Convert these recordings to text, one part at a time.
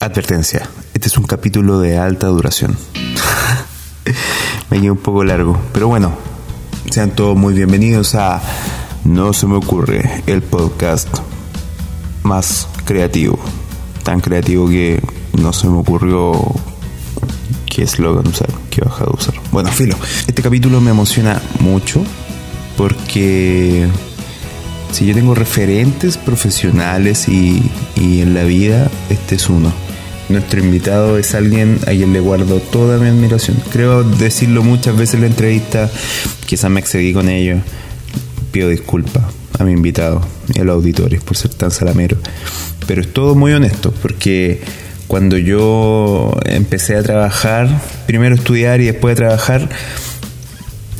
Advertencia, este es un capítulo de alta duración. me quedé un poco largo, pero bueno, sean todos muy bienvenidos a No se me ocurre, el podcast más creativo. Tan creativo que no se me ocurrió qué eslogan usar, qué baja de usar. Bueno, filo, este capítulo me emociona mucho porque si yo tengo referentes profesionales y, y en la vida, este es uno nuestro invitado es alguien a quien le guardo toda mi admiración. Creo decirlo muchas veces en la entrevista, quizás me excedí con ello. Pido disculpas a mi invitado y a los auditores por ser tan salamero. Pero es todo muy honesto, porque cuando yo empecé a trabajar, primero estudiar y después de trabajar,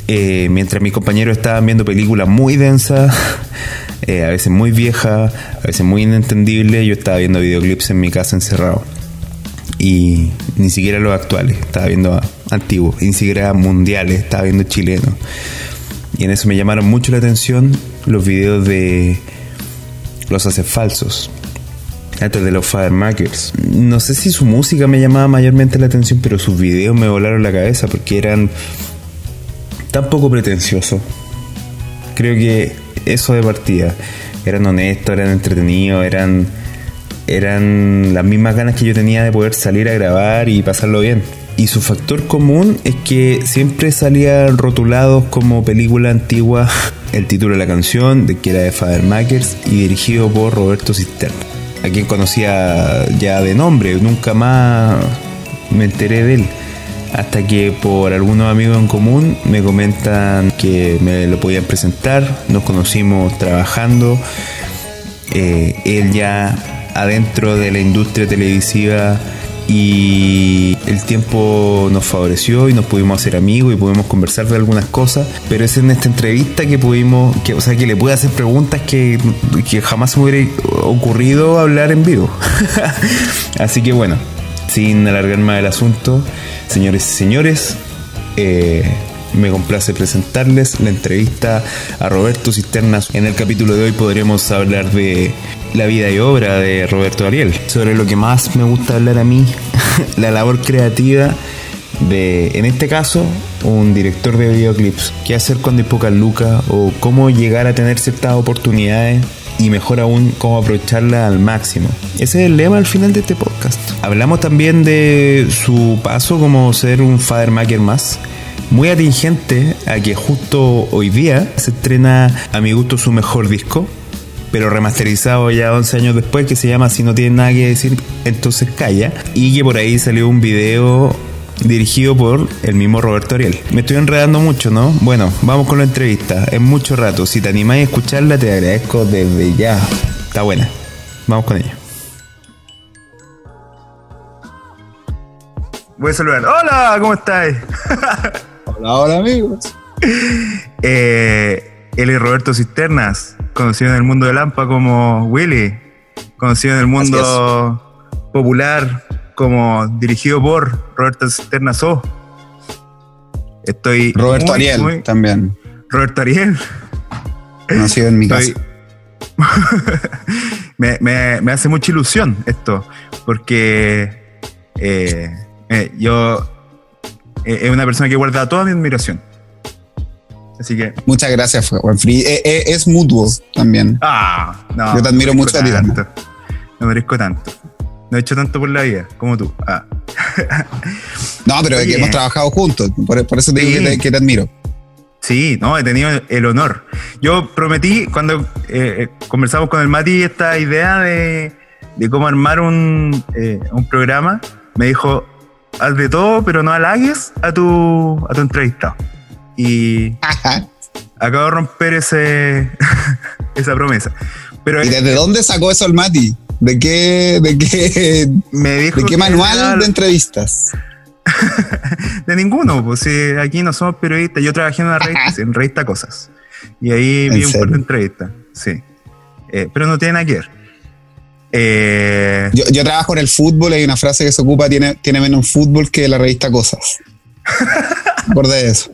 eh, mientras mis compañeros estaban viendo películas muy densas, eh, a veces muy viejas, a veces muy inentendibles, yo estaba viendo videoclips en mi casa encerrado y ni siquiera los actuales, estaba viendo antiguos, ni siquiera mundiales, estaba viendo chilenos. Y en eso me llamaron mucho la atención los videos de los hace falsos, estos de los Firemakers. No sé si su música me llamaba mayormente la atención, pero sus videos me volaron la cabeza porque eran tan poco pretenciosos. Creo que eso de partida. Eran honestos, eran entretenidos, eran eran las mismas ganas que yo tenía de poder salir a grabar y pasarlo bien. Y su factor común es que siempre salían rotulados como película antigua el título de la canción, de que era de Father Makers y dirigido por Roberto Cisterna, a quien conocía ya de nombre, nunca más me enteré de él. Hasta que por algunos amigos en común me comentan que me lo podían presentar, nos conocimos trabajando, eh, él ya adentro de la industria televisiva y el tiempo nos favoreció y nos pudimos hacer amigos y pudimos conversar de algunas cosas, pero es en esta entrevista que pudimos, que, o sea, que le pude hacer preguntas que, que jamás me hubiera ocurrido hablar en vivo. Así que bueno, sin alargar más el asunto, señores y señores, eh, me complace presentarles la entrevista a Roberto Cisternas. En el capítulo de hoy podremos hablar de la vida y obra de Roberto Ariel, sobre lo que más me gusta hablar a mí, la labor creativa de, en este caso, un director de videoclips. ¿Qué hacer cuando hay pocas lucas? O cómo llegar a tener ciertas oportunidades y mejor aún cómo aprovecharla al máximo. Ese es el lema al final de este podcast. Hablamos también de su paso como ser un father maker más. Muy atingente a que justo hoy día se estrena a mi gusto su mejor disco, pero remasterizado ya 11 años después, que se llama Si no tienes nada que decir, entonces calla. Y que por ahí salió un video dirigido por el mismo Roberto Ariel. Me estoy enredando mucho, ¿no? Bueno, vamos con la entrevista. Es mucho rato. Si te animáis a escucharla, te agradezco desde ya. Está buena. Vamos con ella. Voy a saludar. Hola, ¿cómo estáis? hola, hola amigos. Eh, él es Roberto Cisternas, conocido en el mundo de Lampa como Willy, conocido en el mundo popular como dirigido por Roberto Cisternas O. Estoy. Roberto Ariel también. Roberto Ariel. Conocido en mi casa. me, me, hace mucha ilusión esto, porque eh, eh, yo eh, es una persona que guarda toda mi admiración. Así que. Muchas gracias, Free. Eh, eh, es mutuo también. Ah, no. Yo te admiro mucho a ti. No merezco tanto. No he hecho tanto por la vida como tú. Ah. no, pero es que hemos trabajado juntos. Por, eso te digo que te, admiro. Sí, no, he tenido el honor. Yo prometí cuando eh, conversamos con el Mati esta idea de, de cómo armar un, un programa. Me dijo, haz de todo, pero no halagues a tu, a tu entrevistado. Y acabo de romper ese, esa promesa. Pero ¿Y desde dónde sacó eso el Mati? ¿De qué, de qué, me dijo ¿de qué manual de entrevistas? de ninguno, pues aquí no somos periodistas. Yo trabajé en una revista, en revista Cosas. Y ahí vi un par de entrevistas, sí. Eh, pero no tiene nada que ver. Eh, yo, yo, trabajo en el fútbol y hay una frase que se ocupa, tiene, tiene menos fútbol que la revista Cosas. Por de eso.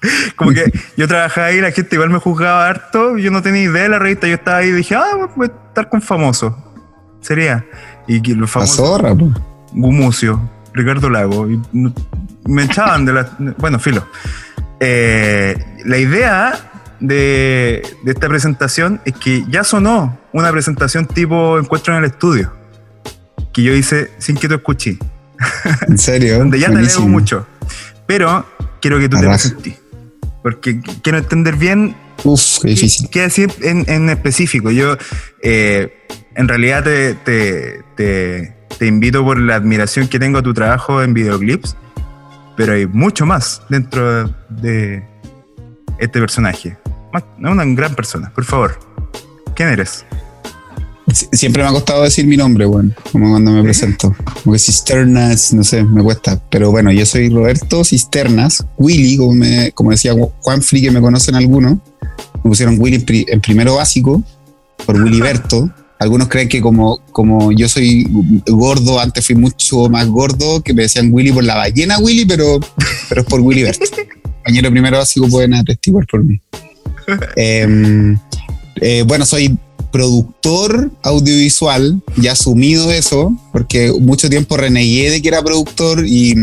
Como que yo trabajaba ahí, la gente igual me juzgaba harto, yo no tenía idea de la revista, yo estaba ahí y dije, ah, voy a estar con famoso. Sería. Y que los La zorra, po. Gumucio, Ricardo Lago. y me echaban de la. Bueno, filo. Eh, la idea de, de esta presentación es que ya sonó una presentación tipo Encuentro en el estudio. Que yo hice sin que tú escuché. En serio. Donde ya te leo mucho. Pero quiero que tú te presentes. Porque quiero entender bien Uf, qué difícil. ¿Qué decir en, en específico? Yo, eh, en realidad, te, te, te- te invito por la admiración que tengo a tu trabajo en videoclips, pero hay mucho más dentro de este personaje. Es una gran persona, por favor. ¿Quién eres? Sie- Siempre me ha costado decir mi nombre, bueno, como cuando me presento. Como que Cisternas, no sé, me cuesta. Pero bueno, yo soy Roberto Cisternas, Willy, como, me- como decía Juan Free, que me conocen algunos. Me pusieron Willy en, pri- en primero básico, por Willy Berto. Algunos creen que como, como yo soy gordo, antes fui mucho más gordo, que me decían Willy por la ballena Willy, pero, pero es por Willy Berto. Compañero primero básico pueden atestiguar por mí. Em, eh, bueno, soy productor audiovisual, ya asumido eso, porque mucho tiempo renegué de que era productor y,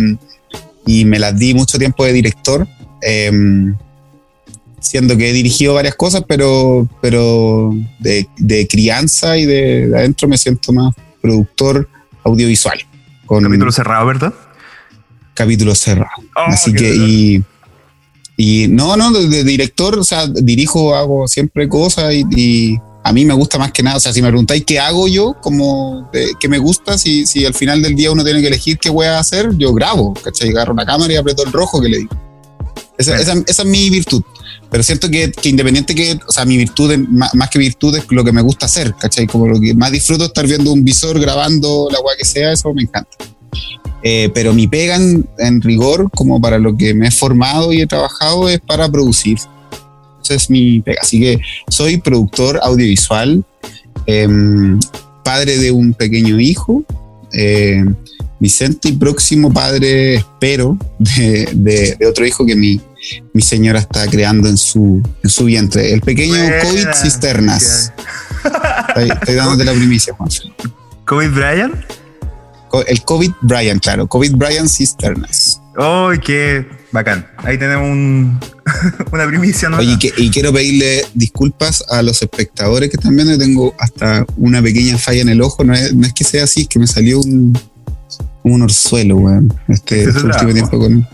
y me las di mucho tiempo de director, em, siendo que he dirigido varias cosas, pero, pero de, de crianza y de, de adentro me siento más productor audiovisual. Con Capítulo cerrado, ¿verdad? capítulo cerrado. Oh, Así que, y, y no, no, de, de director, o sea, dirijo, hago siempre cosas y, y a mí me gusta más que nada. O sea, si me preguntáis qué hago yo, como de- qué me gusta, si, si al final del día uno tiene que elegir qué voy a hacer, yo grabo, ¿cachai? Agarro una cámara y aprieto el rojo que le digo. Esa, esa- esa es mi virtud. Pero siento que, que independiente que, o sea, mi virtud, es- más, más que virtud es lo que me gusta hacer, ¿cachai? Como lo que más disfruto es estar viendo un visor, grabando la weá que sea, eso me encanta. Eh, pero mi pega en, en rigor, como para lo que me he formado y he trabajado, es para producir. Esa es mi pega. Así que soy productor audiovisual, em, padre de un pequeño hijo, eh, Vicente, y próximo padre, espero, de, de- de otro hijo que mi, mi señora está creando en su, en su vientre. El pequeño Buena. COVID cisternas. Estoy, estoy dándote la primicia, Juan. ¿Covid Brian? El COVID Brian, claro. COVID Brian cisternas. ¡Oh, qué bacán! Ahí tenemos un- una primicia, ¿no? Oye, y, que- y quiero pedirle disculpas a los espectadores que están viendo. Yo tengo hasta una pequeña falla en el ojo. No es, no es que sea así, es que me salió un, un orzuelo, weón. Este, este último tiempo con.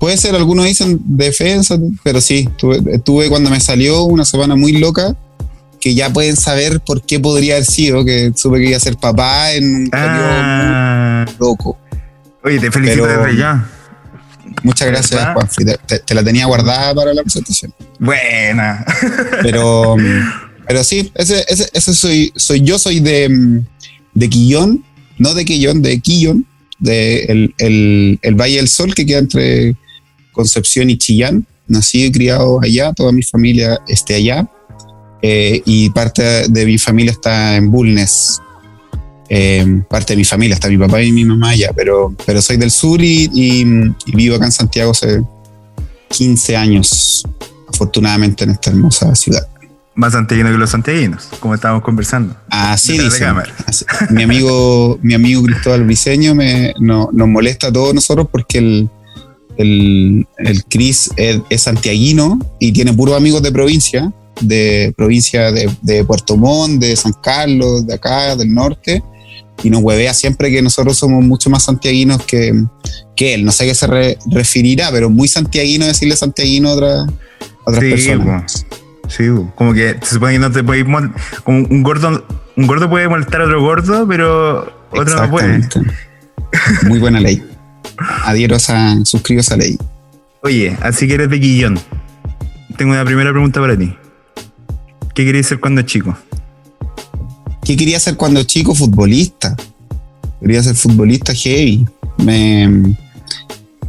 Puede ser, algunos dicen defensa, pero sí, tuve, tuve cuando me salió una semana muy loca que ya pueden saber por qué podría haber sido, que supe que iba a ser papá en un periodo Ah, muy loco. oye, te felicito Pero- desde ya. Muchas gracias, ¿Verdad? Juan. Te, la tenía guardada para la presentación. Buena. Pero, pero sí, ese, ese, ese soy, soy yo, soy de, de Quillón, no de Quillón, de Quillón, de el, el, el Valle del Sol que queda entre Concepción y Chillán. Nací y criado allá, toda mi familia esté allá. eh, y parte de mi familia está en Bulnes. Eh, parte de mi familia está mi papá y mi mamá allá, pero, pero soy del sur y, y- y vivo acá en Santiago hace 15 años, afortunadamente, en esta hermosa ciudad. Más santiaguino que los santiaguinos, como estábamos conversando. Así. Así- Mi amigo, mi amigo Cristóbal Briseño me, no- nos molesta a todos nosotros porque el, el, el Cris es, es santiaguino y tiene puros amigos de provincia, de provincia de, de Puerto Montt, de San Carlos, de acá, del norte, y nos huevea siempre que nosotros somos mucho más santiaguinos que, que él. No sé a qué se re- referirá, pero muy santiaguino decirle santiaguino a otras, a otras Sí, personas. Sí, como que se supone que no te mol- como un gordo, un gordo puede molestar a otro gordo, pero otro no puede. Muy buena ley. Adhiero a suscribo esa ley. Oye, así que eres de Quillón. Tengo una primera pregunta para ti. ¿Qué querías ser cuando chico? ¿Qué quería ser cuando chico? Futbolista. Quería ser futbolista heavy. Me,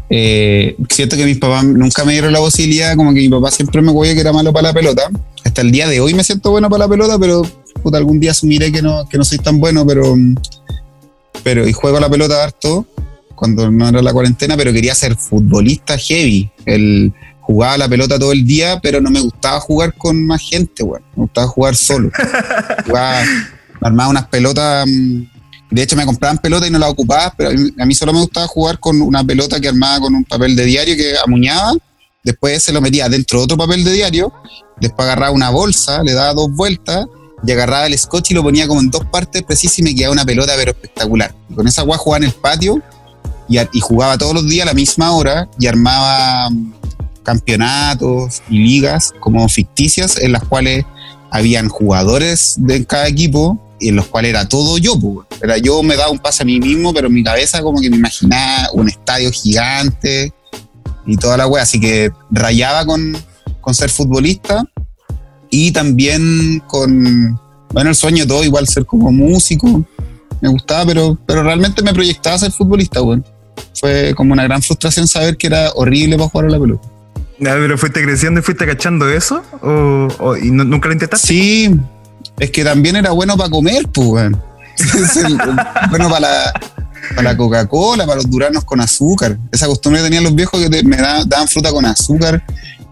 eh, siento que mis papás nunca me dieron la posibilidad, como que mi papá siempre me cuidó que era malo para la pelota. Hasta el día de hoy me siento bueno para la pelota, pero puta, algún día asumiré que no, que no soy tan bueno, pero, pero y juego a la pelota harto cuando no era la cuarentena, pero quería ser futbolista heavy. El, jugaba la pelota todo el día, pero no me gustaba jugar con más gente, weón. Me gustaba jugar solo. Jugaba, armaba unas pelotas mm, De hecho, me compraban pelota y no la ocupaba, pero a mí, solo me gustaba jugar con una pelota que armaba con un papel de diario que amuñaba. Después se lo metía dentro de otro papel de diario. Después agarraba una bolsa, le daba dos vueltas y agarraba el scotch y lo ponía como en dos partes precisas y me quedaba una pelota, pero espectacular. Y con esa agua jugaba en el patio y, y jugaba todos los días a la misma hora y armaba mm, campeonatos y ligas como ficticias en las cuales habían jugadores de cada equipo en los cuales era todo yo, pues. Era yo me daba un pase a mí mismo, pero en mi cabeza como que me imaginaba un estadio gigante y toda la wea. Así que rayaba con, con ser futbolista y también con, bueno, el sueño todo, igual ser como músico. Me gustaba, pero, pero realmente me proyectaba ser futbolista, weón. Fue como una gran frustración saber que era horrible para jugar a la pelota. ¿Pero fuiste creciendo y fuiste cachando eso? ¿O, y nunca lo intentaste? Sí, es que también era bueno para comer, pues, bueno para la, para la Coca-Cola, para los duranos con azúcar. Esa costumbre que tenían los viejos que me daban, fruta con azúcar.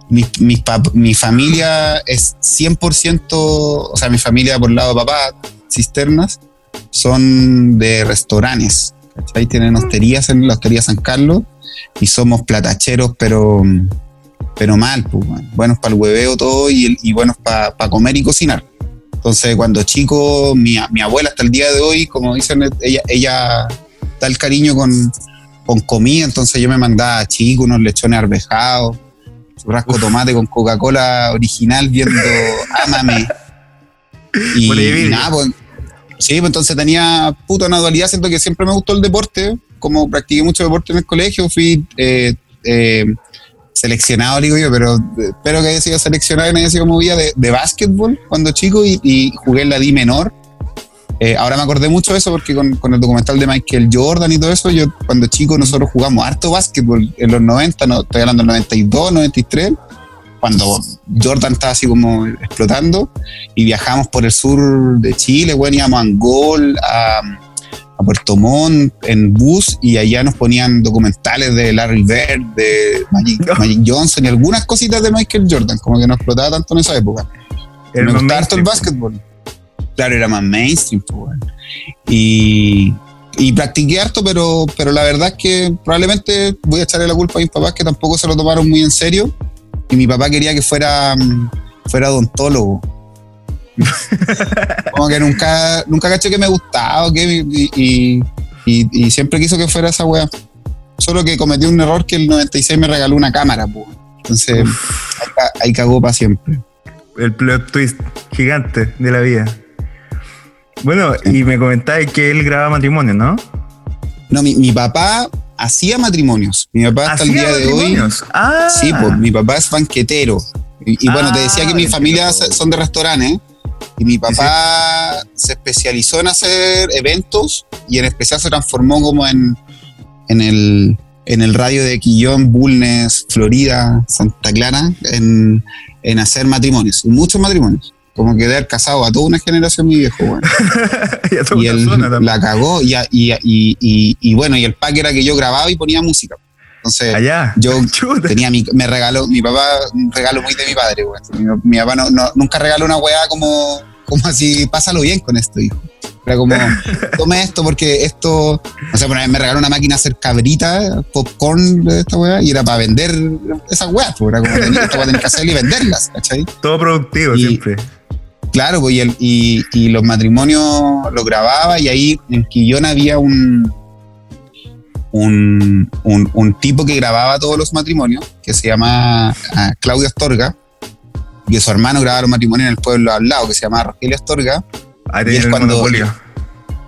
Mi, mi, familia es 100%, o sea, mi familia por el lado de papá, cisternas, son de restaurantes. Ahí tienen hosterías en la hostería San Carlos y somos platacheros, pero pero mal, pues, buenos para el hueveo todo y, y buenos para comer y cocinar. Entonces, cuando chico, mi, mi, abuela hasta el día de hoy, como dicen, ella, ella da el cariño con, con comida, entonces yo me mandaba chico unos lechones arvejados, churrasco tomate con Coca-Cola original viendo Ámame. Y, nada, pues, sí, pues entonces tenía puta una dualidad, siento que siempre me gustó el deporte, como practiqué mucho deporte en el colegio, fui eh, eh, seleccionado, digo yo, pero espero que haya sido seleccionado y haya sido movida de, de básquetbol cuando chico y, jugué en la D menor. Eh, ahora me acordé mucho de eso porque con, el documental de Michael Jordan y todo eso, yo cuando chico nosotros jugamos harto básquetbol en los 90, no, estoy hablando del 92, 93, cuando Jordan estaba así como explotando y viajamos por el sur de Chile, bueno, íbamos a Angol, a a Puerto Montt en bus y allá nos ponían documentales de Larry Bird, de Magic, Johnson y algunas cositas de Michael Jordan, como que no explotaba tanto en esa época. me gustaba harto el básquetbol. Claro, era más mainstream. Pues, y, y practiqué harto, pero, pero la verdad es que probablemente voy a echarle la culpa a mis papás que tampoco se lo tomaron muy en serio. Y mi papá quería que fuera, mm, fuera odontólogo. Como que nunca, nunca caché que me gustaba y, y, siempre quiso que fuera esa wea. Solo que cometí un error que el 96 me regaló una cámara, Entonces, ahí, cagó para siempre. El plot twist gigante de la vida. Bueno, y me comentáis que él graba matrimonio, ¿no? No, mi, papá hacía matrimonios. Mi papá hasta el día de hoy. Ah. Sí, pues mi papá es banquetero. Y, bueno, te decía que mi ah, familia son de restaurantes. Y mi papá se especializó en hacer eventos y en especial se transformó como en, en, el, en el radio de Quillón, Bulnes, Florida, Santa Clara, en, en hacer matrimonios, muchos matrimonios. Como que de haber casado a toda una generación mi viejo, bueno. y, él la cagó y, y, y, bueno, y el pack era que yo grababa y ponía música. Entonces, yo tenía mi, me regaló, mi papá, un regalo muy de mi padre, Mi, papá no, nunca regaló una weá como, como así, pásalo bien con esto, hijo. Era como, tome esto porque esto, o sea, me regaló una máquina a hacer cabrita, popcorn de esta weá, y era para vender esas weas, pues, era como, esto tener que hacer y venderlas, ¿cachai? Todo productivo siempre. Claro, pues, y, y, los matrimonios lo grababa y ahí en Quillón había un, un, un, tipo que grababa todos los matrimonios, que se llama ah, Claudio Astorga, y su hermano grababa los matrimonios en el pueblo al lado, que se llama Rogelio Astorga. Ahí y es cuando,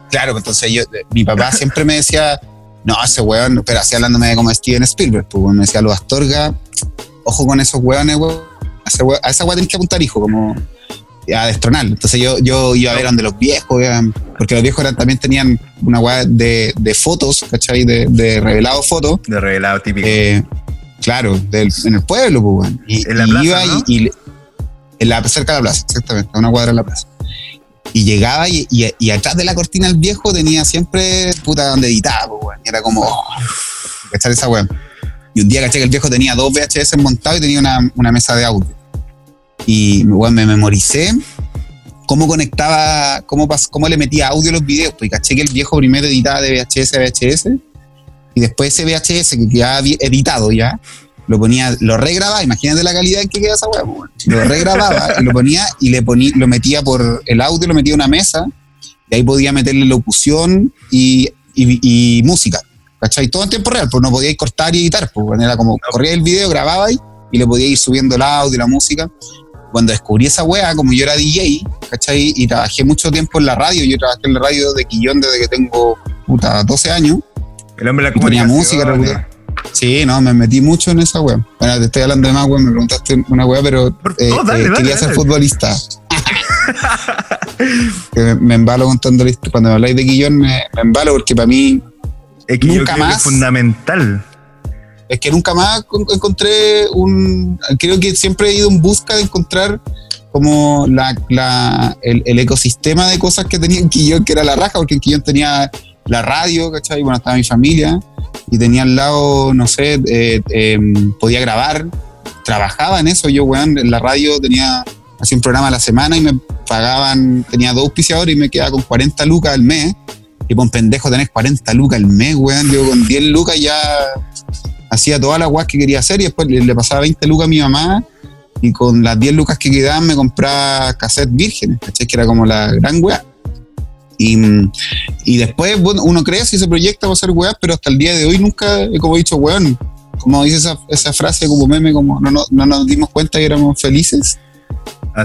Claro, pues entonces yo, mi papá siempre me decía, no, ese weón, pero así hablándome de como Steven Spielberg, pues me decía, los Astorga, ojo con esos weones, weón, a esa weón tenés que apuntar, hijo, como a destronarlo. Entonces yo, yo iba a ver donde los viejos, porque los viejos también tenían una weá de, de, fotos, ¿cachai? De, de revelado fotos. De revelado típico. Eh, claro, en el pueblo, pues, Y, en la plaza, iba y, en la, cerca de la plaza, exactamente, a una cuadra de la plaza. Y llegaba y, y, atrás de la cortina el viejo tenía siempre puta donde editaba, pues, Y era como, oh, ¿cachai? Esa weá. Y un día caché que el viejo tenía dos VHS montados y tenía una, una mesa de audio. Y bueno, me memoricé cómo conectaba, cómo, cómo le metía audio a los videos. Pues caché que el viejo primero editaba de VHS a VHS y después ese VHS que quedaba editado ya, lo ponía, lo regrababa, imagínate la calidad en que queda esa weá, lo regrababa y lo ponía y le ponía, lo metía por el audio, lo metía en una mesa y ahí podía meterle locución y, y, música. ¿Cachai? Todo en tiempo real, pues no podíais cortar y editar, pues era como corría el video, grababa y le podía ir subiendo el audio y la música cuando descubrí esa wea, como yo era DJ, ¿cachai? Y trabajé mucho tiempo en la radio, yo trabajé en la radio de Quillón desde que tengo, puta, 12 años. El hombre la Ponía música, Sí, no, me metí mucho en esa wea. Bueno, te estoy hablando de más wea, me preguntaste una wea, pero eh, eh, quería ser futbolista. me, embalo contando Cuando me habláis de Quillón, me, embalo porque para mí es que nunca más. es fundamental es que nunca más encontré un. Creo que siempre he ido en busca de encontrar como la, el, ecosistema de cosas que tenía en Quillón, que era la raja, porque en Quillón tenía la radio, ¿cachai? Bueno, estaba mi familia y tenía al lado, no sé, eh, em, podía grabar, trabajaba en eso. Yo, weón, en la radio tenía, hacía un programa a la semana y me pagaban, tenía dos auspiciadores y me quedaba con 40 lucas al mes. Y con pendejo tenés 40 lucas al mes, weón. Yo con 10 lucas ya hacía todas las guas que quería hacer y después le, pasaba 20 lucas a mi mamá y con las 10 lucas que quedaban me compraba cassette vírgenes, ¿cachai? Que era como la gran weá. Y, y, después, bueno, uno crece y se proyecta para hacer weá, pero hasta el día de hoy nunca, he como he dicho, weón, como dice esa, esa, frase como meme, como no, no, no, nos dimos cuenta que éramos felices.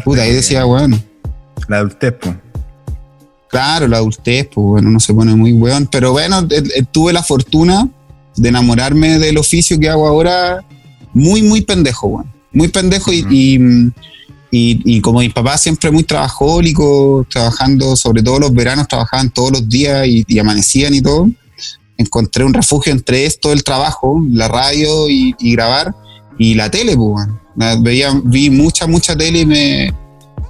Puta, ahí decía, weón. La adultez, pues. Claro, la adultez, pues bueno, uno se pone muy weón. Pero bueno, eh, eh, tuve la fortuna de enamorarme del oficio que hago ahora, muy, muy pendejo, bueno. Muy pendejo y, y, como mis papás siempre muy trabajólicos, trabajando, sobre todo los veranos, trabajaban todos los días y, amanecían y todo, encontré un refugio entre esto, el trabajo, la radio y, grabar, y la tele, pues, Veía, vi mucha, mucha tele y me,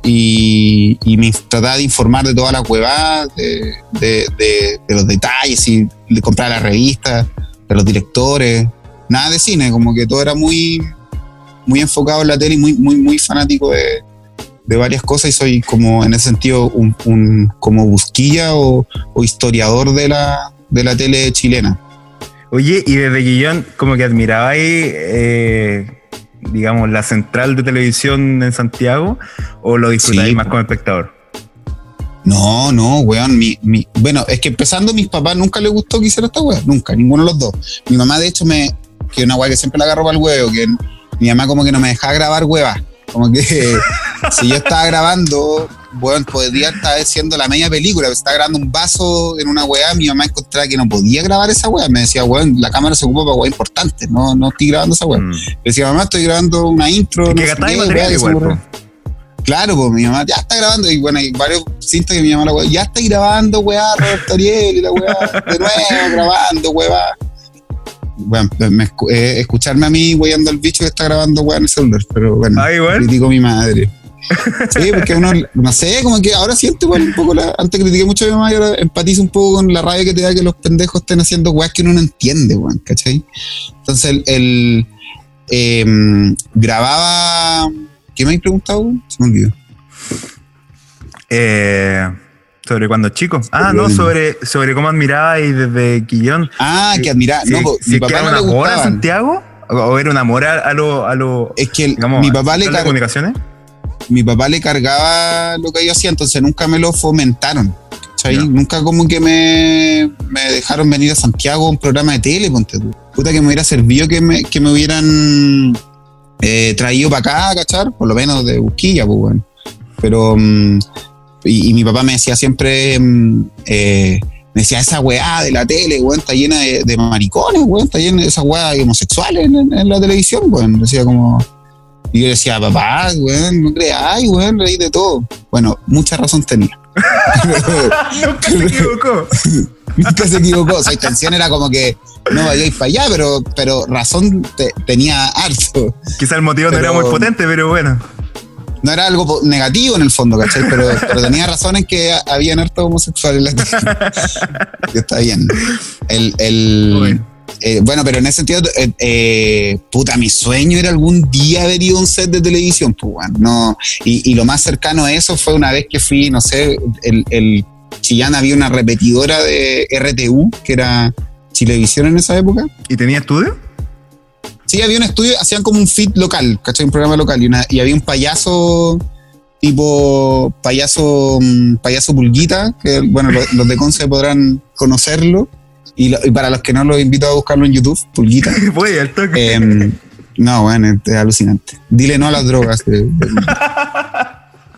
y, me trataba de informar de toda la cueva, de, de, de, los detalles y de comprar la revista de los directores, nada de cine, como que todo era muy, muy enfocado en la tele y muy, muy, muy fanático de, varias cosas y soy como en ese sentido un, como busquilla o, historiador de la, de la tele chilena. Oye, y desde Guillón, como que admirabais, eh, digamos, la central de televisión en Santiago, o lo disfrutáis más como espectador? No, no, weón. Mi, mi, bueno, es que empezando, mis papás nunca les gustó que hiciera esta weá. Nunca, ninguno de los dos. Mi mamá, de hecho, me. Que una weá que siempre la agarro para el huevo, que mi mamá como que no me dejaba grabar huevas. Como que si yo estaba grabando, weón, podría estar haciendo la media película. Estaba grabando un vaso en una weá, mi mamá encontraba que no podía grabar esa weá. Me decía, weón, la cámara se ocupa para weá importante, no, no estoy grabando esa weá. Mm. decía, mamá, estoy grabando una intro. Que no material igual, Claro, pues mi mamá ya está grabando. Y bueno, hay varios cintas que mi mamá la weá, ya está grabando, weá, Roberto Ariel y la weá, de nuevo grabando, weá. Bueno, eh, escucharme a mí weyando al bicho que está grabando weá en el celular, pero bueno, ah, critico a mi madre. Sí, porque uno, no sé, como que ahora siento igual un poco la. Antes critiqué mucho a mi mamá y ahora empatizo un poco con la rabia que te da que los pendejos estén haciendo weas que uno no entiende, weón, ¿cachai? Entonces, el. Em, grababa ¿Qué me habéis preguntado? Se me olvidó. Eh, sobre cuando chico. Ah, no, sobre, sobre cómo admiraba y desde Quillón. Ah, que admiraba. no, mi papá era un amor a Santiago? ¿O era un amor a lo. A lo es que mi papá le cargaba. comunicaciones? Mi papá le cargaba lo que yo hacía, entonces nunca me lo fomentaron. Nunca como que me, me, dejaron venir a Santiago a un programa de tele, ponte Puta que me hubiera servido que me, que me hubieran eh, traído para acá, ¿cachar? Por lo menos de Busquilla, pues, bueno. Pero, mm, y, mi papá me decía siempre, mm, eh, me decía, esa weá de la tele, weón, está llena de, maricones, weón, está llena de esas weá homosexuales en, la televisión, weón. Decía como, y yo decía, papá, weón, no creáis, weón, leí de todo. Bueno, mucha razón tenía. Nunca se equivocó. Nunca se equivocó. Su intención era como que no vayáis para allá, pero, pero razón tenía harto. Quizá el motivo no era muy potente, pero bueno. No era algo negativo en el fondo, ¿cachai? Pero, tenía razón en que habían harto homosexuales en la está bien. El, el, eh, bueno, pero en ese sentido, eh, eh, puta, mi sueño era algún día ver ido a un set de televisión, pues, bueno, no, y, y, lo más cercano a eso fue una vez que fui, no sé, el, el Chillán había una repetidora de RTU, que era Chilevisión en esa época. ¿Y tenía estudio? Sí, había un estudio, hacían como un fit local, ¿cachai? Un programa local, y, una, y había un payaso tipo payaso, mm, payaso pulguita, que bueno, los, los de Conce podrán conocerlo y, lo, y, para los que no, los invito a buscarlo en YouTube, Pulguita. Voy al toque. Eh, no, bueno, es alucinante. Dile no a las drogas. De, de,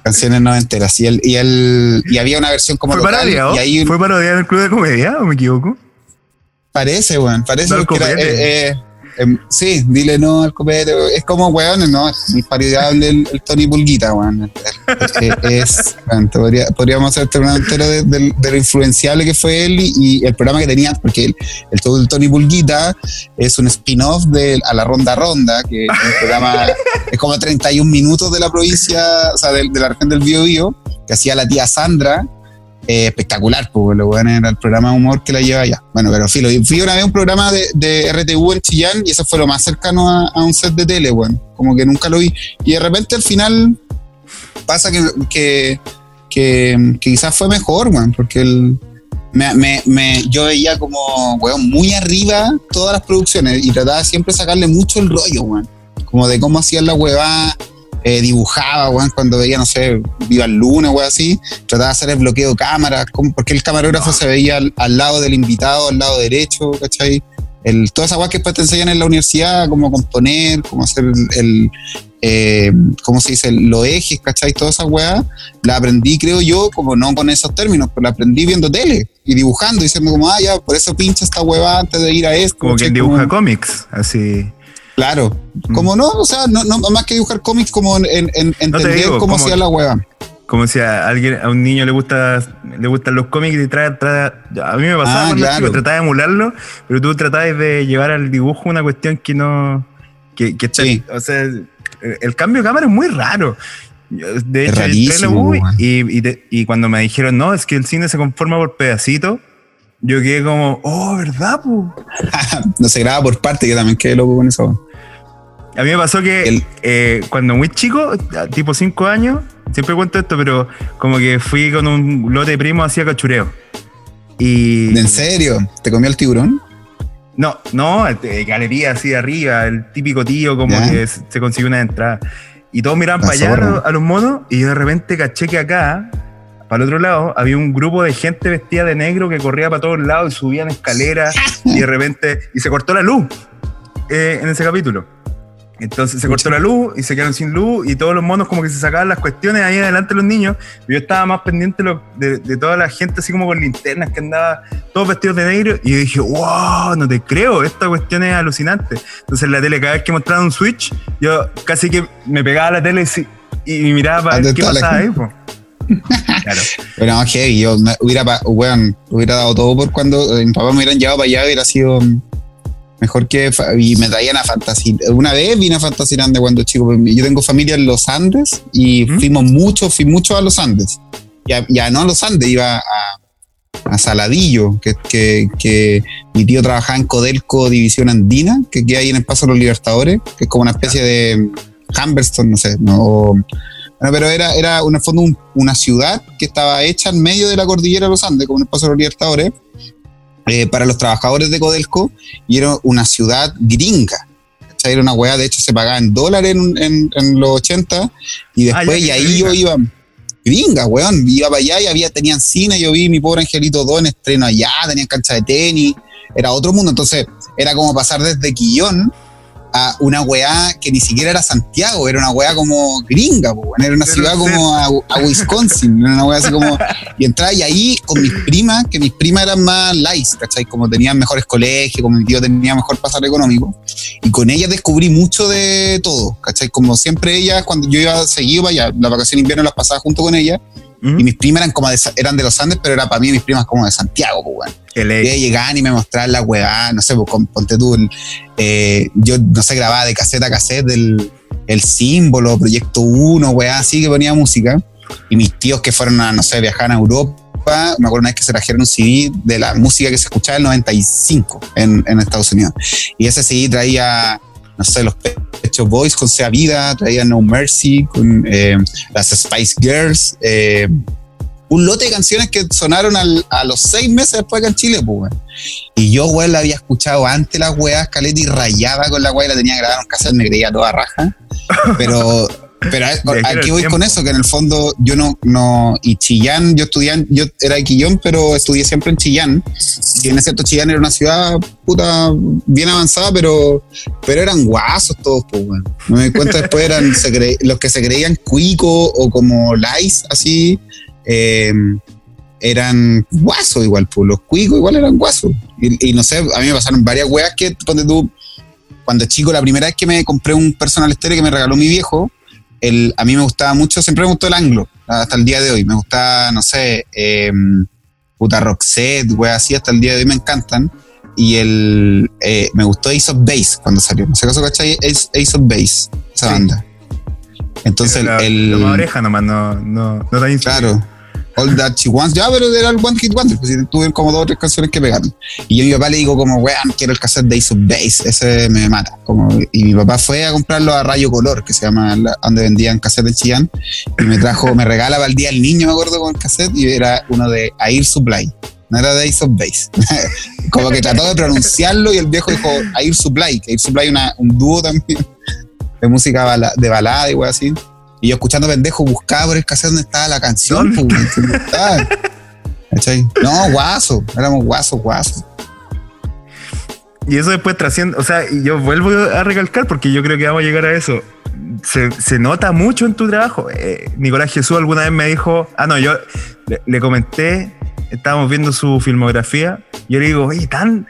canciones noventeras. Y, el, y, el, y había una versión como. ¿Fue parodiado? Ahí, ¿Fue parodiado en el Club de Comedia o me equivoco? Parece, weón. Parece no, que era, eh, eh, eh, sí, dile no al copete. Es como, weón, no, es el, Tony Pulguita, weón. podría, podríamos hacer un entero de, de, de, lo influenciable que fue él y, el programa que tenía, porque el, el, el Tony Pulguita es un spin-off de A la Ronda Ronda, que es un programa, es como 31 minutos de la provincia, o sea, de, de región del Bío Bío, que hacía la tía Sandra, eh, espectacular, porque lo bueno era el programa de humor que la lleva allá. Bueno, pero filo, fui una vez a un programa de, de, RTU en Chillán y eso fue lo más cercano a, a, un set de tele, bueno, como que nunca lo vi. Y de repente al final pasa que, que, que, quizás fue mejor, bueno, porque el, me, me, me, yo veía como, weón, muy arriba todas las producciones y trataba siempre de sacarle mucho el rollo, weón. Como de cómo hacían la huevada, eh, dibujaba, weón, cuando veía, no sé, Viva el Luna, weón, así, trataba de hacer el bloqueo de cámara, porque el camarógrafo no. se veía al, al, lado del invitado, al lado derecho, ¿cachai? El, toda esa weá que después te enseñan en la universidad, cómo componer, cómo hacer el, el eh, ¿cómo se dice? Los ejes, ¿cachai? Toda esa weá, la aprendí, creo yo, como no con esos términos, pero la aprendí viendo tele y dibujando, diciendo como, ah, ya, por eso pincha esta hueva antes de ir a esto. Como quien dibuja como... cómics, así. Claro, mm. como no, o sea, no, no, más que dibujar cómics, como en, en, en entender digo, cómo hacía la hueva. Como si a alguien, a un niño le gusta, le gustan los cómics y trae, trae a mí me pasaba ah, cuando claro. chico, trataba de emularlo, pero tú tratabas de llevar al dibujo una cuestión que no, que, que está, sí. o sea, el cambio de cámara es muy raro. De hecho, entré y, y, de, y, cuando me dijeron, no, es que el cine se conforma por pedacitos, yo quedé como, oh, ¿verdad? Po? no se graba por parte, yo también quedé loco con eso. A mí me pasó que el... eh, cuando muy chico, tipo 5 años, siempre cuento esto, pero como que fui con un lote de primos hacia cachureo. Y... ¿En serio? ¿Te comió el tiburón? No, no, de galería así arriba, el típico tío como ¿Ya? que se consiguió una entrada. Y todos miraban para allá a los monos y yo de repente caché que acá, para el otro lado, había un grupo de gente vestida de negro que corría para todos lados y subían escaleras y de repente, y se cortó la luz eh, en ese capítulo. Entonces se cortó la luz y se quedaron sin luz y todos los monos como que se sacaban las cuestiones ahí adelante los niños. Yo estaba más pendiente de, de, toda la gente así como con linternas que andaba todos vestidos de negro y yo dije, wow, no te creo, esta cuestión es alucinante. Entonces en la tele cada vez que mostraban un switch, yo casi que me pegaba a la tele y, y miraba para ver qué pasaba ahí. Po. Claro. Pero no, heavy, yo me hubiera, bueno, hubiera dado todo por cuando eh, mi papá me hubieran llevado para allá, hubiera sido mejor que y me traían a Fantasy. Una vez vine a Fantasyland cuando chico. Yo tengo familia en los Andes y ¿Mm? fuimos mucho, fui mucho a los Andes. Ya, ya no a los Andes, iba a, a Saladillo, que, que, que, mi tío trabajaba en Codelco División Andina, que queda ahí en el Paso de los Libertadores, que es como una especie de Humberston, no sé, no. Bueno, pero era, era en el fondo un, una ciudad que estaba hecha en medio de la cordillera de los Andes, como en el Paso de los Libertadores, eh, para los trabajadores de Codelco y era una ciudad gringa. Era una weá, de hecho se pagaba en dólares en, en, en los 80 y después, ah, ya, y ahí gringa. yo iba, gringa, weón, iba para allá y había, tenían cine, yo vi mi pobre Angelito 2 en estreno allá, tenían cancha de tenis, era otro mundo, entonces era como pasar desde Quillón a una weá que ni siquiera era Santiago, era una weá como gringa, po, era una Pero ciudad como a, a, Wisconsin, era una weá así como. Y entraba y ahí con mis primas, que mis primas eran más light, ¿cachai? Como tenían mejores colegios, como mi tío tenía mejor pasar económico. Y con ellas descubrí mucho de todo, ¿cachai? Como siempre ellas, cuando yo iba seguido para allá, la vacación de invierno las pasaba junto con ellas. -huh. Y mis primas eran como de, eran de los Andes, pero era para mí mis primas como de Santiago, pues, weón. Y llegaban y me mostraban la huevada, no sé, pues, ponte tú, eh, yo no sé, grababa de caseta a cassette el, el símbolo, Proyecto 1, weá, así que ponía música. Y mis tíos que fueron a, no sé, viajar a Europa, me acuerdo una vez que se trajeron un CD de la música que se escuchaba en el 95 en, en Estados Unidos. Y ese CD traía, no sé, los Pechos Boys con Sea Vida, traía No Mercy con eh, las Spice Girls. Eh, un lote de canciones que sonaron al, a los seis meses después acá en Chile, pues. Y yo, weón, la había escuchado antes las weas, caleta y rayada con la wea, la tenía grabada en casa, me creía toda raja. Pero, pero aquí voy con eso, que en el fondo yo no, no, y Chillán, yo estudié, yo era de Quillón, pero estudié siempre en Chillán. Si bien es cierto, Chillán era una ciudad puta bien avanzada, pero, pero eran guasos todos, pues, weón. Me di cuenta después eran los que se creían cuico o como lice, así eh, eran guasos igual, pues los cuicos igual eran guasos. Y, no sé, a mí me pasaron varias weas que, cuando tú, cuando chico, la primera vez que me compré un personal estéreo que me regaló mi viejo, el, a mí me gustaba mucho, siempre me gustó el anglo, hasta el día de hoy. Me gustaba, no sé, eh, puta Roxette, weas así, hasta el día de hoy me encantan. Y el, eh, me gustó Ace of Base cuando salió. No sé qué ¿cachai? Ace, Ace of Base, esa banda. Entonces, el. Lo más oreja nomás, no, no, no tan Claro. All That She Wants, ya, pero era el One Hit Wonder, pues tuve como dos o tres canciones que pegaron. Y yo a mi papá le digo como, weón, quiero el cassette de Ace of Base, ese me mata. Y mi papá fue a comprarlo a Rayo Color, que se llama, donde vendían cassette en Chillán, y me trajo, me regala para el día el niño, me acuerdo, con el cassette, y era uno de Air Supply. No era de Ace of Base. como que trató de pronunciarlo y el viejo dijo Air Supply, que Air Supply una, un dúo también de música de balada y así. Y yo escuchando pendejo buscaba por el cassette donde estaba la canción. Pues, no, guaso, éramos guaso, guaso. Y eso después trasciende, o sea, yo vuelvo a recalcar porque yo creo que vamos a llegar a eso. Se, nota mucho en tu trabajo. Eh, Nicolás Jesús alguna vez me dijo, ah, no, yo le, comenté, estábamos viendo su filmografía, y yo le digo, oye, tan,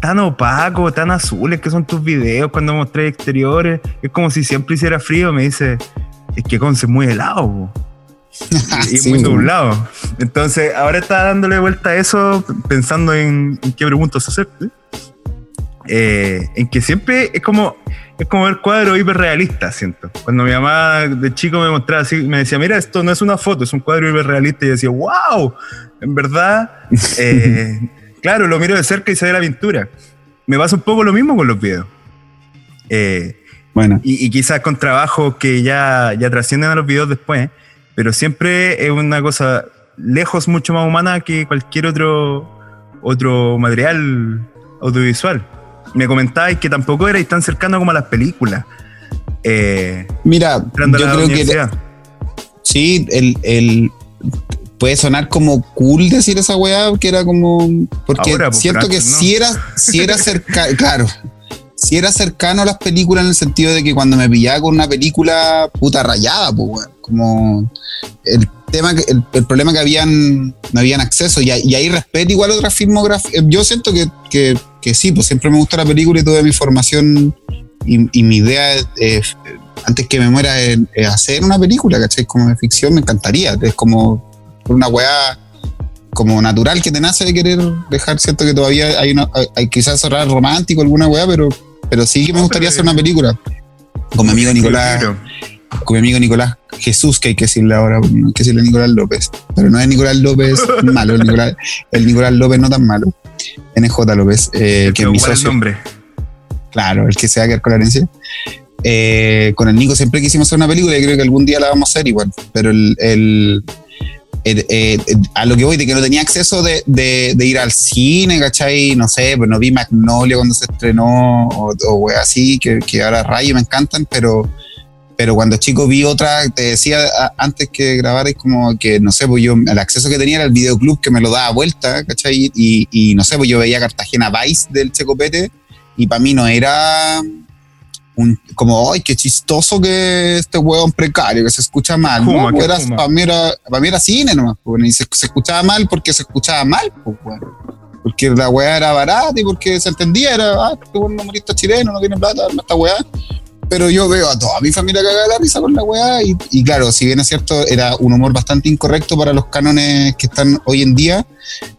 tan opaco, tan azules que son tus videos cuando mostré exteriores, es como si siempre hiciera frío, me dice, es que Conce es muy helado. y es muy nublado. Entonces, ahora está dándole vuelta a eso, pensando en, qué preguntas hacerte. Eh, en que siempre es como es como ver cuadro hiperrealista, siento. Cuando mi mamá de chico me mostraba así, me decía, mira, esto no es una foto, es un cuadro hiperrealista, y yo decía, wow, en verdad, eh, claro, lo miro de cerca y se ve la pintura. Me pasa un poco lo mismo con los videos. Eh, bueno. Y, quizás con trabajo que ya, ya trascienden a los videos después, pero siempre es una cosa lejos mucho más humana que cualquier otro, otro material audiovisual. Me comentabais que tampoco erais tan cercano como a las películas. Eh, Mira, yo creo que sí, el, puede sonar como cool decir esa weá, que era como. Porque pues, siento que si era, si era cerca, claro, si era cercano a las películas en el sentido de que cuando me pillaba con una película puta rayada, pues, como el tema, el, el, problema que habían, no habían acceso y, ahí respeto igual otra filmografía. Yo siento que, que, que, sí, pues siempre me gusta la película y toda mi formación y, mi idea es, antes que me muera es, hacer una película, ¿cachai? Como de ficción me encantaría, es como una weá como natural que te nace de querer dejar, cierto que todavía hay una, hay, quizás cerrar romántico alguna weá, pero pero sí que me gustaría hacer una película con mi amigo Nicolás. Con mi amigo Nicolás Jesús, que hay que decirle ahora, hay que decirle Nicolás López. Pero no es Nicolás López malo, el Nicolás, el Nicolás López no tan malo. NJ López, eh, que es mi socio. nombre. Claro, el que se va a quedar con la herencia. Eh, con el Nico siempre quisimos hacer una película y creo que algún día la vamos a hacer igual. Pero el eh, eh, a lo que voy, de que no tenía acceso de, de, ir al cine, ¿cachai? No sé, pues no vi Magnolia cuando se estrenó, o, o así, que, que, ahora rayo me encantan, pero, pero cuando chico vi otra, te decía antes que grabar, es como que, no sé, pues yo, el acceso que tenía era el videoclub que me lo daba vuelta, ¿cachai? Y, y no sé, pues yo veía Cartagena Vice del Checopete, y para mí no era como, ay, qué chistoso que este hueón precario, que se escucha mal. para, mí era, para mí era cine nomás, pues, y se, escuchaba mal porque se escuchaba mal, pues, porque la weá era barata y porque se entendía, era, ah, este un humorista chileno, no tiene plata, esta weá. Pero yo veo a toda mi familia cagar la risa con la weá, y, y, claro, si bien es cierto, era un humor bastante incorrecto para los cánones que están hoy en día.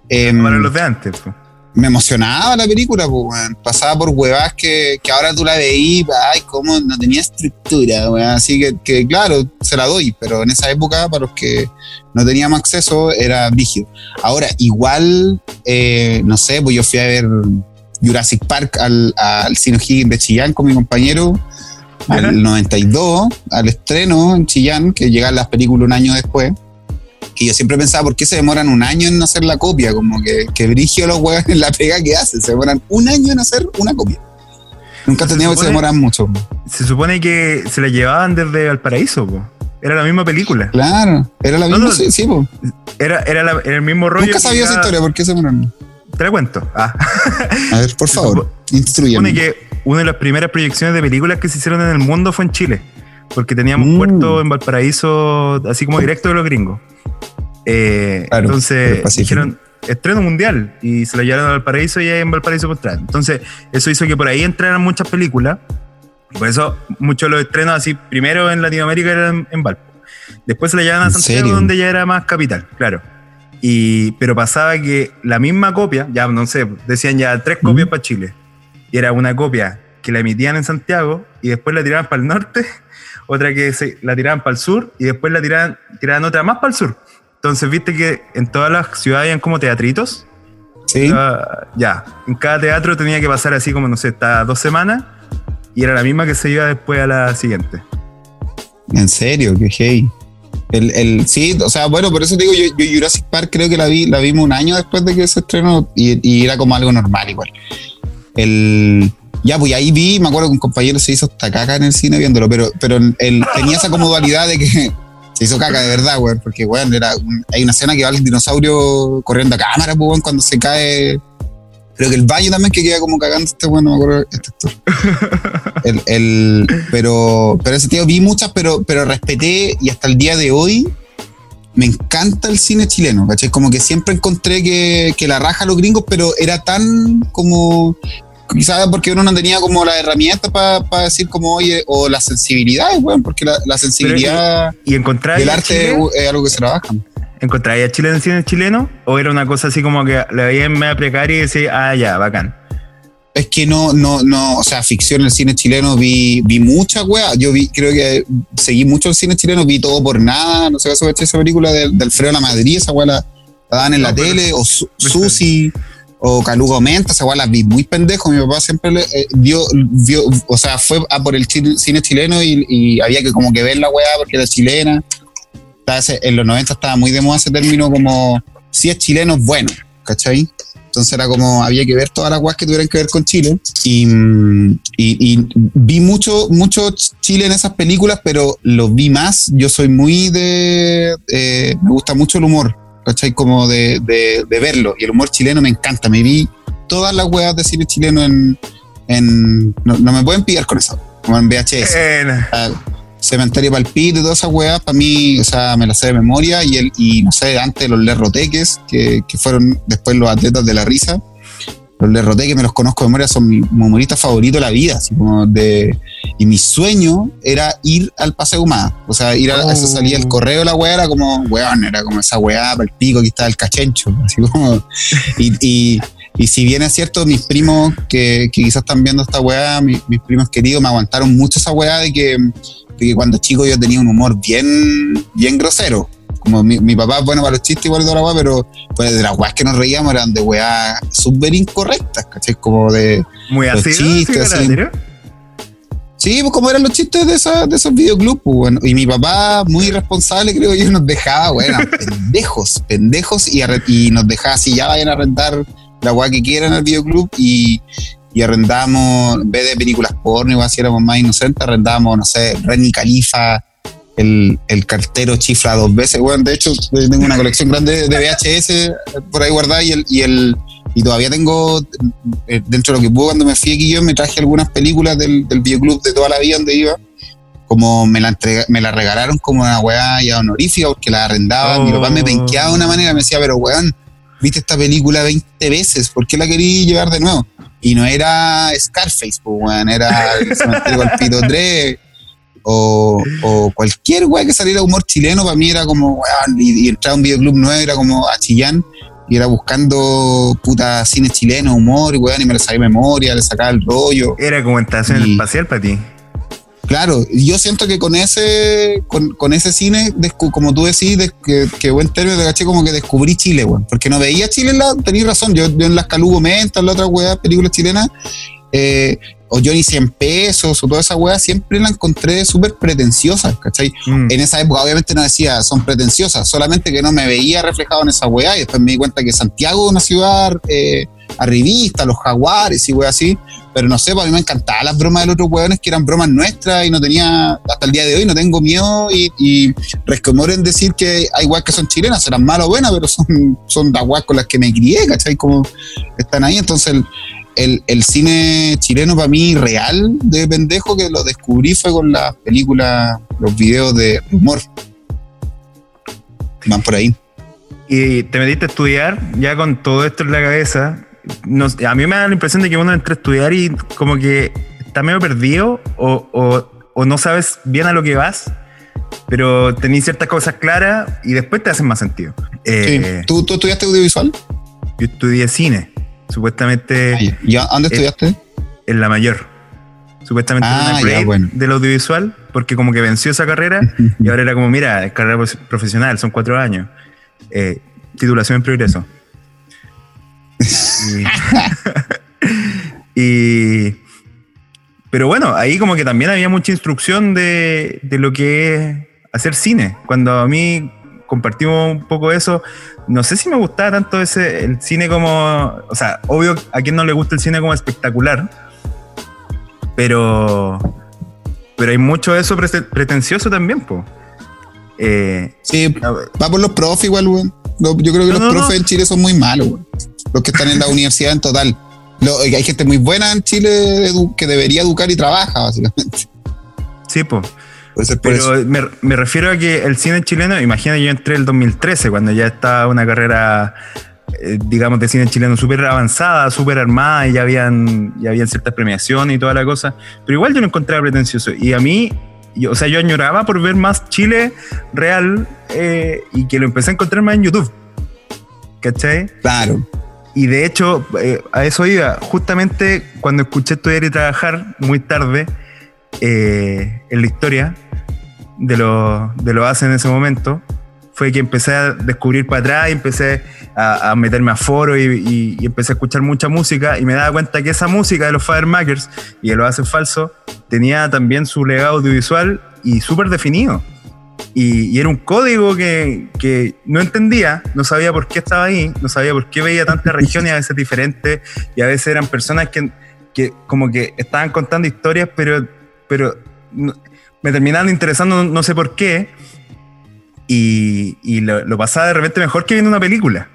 para em, los de antes, pues. Me emocionaba la película, pues, weón. Pasaba por huevas que, que ahora tú la veís, ay, cómo no tenía estructura, weón. Así que, que, claro, se la doy, pero en esa época, para los que no teníamos acceso, era rígido. Ahora, igual, eh, no sé, pues yo fui a ver Jurassic Park al, al Cine Higgins de Chillán con mi compañero, al 92, al estreno en Chillán, que llegan las películas un año después. Y yo siempre pensaba, ¿por qué se demoran un año en hacer la copia? Como que, que brigio los huevos en la pega que hacen. Se demoran un año en hacer una copia. Nunca tenido que se demoran mucho. Se supone que se la llevaban desde Valparaíso, po. Era la misma película. Claro, era la misma, no, sí, sí po. Era, era, la, era, el mismo rollo. Nunca sabía esa historia, ¿por qué se demoran? Te la cuento. Ah. A ver, por favor, instruyeme. Se supone que una de las primeras proyecciones de películas que se hicieron en el mundo fue en Chile. Porque teníamos mm. puerto en Valparaíso, así como directo de los gringos. Eh, claro, entonces dijeron estreno mundial y se lo llevaron a Valparaíso y ahí en Valparaíso pues Entonces, eso hizo que por ahí entraran muchas películas. Por eso muchos de los estrenos así, primero en Latinoamérica eran en Valpo. Después se le llevaban a Santiago, donde ya era más capital, claro. Y, pero pasaba que la misma copia, ya no sé, decían ya tres copias para Chile. Y era una copia que la emitían en Santiago y después la tiraban para el norte, otra que se, la tiraban para el sur y después la tiraban, tiraban otra más para el sur. Entonces, viste que en todas las ciudades habían como teatritos. Sí. ya, en cada teatro tenía que pasar así como, no sé, hasta dos semanas y era la misma que se iba después a la siguiente. En serio, qué hey. El, el, sí, o sea, bueno, por eso digo, yo, yo, Jurassic Park creo que la vi, la vimos un año después de que se estrenó y, y era como algo normal igual. El, ya, pues ahí vi, me acuerdo que un compañero se hizo hasta caca en el cine viéndolo, pero, pero él tenía esa como dualidad de que se hizo caca de verdad, güey, porque, güey, era hay una escena que va el dinosaurio corriendo a cámara, pues, cuando se cae. Creo que el baño también que queda como cagando este, bueno, me acuerdo este el, el, pero, pero ese tío vi muchas, pero, pero respeté y hasta el día de hoy me encanta el cine chileno, ¿cachai? Como que siempre encontré que, que la raja a los gringos, pero era tan como quizás porque uno no tenía como la herramienta para decir como, oye, o la sensibilidad, bueno, porque la, sensibilidad y, encontrar del arte es algo que se trabaja. ¿Encontráis a Chile en cine chileno? ¿O era una cosa así como que le veía en media precaria y decía, ah, ya, bacán? Es que no, no, no, o sea, ficción en el cine chileno vi, vi mucha wea. Yo vi, creo que seguí mucho el cine chileno, vi todo por nada. No sé si esa película del, del Alfredo La Madrid, esa wea la, daban en la tele, o Susi o Calugo Menta, esa las vi muy pendejo. Mi papá siempre le, eh, dio, o sea, fue a por el cine chileno y, había que como que ver la weá porque era chilena. En los 90 estaba muy de moda ese término como si es chileno es bueno, ¿cachai? Entonces era como, había que ver todas las weas que tuvieran que ver con Chile. Y, y, vi mucho, mucho Chile en esas películas, pero lo vi más. Yo soy muy de. Eh, me gusta mucho el humor. ¿Cachai? Como de, de, verlo. Y el humor chileno me encanta. Me vi todas las weas de cine chileno en. en no, me pueden pillar con eso, como en VHS. Cementerio Palpito y todas esas weas, para mí, o sea, me las sé de memoria. Y, el, y no sé, antes los Lerroteques, que, que fueron después los atletas de la risa los Lerroteques me los conozco de memoria, son mi humorista favorito de la vida. Así como de, y mi sueño era ir al Paseo Humada. O sea, ir a, eso salía el oh. correo de la weá, era como, weón, era como esa weá para el pico, aquí está el cachencho. Así como, y, y, si bien es cierto, mis primos que, que quizás están viendo esta weá, mis, primos queridos, me aguantaron mucho esa weá de que, de que cuando chico yo tenía un humor bien, bien grosero como mi, mi, papá, bueno, para los chistes igual de la weá, pero pues, de las weas que nos reíamos eran de weá súper incorrectas, ¿cachai? Como de. Muy así, chistes, así. Sí, pues como eran los chistes de, esa, de esos videoclubs, pues, bueno. Y mi papá, muy responsable, creo yo, nos dejaba, bueno, pendejos, pendejos, y, y, nos dejaba así, ya vayan a rentar la weá que quieran al videoclub y, y arrendamos, en vez de películas porno, así éramos más inocentes, arrendamos, no sé, Renny Califa, el, el, cartero chifla dos veces. Bueno, de hecho, tengo una colección grande de VHS por ahí guardada y el, y el y todavía tengo eh, dentro de lo que puedo cuando me fui aquí yo me traje algunas películas del, del videoclub de toda la vida donde iba. Como me la me la regalaron como una weá ya honorífica porque la arrendaban. Mi papá me penqueaba de una manera me decía pero weón viste esta película 20 veces ¿por qué la quería llevar de nuevo? y no era Scarface pues weón era el cementerio Pito 3 o, o cualquier weá que saliera humor chileno, para mí era como, y, entrar a un videoclub nuevo era como a Chillán, y era buscando puta cine chileno, humor y weón, y me lo sabía de memoria, le sacaba el rollo. Era como estación Y- espacial para ti. Claro, y yo siento que con ese, con, con ese cine, como tú decís, de- que, que buen término, te caché como que descubrí Chile, weón. Porque no veía Chile, en la, tenías razón, yo, yo en las Calugo Menta, en la otra weá, películas chilenas, eh, o Johnny 100 pesos, o toda esa weá, siempre la encontré súper pretenciosa, ¿cachai? Mm. En esa época obviamente no decía son pretenciosas, solamente que no me veía reflejado en esa weá y después me di cuenta que Santiago es una ciudad eh, arribista, los jaguares y weá así, pero no sé, pues a mí me encantaban las bromas de los otros weones que eran bromas nuestras y no tenía, hasta el día de hoy no tengo miedo y, y en decir que hay weas que son chilenas, serán malas o buenas, pero son, son las weas con las que me crié, ¿cachai? Como están ahí, entonces el, el, el cine chileno para mí real de pendejo que lo descubrí fue con las películas, los videos de humor. Van por ahí. Y te metiste a estudiar ya con todo esto en la cabeza. No- a mí me da la impresión de que uno entra a estudiar y como que está medio perdido o, o- o no sabes bien a lo que vas, pero tenés ciertas cosas claras y después te hacen más sentido. Eh, Sí. ¿Tú, ¿Tú estudiaste audiovisual? Yo estudié cine, supuestamente ya. ¿Y a dónde estudiaste? en la mayor. Supuestamente Ah, ya, bueno. del audiovisual, porque como que venció esa carrera y ahora era como, mira, es carrera profesional, son cuatro años. Eh, titulación en progreso. Y, y- pero bueno, ahí como que también había mucha instrucción de, de lo que es hacer cine. Cuando a mí compartimos un poco eso, no sé si me gustaba tanto ese el cine como, o sea, obvio a quien no le gusta el cine como espectacular, pero pero hay mucho de eso prete- pretencioso también, po. Eh, Sí, va por los profes igual, weón. Yo creo que No, los no, profes no. en Chile son muy malos, weón. Los que están en la universidad en total. Lo- hay gente muy buena en Chile que debería educar y trabaja, básicamente. sí, po. Eso. Pero me, me refiero a que el cine chileno, imagina yo entré el 2013, cuando ya estaba una carrera, eh, digamos, de cine chileno súper avanzada, súper armada, y ya habían, ya habían ciertas premiaciones y toda la cosa. Pero igual yo lo encontraba pretencioso. Y a mí, yo, o sea, yo añoraba por ver más Chile real eh, y que lo empecé a encontrar más en YouTube. ¿Cachai? Claro. Y de hecho, eh, a eso iba. Justamente cuando escuché estudiar y trabajar muy tarde eh, en la historia de lo, de lo hace en ese momento, fue que empecé a descubrir para atrás y empecé a, meterme a foro y, y- empecé a escuchar mucha música y me daba cuenta que esa música de los Firemakers y de los Hacen Falso tenía también su legado audiovisual y súper definido. Y, y era un código que, que no entendía, no sabía por qué estaba ahí, no sabía por qué veía tantas regiones a veces diferentes y a veces eran personas que, que como que estaban contando historias, pero, pero me terminaban interesando, no, no sé por qué, y, y lo, lo pasaba de repente mejor que viendo una película.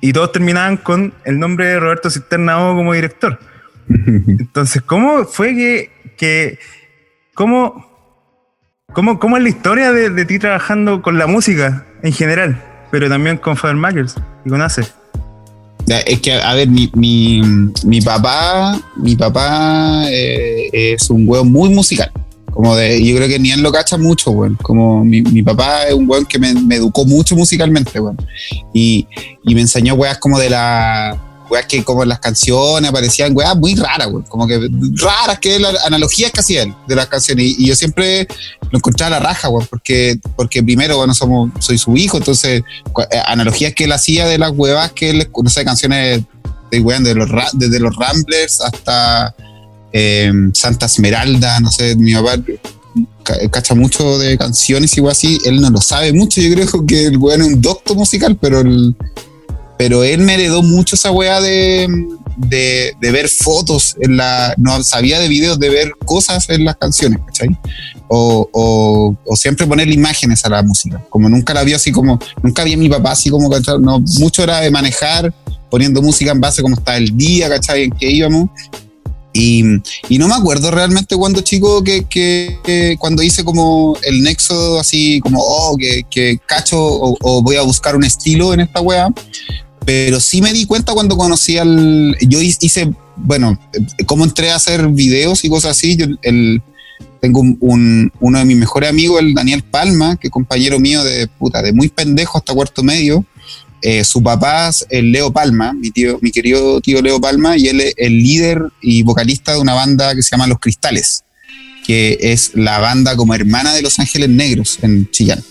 Y todos terminaban con el nombre de Roberto Cisterna O como director. Entonces, ¿cómo fue que, que cómo, cómo, cómo es la historia de, de ti trabajando con la música en general, pero también con Makers y con Ace? Es que, a ver, mi, mi, mi papá, mi papá eh, es un weón muy musical. Como de, yo creo que ni él lo cacha mucho, weón. Como mi, mi papá es un weón que me, educó mucho musicalmente, weón. Y, y me enseñó weas como de la. Weas que como las canciones aparecían weas muy raras, weón. Como que raras que las analogías que hacía él de las canciones. Y, yo siempre lo encontraba a la raja, weón. Porque, porque primero, bueno, somos, soy su hijo, entonces eh, analogías que él hacía de las huevas que él, no sé, canciones de, weón, de los, ra- desde los Ramblers hasta eh, Santa Esmeralda, no sé, mi papá ca- cacha mucho de canciones weón así, él no lo sabe mucho, yo creo que el weón es un doctor musical, pero él me heredó mucho esa weá de, ver fotos en la, no sabía de videos, de ver cosas en las canciones, ¿cachai? O, siempre ponerle imágenes a la música, como nunca la vio así como, nunca vi a mi papá así como, ¿cachai? No, mucho era de manejar, poniendo música en base a cómo estaba el día, ¿cachai? En qué íbamos. Y, no me acuerdo realmente cuando chico que, que- cuando hice como el nexo así como, oh, que, que cacho o, voy a buscar un estilo en esta wea. Pero sí me di cuenta cuando conocí al... Yo hi- hice, bueno, cómo entré a hacer videos y cosas así. Yo, el, tengo un, un- uno de mis mejores amigos, el Daniel Palma, que es compañero mío de puta, de muy pendejo hasta cuarto medio. Eh, su papá es Leo Palma, mi tío, mi querido tío Leo Palma, y él es el líder y vocalista de una banda que se llama Los Cristales, que es la banda como hermana de Los Ángeles Negros en Chillán.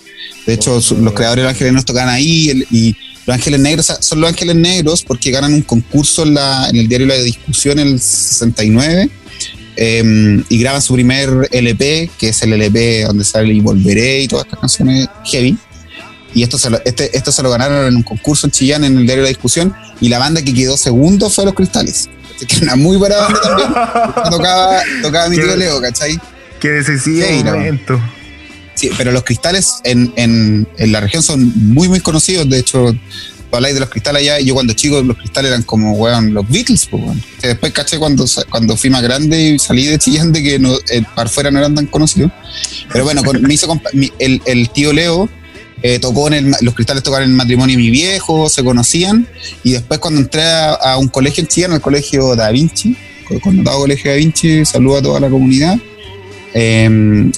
De hecho, los creadores de Los Ángeles Negros tocan ahí y Los Ángeles Negros son Los Ángeles Negros porque ganan un concurso en, la, en el diario La Discusión en el 69 em, y graban su primer LP, que es el LP donde sale Y Volveré y todas estas canciones heavy y esto se, lo, este, esto se lo ganaron en un concurso en Chillán en el diario de la discusión y la banda que quedó segundo fue Los Cristales. Que era una muy buena banda también. tocaba, tocaba mi tío Leo, ¿cachai? Que decisivo sí, momento. Sí, pero los cristales en, en, en, la región son muy, muy conocidos. De hecho, habláis de los cristales allá. Yo cuando chico, los cristales eran como, weón, los Beatles, pues, weón. Después caché cuando, cuando fui más grande y salí de Chillán de que no, eh, para afuera no eran tan conocidos. Pero bueno, con, me hizo el, el tío Leo eh, tocó en el, los cristales tocaron en el matrimonio de mi viejo, se conocían, y después cuando entré a, un colegio en Chile, en el colegio Da Vinci, connotado colegio Da Vinci, saludo a toda la comunidad, em,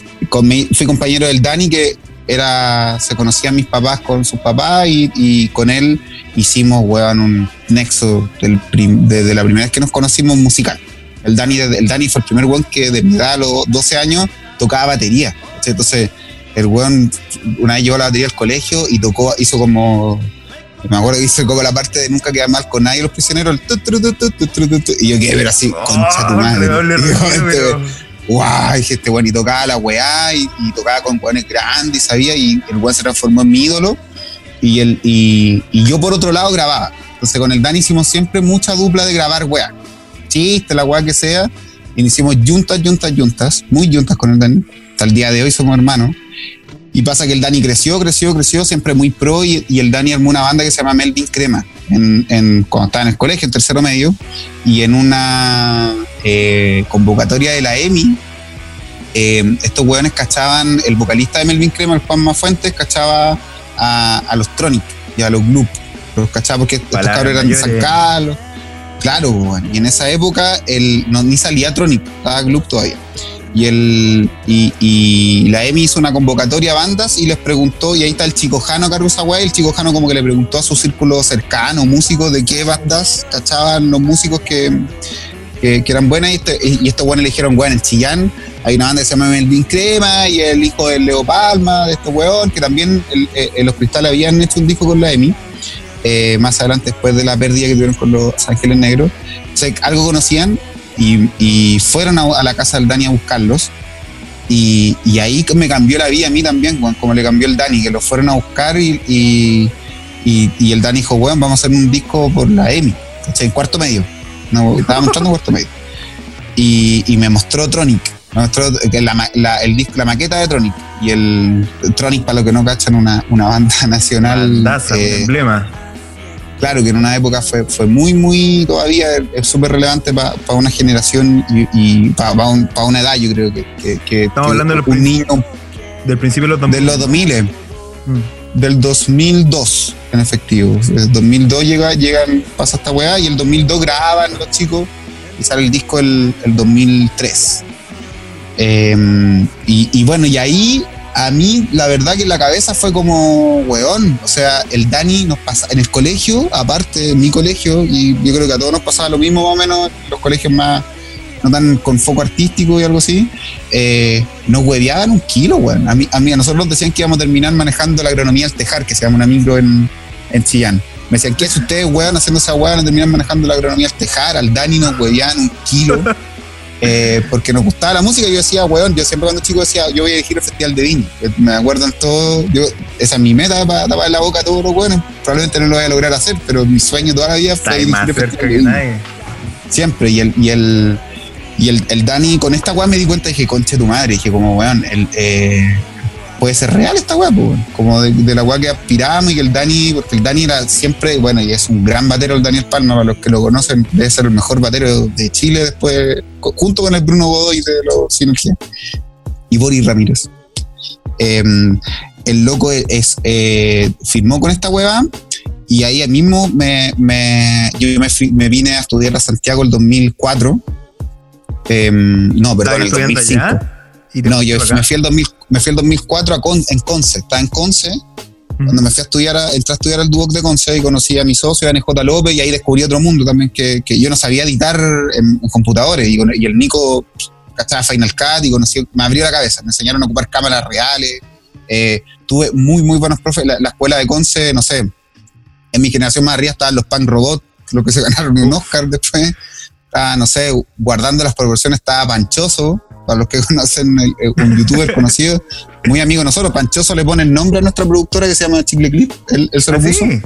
fui compañero del Dani, que era, se conocían mis papás con sus papás, y, con él hicimos, weón, un nexo desde la primera vez que nos conocimos musical. El Dani, el Dani fue el primer weón que de mi edad a los 12 años tocaba batería. Entonces, el weón una vez llevó la batería al colegio y tocó, hizo como. Me acuerdo que hizo como la parte de nunca quedar mal con nadie los prisioneros. y yo quedé ver así, concha tu madre. Guau, dije este weón y tocaba la weá y, tocaba con weones grandes, sabía, y el weón se transformó en mi ídolo. Y, el, y, yo por otro lado grababa. Entonces con el Dani hicimos siempre mucha dupla de grabar weá. Chiste, la weá que sea. Y hicimos juntas, juntas, juntas, muy juntas con el Dani. Hasta el día de hoy somos hermanos. Y pasa que el Dani creció, creció, creció, siempre muy pro, y, el Dani armó una banda que se llama Melvin Crema, en, cuando estaba en el colegio, en tercero medio, y en una eh, convocatoria de la EMI, eh, estos hueones cachaban, el vocalista de Melvin Crema, el Juan Mafuentes, cachaba a, los Tronic y a los Gloop. Los cachaba porque estos cabros eran de San Carlos. Claro, y en esa época el, no, ni salía Tronic, estaba Gloop todavía y, el, y, la EMI hizo una convocatoria a bandas y les preguntó, y ahí está el Chico Jano Caruzaguay, el Chico Jano como que le preguntó a su círculo cercano, músicos, de qué bandas cachaban los músicos que, que, eran buenas, y, este, y estos buenos eligieron, bueno, el Chillán, hay una banda que se llama Melvin Crema, y el hijo de Leo Palma, de este weón, que también eh, en Los Cristales habían hecho un disco con la EMI, eh, más adelante después de la pérdida que tuvieron con los Ángeles Negros. O sea, algo conocían y, fueron a, la casa del Dani a buscarlos. Y, ahí me cambió la vida a mí también, como le cambió el Dani, que los fueron a buscar y, el Dani dijo, bueno, vamos a hacer un disco por la EMI, en cuarto medio. No, estaba mostrando cuarto medio. Y, me mostró Tronic, me mostró la, el disco, la maqueta de Tronic. Y el Tronic, para los que no cachan, una, una banda nacional. Eh, emblema claro que en una época fue, fue muy, muy, todavía es súper relevante para una generación y, para una edad, yo creo que. Estamos hablando de un niño. Del principio de los 2000. De los 2000. Mm. Del 2002, en efectivo. El 2002 llega, llegan, pasa esta weá y el 2002 graban los chicos y sale el disco el, el 2003. Em, y, y bueno, y ahí a mí la verdad que en la cabeza fue como, weón, o sea, el Dani nos pasa, en el colegio, aparte de mi colegio, y yo creo que a todos nos pasaba lo mismo más o menos, los colegios más, no tan con foco artístico y algo así, eh, nos hueveaban un kilo, weón. A mí, a mí, a nosotros nos decían que íbamos a terminar manejando la agronomía al Tejar, que se llama una micro en, en Chillán. Me decían, ¿qué es ustedes, weón, haciendo esa weón, terminar manejando la agronomía al Tejar? Al Dani nos hueveaban un kilo. Eh, porque nos gustaba la música. Yo decía, weón, yo siempre cuando chico decía, yo voy a elegir el Festival de Viña. Me acuerdan todo, yo, esa es mi meta para tapar la boca a todos los buenos. Probablemente no lo voy a lograr hacer, pero mi sueño toda la vida fue elegir el Festival de Viña. Siempre, y el, y el, y el, el Dani, con esta weá me di cuenta y dije, conche tu madre, dije como, weón, el, eh, puede ser real esta weá, como de, la weá que aspiramos y que el Dani, porque el Dani era siempre, bueno, y es un gran batero el Daniel Palma, para los que lo conocen, debe ser el mejor batero de Chile después, junto con el Bruno Godoy de los Sinergia y Boris Ramírez. Em, el loco es, eh, firmó con esta weá y ahí mismo me, me yo me, vine a estudiar a Santiago el 2004. Em, no, perdón, el 2005 no, yo me fui, el 2000, me fui el 2004 a en Conce, estaba en Conce Cuando me fui a estudiar, a, entré a estudiar al Duoc de Conce y conocí a mi socio, a NJ López, y ahí descubrí otro mundo también que, que yo no sabía editar en, en computadores. Y, y, el Nico cachaba Final Cut y conocí, me abrió la cabeza, me enseñaron a ocupar cámaras reales. Eh, tuve muy, muy buenos profes. La, la, escuela de Conce, no sé, en mi generación más arriba estaban los Pan Robot, los que se ganaron un Oscar después. Estaba, no sé, guardando las proporciones, estaba Panchoso, para los que conocen el, un youtuber conocido, muy amigo de nosotros. Panchoso le pone el nombre a nuestra productora que se llama Chicle Clip, él, él se lo ¿Ah, puso. sí?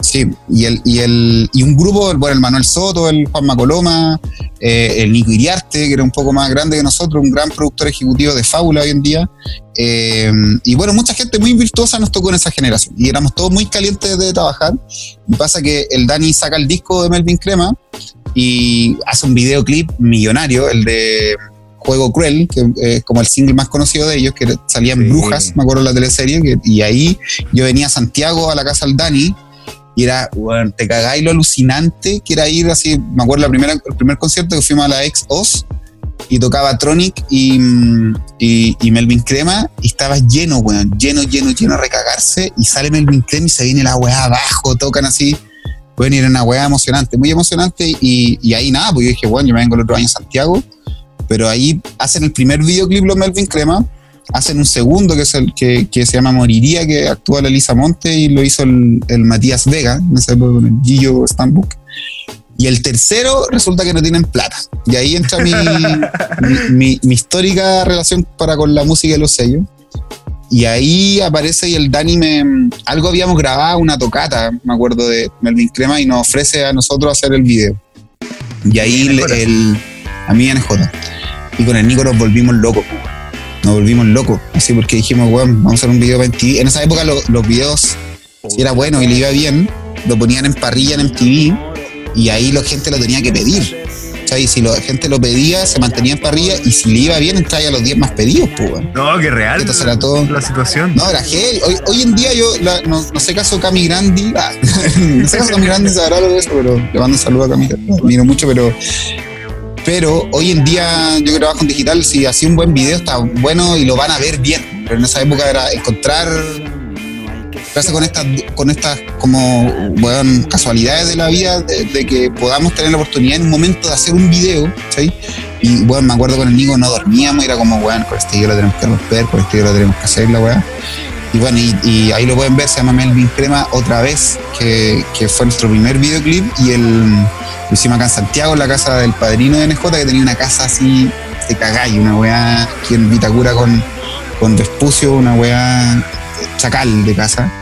Sí, y, el, y, el, y un grupo, bueno, el Manuel Soto, el Juan Macoloma, eh, el Nico Iriarte, que era un poco más grande que nosotros, un gran productor ejecutivo de Fábula hoy en día. Eh, y bueno, mucha gente muy virtuosa nos tocó en esa generación. Y éramos todos muy calientes de trabajar. Y pasa que el Dani saca el disco de Melvin Crema y hace un videoclip millonario, el de Juego Cruel, que es como el single más conocido de ellos, que salían Sí. brujas, me acuerdo de la teleserie, que, y ahí yo venía a Santiago a la casa del Dani y era, bueno, te cagáis lo alucinante que era ir así, me acuerdo la primera, el primer concierto que fuimos a la ex Oz y tocaba Tronic y, mm, y, y Melvin Crema y estaba lleno, weón, lleno, lleno, lleno a recagarse y sale Melvin Crema y se viene la weá abajo, tocan así, pueden ir una weá emocionante, muy emocionante y, y ahí nada, pues yo dije, bueno, yo me vengo el otro año a Santiago, pero ahí hacen el primer videoclip los Melvin Crema, hacen un segundo que es el que, que se llama Moriría, que actúa la Elisa Monte y lo hizo el, el Matías Vega, esa época con el Gillo Stambuk. Y el tercero resulta que no tienen plata. Y ahí entra mi, mi, mi, mi histórica relación para con la música y los sellos. Y ahí aparece y el Dani me. Algo habíamos grabado, una tocata, me acuerdo de Melvin Crema, y nos ofrece a nosotros hacer el video. Y ahí el- a mí NJ. Y con el Nico nos volvimos locos. Nos volvimos locos. Así porque dijimos, weón, vamos a hacer un video para MTV. En esa época lo- los videos, si era bueno y le iba bien, lo ponían en parrilla en MTV y ahí la gente lo tenía que pedir. O sea, y si la gente lo pedía, se mantenía en parrilla y si le iba bien, entraba a los 10 más pedidos, pues, weón. No, qué real. Entonces era todo- La situación. No, era heavy. Hoy, hoy en día yo la- no, no sé caso Cami Grandi. ah, no sé caso Cami Grandi sabrá lo de eso, pero le mando un saludo a Cami. la admiro mucho, pero. Pero hoy en día yo que trabajo en digital, si hacía un buen video está bueno y lo van a ver bien. Pero en esa época era encontrar. Gracias con estas, con estas como weón, casualidades de la vida, de, que podamos tener la oportunidad en un momento de hacer un video, ¿sí? Y bueno, me acuerdo con el Nico no dormíamos, era como, weón, con este video lo tenemos que romper, con este video lo tenemos que hacer, la weá. Y bueno, y, ahí lo pueden ver, se llama Melvin Crema otra vez, que, que fue nuestro primer videoclip y el, lo hicimos acá en Santiago, en la casa del padrino de NJ, que tenía una casa así de cagallo, una weá aquí en Vitacura con, con Vespucio, una weá chacal de casa.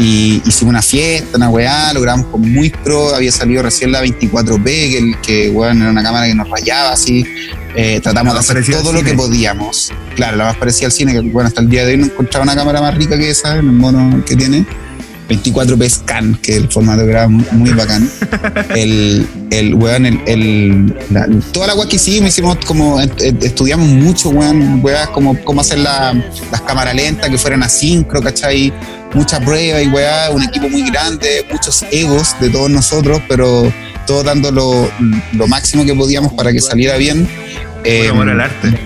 Y hicimos una fiesta, una weá, lo grabamos con muy pro, había salido recién la 24p, que, que weón, era una cámara que nos rayaba así. Eh, tratamos de hacer todo lo que podíamos. Claro, la más parecida al cine, que bueno, hasta el día de hoy no encontraba una cámara más rica que esa, en el mono que tiene. 24p scan, que el formato que era muy, muy bacán. El, el weón, el, el- la- toda la weá que hicimos, hicimos como, estudiamos mucho, weón, weas como cómo hacer la- las cámaras lentas que fueran a sincro, ¿cachai? Mucha prueba y weá, un equipo muy grande, muchos egos de todos nosotros, pero todos dando lo, lo máximo que podíamos para que saliera bien. Eh, Por amor al arte.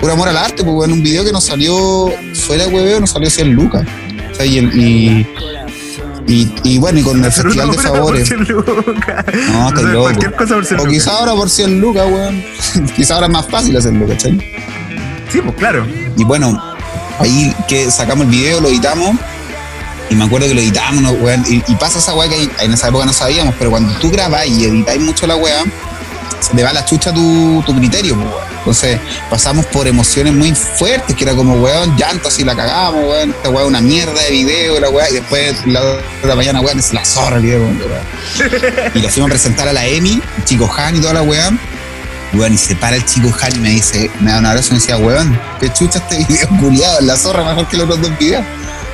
Puro amor al arte, pues bueno, un video que nos salió fuera de hueveo, nos salió 100 lucas. O sea, y, el- y, y, y bueno, y con el Festival de por Favores. 100 lucas. No, O sea, loco. Cualquier cosa por 100 O quizá ahora por 100 lucas, weón. quizá ahora es más fácil hacerlo, ¿cachai? Sí, pues claro. Y bueno, ahí que sacamos el video, lo editamos. Y me acuerdo que lo editamos, ¿no, weón. Y, y pasa esa weá que en esa época no sabíamos, pero cuando tú grabás y editáis mucho la weá, se te va la chucha tu, tu criterio, pues, weón. Entonces pasamos por emociones muy fuertes, que era como, weón, llanto así la cagamos, weón. Esta es una mierda de video, la weá. Y después la otra mañana, weón, es la zorra el video, weón. Y lo fuimos a presentar a la Emi, chico Han y toda la weá. Weón, y se para el chico Han y me dice, me da un abrazo y me decía, weón, qué chucha este video culiado, la zorra mejor que los otros dos videos.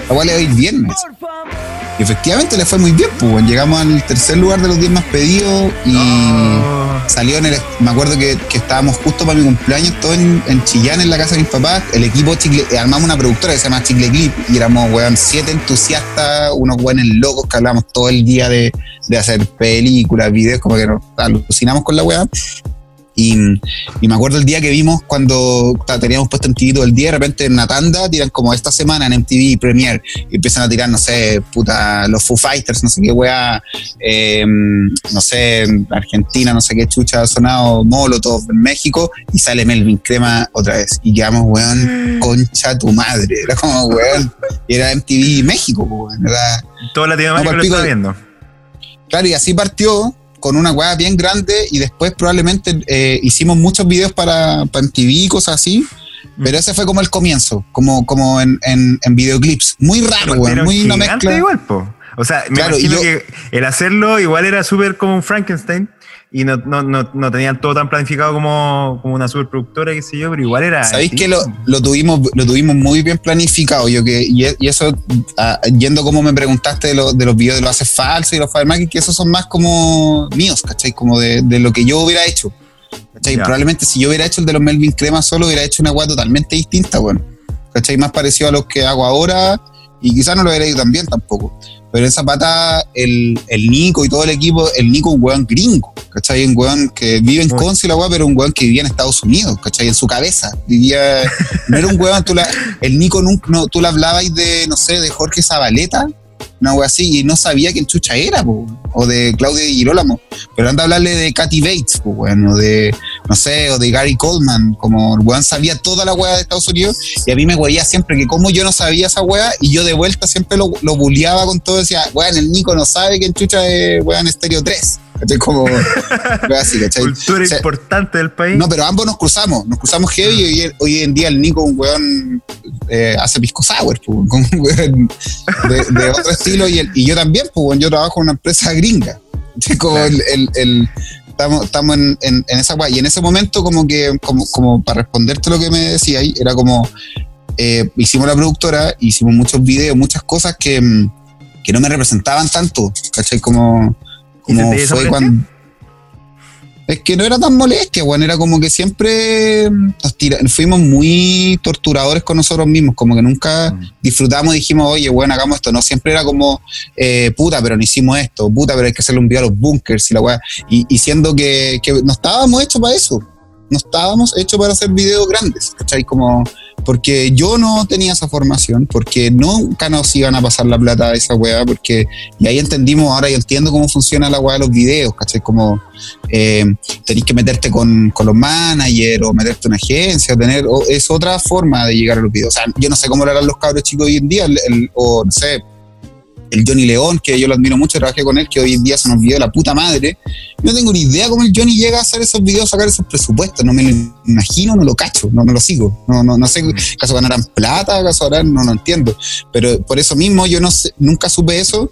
La weá le va a Y efectivamente le fue muy bien, pues llegamos al tercer lugar de los 10 más pedidos y salió en el. Me acuerdo que, que estábamos justo para mi cumpleaños, todo en, en Chillán, en la casa de mis papás. El equipo Chicle, eh, armamos una productora que se llama Chicle Clip y éramos, weón, siete entusiastas, unos weones locos que hablábamos todo el día de, de hacer películas, videos, como que nos alucinamos con la weá. Y, y, me acuerdo el día que vimos cuando teníamos puesto MTV todo el día, de repente en una tanda tiran como esta semana en MTV Premiere y empiezan a tirar, no sé, puta, los Foo Fighters, no sé qué wea, eh, no sé, Argentina, no sé qué chucha ha sonado, Molotov en México y sale Melvin Crema otra vez. Y quedamos, weón, concha tu madre. Era como, weón, y era MTV México, weón. Era, Todo Latinoamérica lo está viendo. Claro, y así partió con una weá bien grande y después probablemente eh, hicimos muchos videos para, para MTV y cosas así. Mm. Pero ese fue como el comienzo, como, como en, en, videoclips. Muy raro, weón. Muy una mezcla. Igual, po. O sea, me imagino que el hacerlo igual era súper como un Frankenstein y no, no, no, no, tenían todo tan planificado como, como una superproductora, qué sé yo, pero igual era. Sabéis que lo, lo, tuvimos, lo tuvimos muy bien planificado. Yo que, y, eso, ah, yendo como me preguntaste de, lo, de los videos de los haces falsos y los firemaking, que esos son más como míos, ¿cachai? Como de, de lo que yo hubiera hecho. ¿cachai? Probablemente si yo hubiera hecho el de los Melvin Crema solo, hubiera hecho una agua totalmente distinta, bueno. ¿cachai? Más parecido a lo que hago ahora y quizás no lo hubiera ido tan bien tampoco. Pero esa pata, el, el Nico y todo el equipo, el Nico es un weón gringo, ¿cachai? Un weón que vive en Conce y la weá, pero un weón que vivía en Estados Unidos, ¿cachai? En su cabeza. Vivía. No era un weón, tú la, el Nico nunca, no, tú le hablabas de, no sé, de Jorge Zabaleta, una wea así, y no sabía quién chucha era, o de Claudia de Girolamo. Pero anda a hablarle de Katy Bates, pues, bueno, de, no sé, o de Gary Coleman, como el weón sabía toda la wea de Estados Unidos, y a mí me weía siempre que como yo no sabía esa wea, y yo de vuelta siempre lo, lo bulleaba con todo, decía, weón, el Nico no sabe quién chucha es weón Estéreo 3. ¿cachai? Como, así, ¿cachai? Cultura importante del país. No, pero ambos nos cruzamos, nos cruzamos heavy y hoy, en día el Nico, un weón, eh, hace pisco sour, pues, con un weón de, otro estilo y, el, y yo también, pues, yo trabajo en una empresa gringa. Como el, el, estamos, estamos en, en, esa guay. Y en ese momento, como que, como, como para responderte lo que me decía ahí, era como, eh, hicimos la productora, hicimos muchos videos, muchas cosas que, que no me representaban tanto, ¿cachai? Como, como fue cuando. Es que no era tan molestia, bueno, era como que siempre nos fuimos muy torturadores con nosotros mismos, como que nunca mm. disfrutamos y dijimos, oye, bueno, hagamos esto. No, siempre era como, eh, puta, pero no hicimos esto, puta, pero hay que hacerle un video a los bunkers y la weá. Y, y, siendo que, que no estábamos hechos para eso, no estábamos hechos para hacer videos grandes, ¿cachai? Como porque yo no tenía esa formación, porque nunca nos iban a pasar la plata a esa weá, porque y ahí entendimos, ahora yo entiendo cómo funciona la weá de los videos, ¿cachai? Como eh, tenéis que meterte con, con, los managers o meterte en una agencia, tener, es otra forma de llegar a los videos. O sea, yo no sé cómo lo harán los cabros chicos hoy en día, o no sé, el Johnny León, que yo lo admiro mucho, trabajé con él, que hoy en día se nos vio la puta madre. No tengo ni idea cómo el Johnny llega a hacer esos videos, sacar esos presupuestos. No me lo imagino, no lo cacho, no lo sigo. No, no, sé, ¿acaso ganarán plata? ¿Acaso harán? No, no entiendo. Pero por eso mismo yo no sé, nunca supe eso.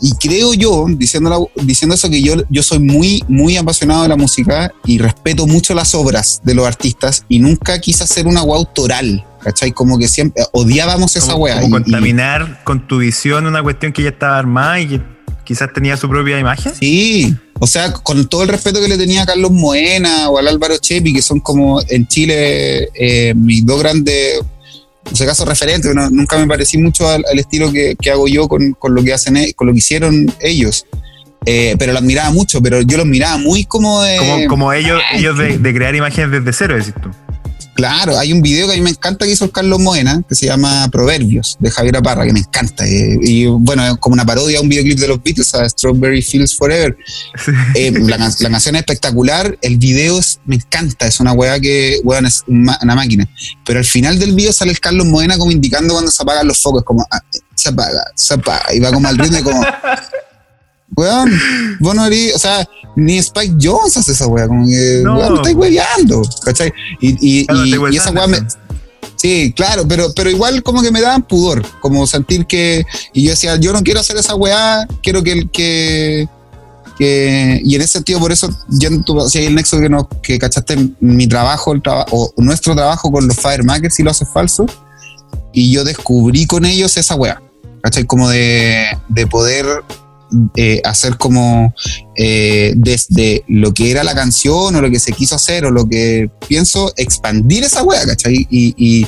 Y creo yo, diciendo, diciendo eso, que yo, yo soy muy, muy apasionado de la música y respeto mucho las obras de los artistas y nunca quise hacer una agua autoral. ¿cachai? Como que siempre odiábamos esa weá. Como contaminar con tu visión una cuestión que ya estaba armada y que quizás tenía su propia imagen. Sí, o sea, con todo el respeto que le tenía a Carlos Moena o al Álvaro Chepi, que son como en Chile eh, mis dos grandes, en ese caso referentes, nunca me parecí mucho al, estilo que, hago yo con, lo que hacen, e, con lo que hicieron ellos. Eh, pero lo admiraba mucho, pero yo los miraba muy como de... Como, ellos, ellos de, de, crear imágenes desde cero, decís tú. Claro, hay un video que a mí me encanta que hizo el Carlos Moena, que se llama Proverbios, de Javier Aparra, que me encanta. Eh, y bueno, es como una parodia a un videoclip de los Beatles, a Strawberry Fields Forever. Eh, la, canción es espectacular, el video me encanta, es una weá que, weón, es una máquina. Pero al final del video sale el Carlos Moena como indicando cuando se apagan los focos, como, ah, se apaga, se apaga, y va como al ritmo como... Weón, vos no eres, o sea, ni Spike Jones hace esa weá, como que, no. weón, estáis hueveando, ¿cachai? Y, y, y, esa weá me. Sí, claro, pero, pero igual como que me daban pudor, como sentir que. Y yo decía, yo no quiero hacer esa weá, quiero que. que que, y en ese sentido, por eso, yo, si hay el nexo que, no, que cachaste mi trabajo, el trabajo, o nuestro trabajo con los Firemakers y lo hace falso, y yo descubrí con ellos esa weá, ¿cachai? Como de, de poder eh, hacer como eh, desde lo que era la canción o lo que se quiso hacer o lo que pienso, expandir esa weá, ¿cachai? Y, y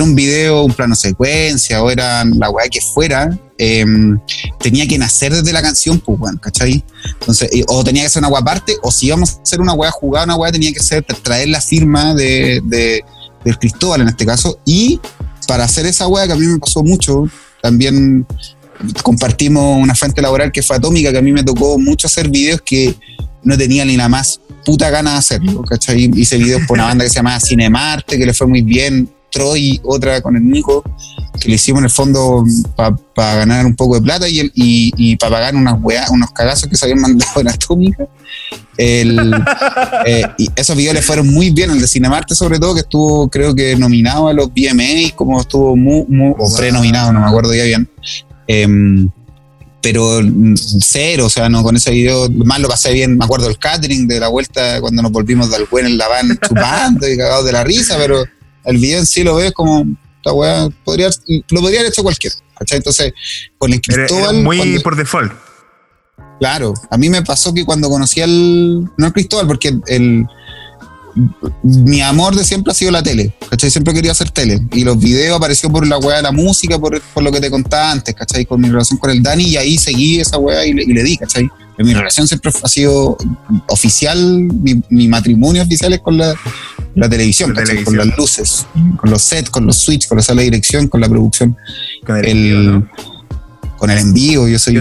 un video, un plano secuencia o era la weá que fuera, em, tenía que nacer desde la canción, pues, weón, ¿cachai? Entonces, o tenía que ser una weá aparte, o si íbamos a hacer una weá jugada, una weá tenía que ser traer la firma de, de, del Cristóbal en este caso, y para hacer esa weá que a mí me pasó mucho, también compartimos una fuente laboral que fue atómica, que a mí me tocó mucho hacer videos que no tenía ni la más puta gana de hacerlo, ¿cachai? Hice videos por una banda que se llamaba Cinemarte, que le fue muy bien, Troy, otra con el Nico, que le hicimos en el fondo para ganar un poco de plata y, y, para pagar unas unos cagazos que se habían mandado en Atómica. El, eh, y esos videos le fueron muy bien, el de Cinemarte sobre todo, que estuvo creo que nominado a los BMA, como estuvo muy, muy o prenominado, no me acuerdo ya bien. Em, pero cero, o sea, no con ese video, más lo pasé bien, me acuerdo el catering de la vuelta cuando nos volvimos del buen en la van chupando y cagados de la risa, pero el video en sí lo ves como esta weá, podría, lo podría haber hecho cualquiera, Entonces, con el Cristóbal. muy por default. Claro, a mí me pasó que cuando conocí al. No al Cristóbal, porque el mi amor de siempre ha sido la tele, ¿cachai? Siempre quería hacer tele. Y los videos apareció por la weá de la música, por, lo que te contaba antes, ¿cachai? Con mi relación con el Dani, y ahí seguí esa weá y le, di, ¿cachai? mi relación siempre ha sido oficial, mi, matrimonio oficial es con la, televisión, con las luces, con los sets, con los switches, con la sala de dirección, con la producción. Con el, envío, Con el envío, yo soy,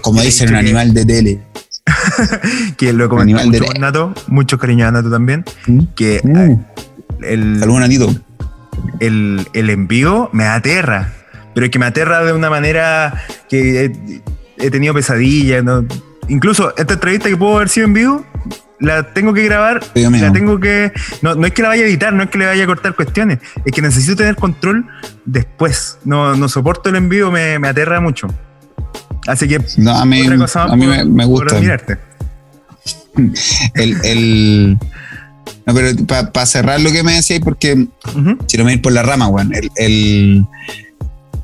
como dicen, un animal de tele. que lo comenté mucho con Nato, mucho cariño a Nato también, ¿Mm? que mm. Eh, el, ¿Algún El, el envío me aterra, pero es que me aterra de una manera que he, tenido pesadillas, incluso esta entrevista que puedo haber sido en vivo, la tengo que grabar, la tengo que. No, no, es que la vaya a editar, no es que le vaya a cortar cuestiones, es que necesito tener control después. No, no soporto el envío, me, me aterra mucho. Así que no, a mí, a mí me, gusta. El, el, no, pero para cerrar lo que me decías, porque si no me ir por la rama, weón. El, el,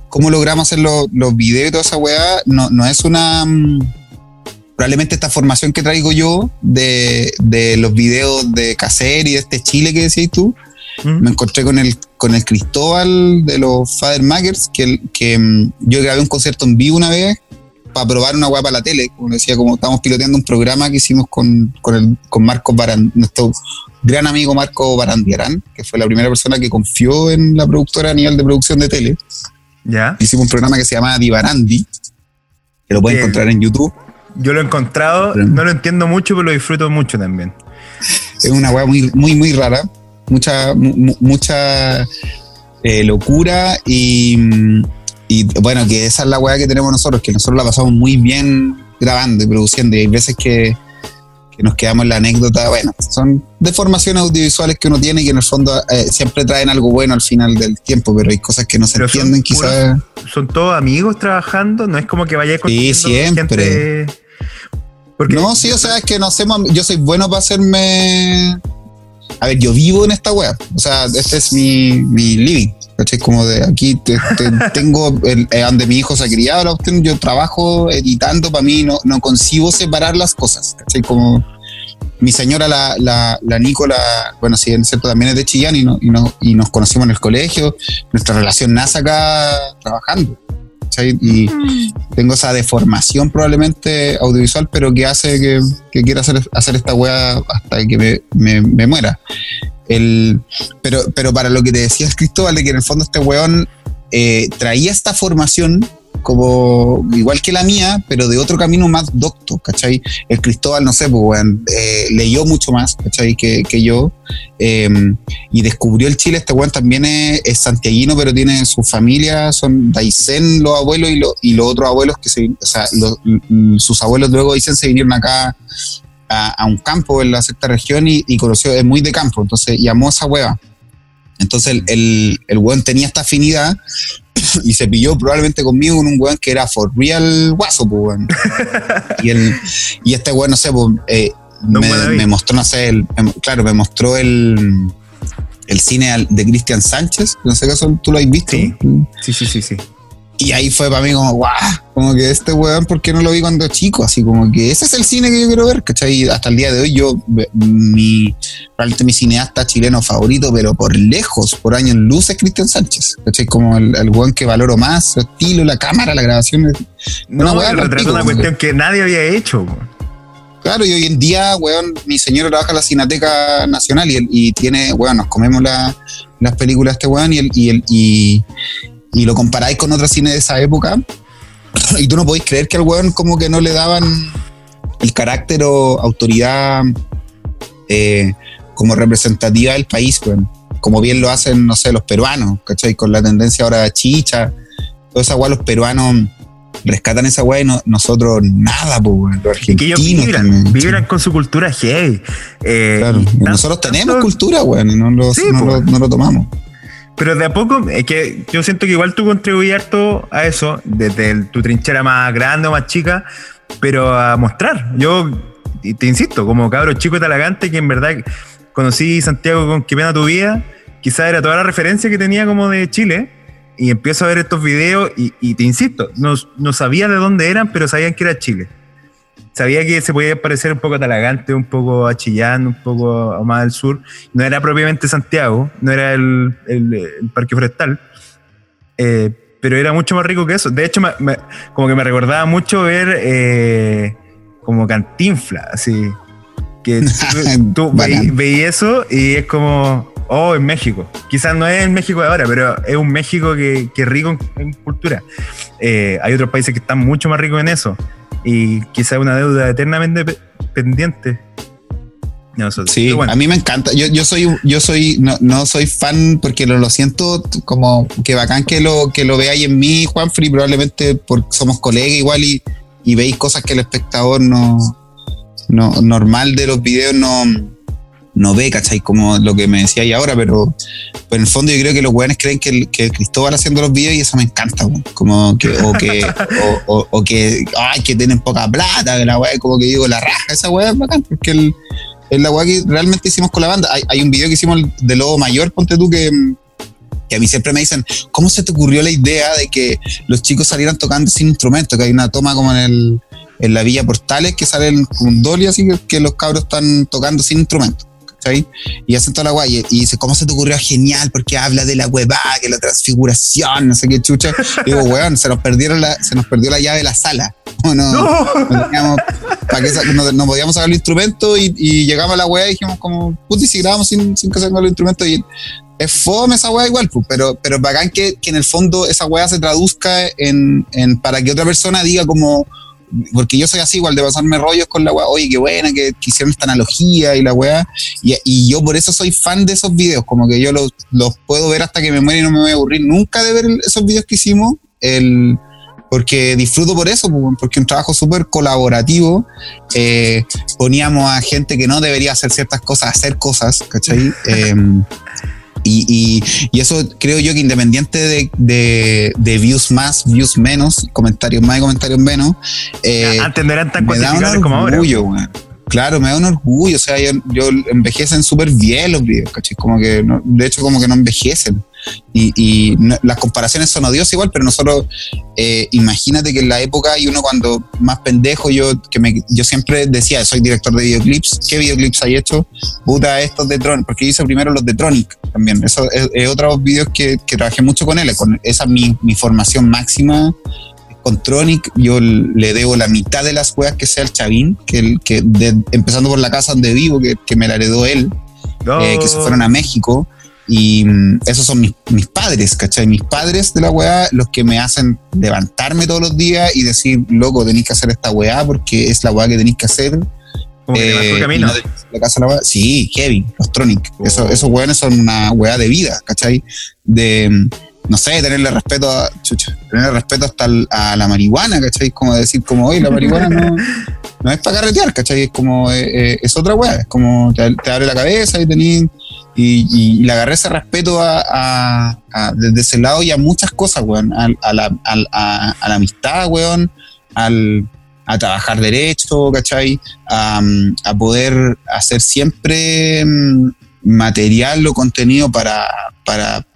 cómo logramos hacer los, los videos y toda esa weá, no, no es una. Mm, probablemente esta formación que traigo yo de, de los videos de Caser y de este Chile que decías tú, me encontré con el, con el Cristóbal de los Father Makers, que, que mm, yo grabé un concierto en vivo una vez para probar una guapa para la tele, como decía, como estamos piloteando un programa que hicimos con, con, el, con Marco Barand, nuestro gran amigo Marco Barandiarán, que fue la primera persona que confió en la productora a nivel de producción de tele. ¿Ya? Hicimos un programa que se llama Divarandi, que lo pueden encontrar en YouTube. Yo lo he encontrado, no lo entiendo mucho, pero lo disfruto mucho también. Es una weá muy, muy, muy rara, mucha, mucha eh, locura y y bueno, que esa es la weá que tenemos nosotros, que nosotros la pasamos muy bien grabando y produciendo. Y hay veces que, nos quedamos en la anécdota. Bueno, son deformaciones audiovisuales que uno tiene y que en el fondo eh, siempre traen algo bueno al final del tiempo, pero hay cosas que no se entienden quizás. ¿Son todos amigos trabajando? No es como que vaya con Sí, siempre. Porque no, sí, o sea, es que no hacemos. Yo soy bueno para hacerme. A ver, yo vivo en esta web. O sea, este es mi, mi living. ¿Cachai? Como de aquí tengo el, eh, donde mi hijo se ha criado, yo trabajo editando, para mí no, no concibo separar las cosas, ¿cachai? Como mi señora, la, la, la Nicola, bueno, sí, en cierto, también es de Chillán y, no, y, no, y nos conocimos en el colegio, nuestra relación nace acá trabajando. ¿cachai? Y tengo esa deformación probablemente audiovisual, pero que hace que, que quiera hacer, hacer esta wea hasta que me, me, me muera. El, pero, pero para lo que te decías, Cristóbal, de que en el fondo este weón eh, traía esta formación como igual que la mía, pero de otro camino más docto, ¿cachai? El Cristóbal, no sé, pues, weón, eh, leyó mucho más, ¿cachai? Que, yo, em, y descubrió el Chile, este weón también es, es, santiaguino, pero tiene su familia, son Daisen los abuelos y, y los otros abuelos que se, o sea, sus abuelos luego dicen se vinieron acá a, un campo en la sexta región y, conoció, es muy de campo, entonces llamó a esa hueva. Entonces el, el, weón tenía esta afinidad y se pilló probablemente conmigo con un weón que era for real guaso, pues, y, el, y este weón, no sé, pues, eh, me, mostró, no sé, el, claro, me mostró el, el cine de Cristian Sánchez, no sé qué tú lo has visto. Sí, sí, sí, sí. Y ahí fue para mí como, guau, como que este weón, ¿por qué no lo vi cuando chico? Así como que ese es el cine que yo quiero ver, ¿cachai? Hasta el día de hoy yo, mi, probablemente mi cineasta chileno favorito, pero por lejos, por años luz, es Cristian Sánchez, ¿cachai? Como el, el weón que valoro más, su estilo, la cámara, la grabación. No, una, una cuestión que nadie había hecho, Claro, y hoy en día, weón, mi señor trabaja en la Cineteca Nacional y, y tiene, weón, nos comemos las películas de este weón y, el, y, el, y, y lo comparáis con otros cines de esa época y tú no podéis creer que al weón como que no le daban el carácter o autoridad eh, como representativa del país, weón. Como bien lo hacen, no sé, los peruanos, ¿cachai? Con la tendencia ahora de chicha, toda esa weá, los peruanos rescatan esa weá y nosotros nada, pues, los argentinos. que ellos vibran, vibran con su cultura hey. Eh, claro, nosotros tenemos cultura, weón, y no, no, lo, no lo tomamos. Pero de a poco, es que yo siento que igual tú contribuyes harto a eso, desde tu trinchera más grande o más chica, pero a mostrar. Yo te insisto, como cabro chico talagante, que en verdad conocí Santiago con Qué pena tu vida, quizás era toda la referencia que tenía como de Chile, y empiezo a ver estos videos y, te insisto, no, no sabía de dónde eran, pero sabían que era Chile sabía que se podía parecer un poco a Talagante, un poco a Chillán, un poco más al sur. No era propiamente Santiago, no era el, Parque Forestal, eh, pero era mucho más rico que eso. De hecho, como que me recordaba mucho ver eh, como Cantinfla, así. Que tú, veías eso y es como, oh, en México. Quizás no es el México de ahora, pero es un México que, es rico en, cultura. Eh, hay otros países que están mucho más ricos en eso y quizá una deuda eternamente pendiente. sí, a mí me encanta. Yo, yo soy, yo soy, no, no soy fan porque lo, lo, siento como que bacán que lo, que lo veáis en mí, Juanfrey, probablemente porque somos colegas igual y, y veis cosas que el espectador no, no normal de los videos no, no ve, ¿cachai? Como lo que me decía ahí ahora, pero, en el fondo yo creo que los weones creen que, que Cristóbal haciendo los videos y eso me encanta, Como que, o que, o, que, ay, que tienen poca plata, que la weá, como que digo, la raja, esa weá es bacán, porque el, es la weá que realmente hicimos con la banda. Hay, hay un video que hicimos de Lobo Mayor, ponte tú, que, que a mí siempre me dicen, ¿cómo se te ocurrió la idea de que los chicos salieran tocando sin instrumento? Que hay una toma como en el en la Villa Portales que salen con dolly así que, que los cabros están tocando sin instrumento. Y hacen toda la guay. Y dice, ¿cómo se te ocurrió? Genial, porque habla de la huevada, que la transfiguración, no sé qué chucha. digo, weón, se nos, perdieron la, se nos perdió la llave de la sala. No, no, no, podíamos sacar el instrumento y, y, llegamos a la weá y dijimos como, puti, si grabamos sin, sin que salgan los instrumentos y es fome esa weá igual, pues, pero, pero bacán que, que en el fondo esa weá se traduzca en, en, para que otra persona diga como, porque yo soy así igual de pasarme rollos con la weá, oye, qué buena que, hicieron esta analogía y la weá, y, yo por eso soy fan de esos videos, como que yo los, puedo ver hasta que me muera y no me voy a aburrir nunca de ver esos videos que hicimos, el, porque disfruto por eso, porque un trabajo súper colaborativo, eh, poníamos a gente que no debería hacer ciertas cosas, hacer cosas, ¿cachai? Em, y, eso creo yo que independiente de, views más, views menos, comentarios más y comentarios menos. Eh, Antes no eran tan cuantificables como ahora. Claro, me da un orgullo. O sea, yo, yo envejecen súper bien los videos, ¿cachai? Como que, de hecho, como que no envejecen. Y, las comparaciones son odiosas igual, pero nosotros, eh, imagínate que en la época y uno cuando más pendejo, yo que me, yo siempre decía, soy director de videoclips, ¿qué videoclips hay hecho? Puta, estos de Tronic, porque hice primero los de Tronic también. Eso es, otros videos que, que, trabajé mucho con él, con esa es mi, mi formación máxima con Tronic yo le debo la mitad de las juegas que sea el Chavín, que, que empezando por la casa donde vivo, que, que me la heredó él, eh, que se fueron a México. Y mm, esos son mis, mis, padres, ¿cachai? Mis padres de la weá, los que me hacen levantarme todos los días y decir, loco, tenéis que hacer esta weá porque es la weá que tenéis que hacer. Como eh, camino. la casa la Sí, Kevin, los Tronic. Eso, oh. esos weones son una weá de vida, ¿cachai? De, mm, no sé, tenerle respeto a, chucha, tenerle respeto hasta a la marihuana, ¿cachai? Como decir, como, hoy la marihuana no, no es para carretear, ¿cachai? Es como, eh, eh, es otra weá, es como te, abre la cabeza y tenés y, le agarré ese respeto a, desde ese lado y a muchas cosas, weón. A, la, a, la, amistad, weón. Al, a trabajar derecho, ¿cachai? A, poder hacer siempre mm, material o contenido para, para,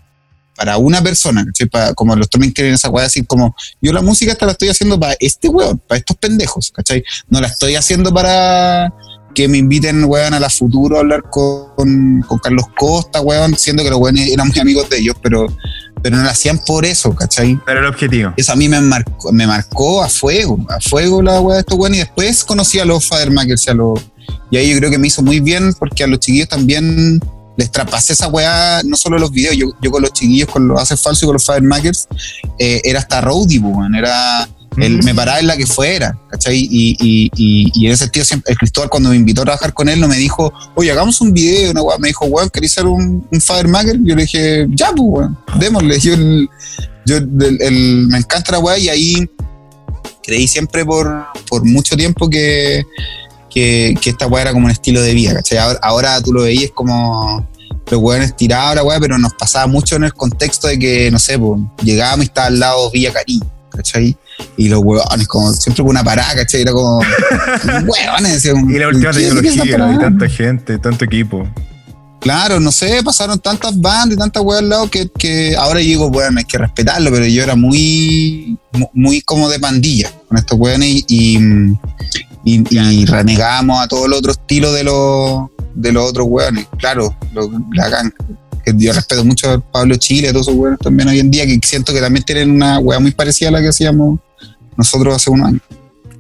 para una persona, ¿cachai? Para, como los Turning tienen esa weá, decir como, yo la música esta la estoy haciendo para este weón, para estos pendejos, ¿cachai? No la estoy haciendo para que me inviten, weón, a la futuro a hablar con, con Carlos Costa, weón, siendo que los weones eran muy amigos de ellos, pero, pero no lo hacían por eso, ¿cachai? Pero el objetivo. Eso a mí me marcó, me marcó a fuego, a fuego la weá de estos weones, y después conocí a los Fadermakers y a los... Y ahí yo creo que me hizo muy bien porque a los chiquillos también les traspasé esa weá, no solo los videos, yo, yo con los chiquillos, con los Hace Falso y con los Fadermakers, eh, era hasta roadie, weón, era... Él me paraba en la que fuera, ¿cachai? Y, y, y, y en ese sentido, siempre, el Cristóbal cuando me invitó a trabajar con él, no me dijo, oye, hagamos un video, una. Me dijo, weón, ¿querés ser un, un Fadermaker? Yo le dije, ya, pues, weón, démosle. Yo, el- yo el- el- me encanta la weá y ahí creí siempre por, por mucho tiempo que, que, que esta weá era como un estilo de vida, ¿cachai? Ahora, ahora tú lo veías como los weones tirados la weá, pero nos pasaba mucho en el contexto de que, no sé, pues, llegábamos y estaba al lado Villa Cariño, ¿cachai? Y los weones, como siempre con una parada, ¿cachai? Era como, decía, Y la última ¿qué es esa tecnología, y tanta gente, tanto equipo. Claro, no sé, pasaron tantas bandas y tantas weas al lado que, que ahora yo digo, bueno, hay que respetarlo, pero yo era muy, mu- muy como de pandilla con estos weones y, y, y- y renegábamos a todo el otro estilo de los, de los otros weones. Claro, lo- la. Que yo respeto mucho a Pablo Chile, a todos esos weones también hoy en día, que siento que también tienen una wea muy parecida a la que hacíamos nosotros hace unos años.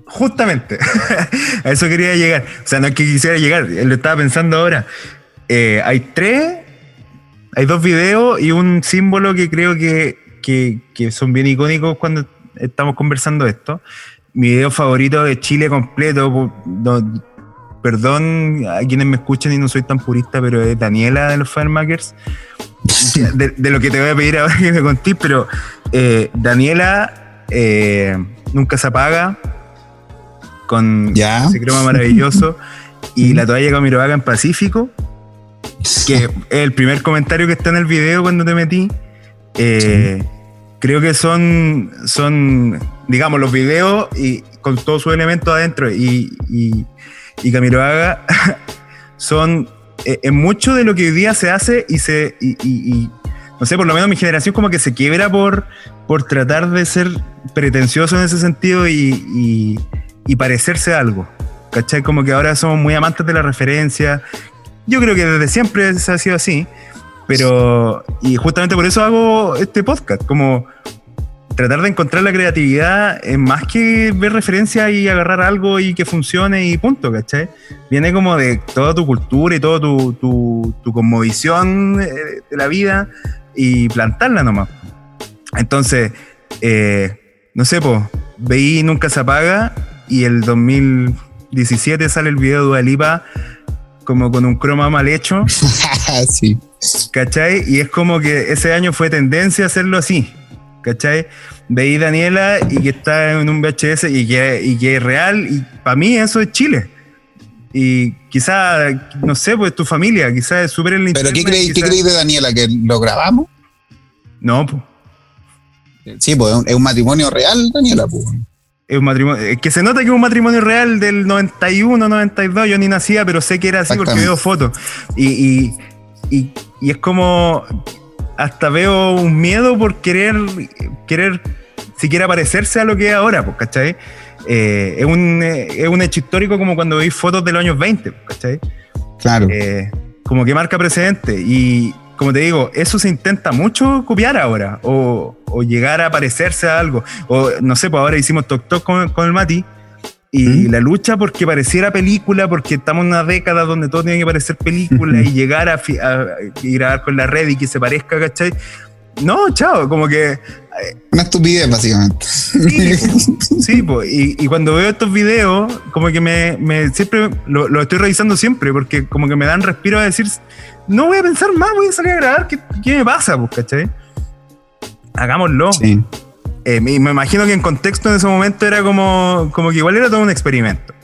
Justamente, a eso quería llegar. O sea, no es que quisiera llegar, lo estaba pensando ahora. Eh, hay tres, hay dos videos y un símbolo que creo que, que- que son bien icónicos cuando estamos conversando esto. Mi video favorito de Chile completo, no- perdón a quienes me escuchan y no soy tan purista, pero es Daniela de los Firemakers. De, de lo que te voy a pedir ahora que me contés, pero eh, Daniela eh, nunca se apaga con Ya. ese croma maravilloso. Y la toalla Camiroaga en Pacífico, que es el primer comentario que está en el video cuando te metí. Eh, Creo que son, son, digamos, los videos y con todos sus elementos adentro. Y, y, y Camiroaga son eh, en mucho de lo que hoy día se hace y se y, y- y, no sé, por lo menos mi generación como que se quiebra por, por tratar de ser pretencioso en ese sentido y, y- y parecerse a algo. ¿Cachai? Como que ahora somos muy amantes de la referencia. Yo creo que desde siempre se ha sido así. Pero, y justamente por eso hago este podcast, como tratar de encontrar la creatividad es más que ver referencia y agarrar algo y que funcione y punto, ¿cachai? Viene como de toda tu cultura y toda tu, tu, tu cosmovisión eh, de la vida y plantarla nomás. Entonces, eh, no sé, pues, veí Nunca se apaga y el 2017 sale el video de Dua Lipa como con un croma mal hecho. sí. ¿cachai? Y es como que ese año fue tendencia a hacerlo así, ¿cachai? Veí Daniela y que está en un VHS y que, y que es real, y para mí eso es Chile. Y quizá, no sé, pues tu familia, quizá es súper en la ¿Pero qué creéis qué quizá- creéis de Daniela? ¿Que lo grabamos? No, pues. Sí, pues es un- matrimonio real, Daniela, pues. Es un matrimonio, que se nota que es un matrimonio real del 91, 92, yo ni nacía, pero sé que era así porque veo fotos. Y, y, y- y es como, hasta veo un miedo por querer, querer siquiera parecerse a lo que es ahora, pues, ¿cachai? Eh, es, un, eh, es un hecho histórico como cuando veis fotos de los años 20, pues, ¿cachai? Claro. Eh, como que marca precedente. Y como te digo, eso se intenta mucho copiar ahora, o, o llegar a parecerse a algo. O no sé, pues ahora hicimos Tok Tok con, con el Mati. Y ¿Mm? la lucha porque pareciera película, porque estamos en una década donde todo tiene que parecer película y llegar a, a- y grabar con la red y que se parezca, ¿cachai? No, chao, como que Una estupidez, básicamente. Sí, sí po. Y, y cuando veo estos videos, como que me, me- siempre lo, lo estoy revisando siempre, porque como que me dan respiro a decir, no voy a pensar más, voy a salir a grabar, ¿qué, qué me pasa? Pues, ¿cachai? Hagámoslo. Sí. Eh, me, me imagino que en contexto en ese momento era como, como que igual era todo un experimento.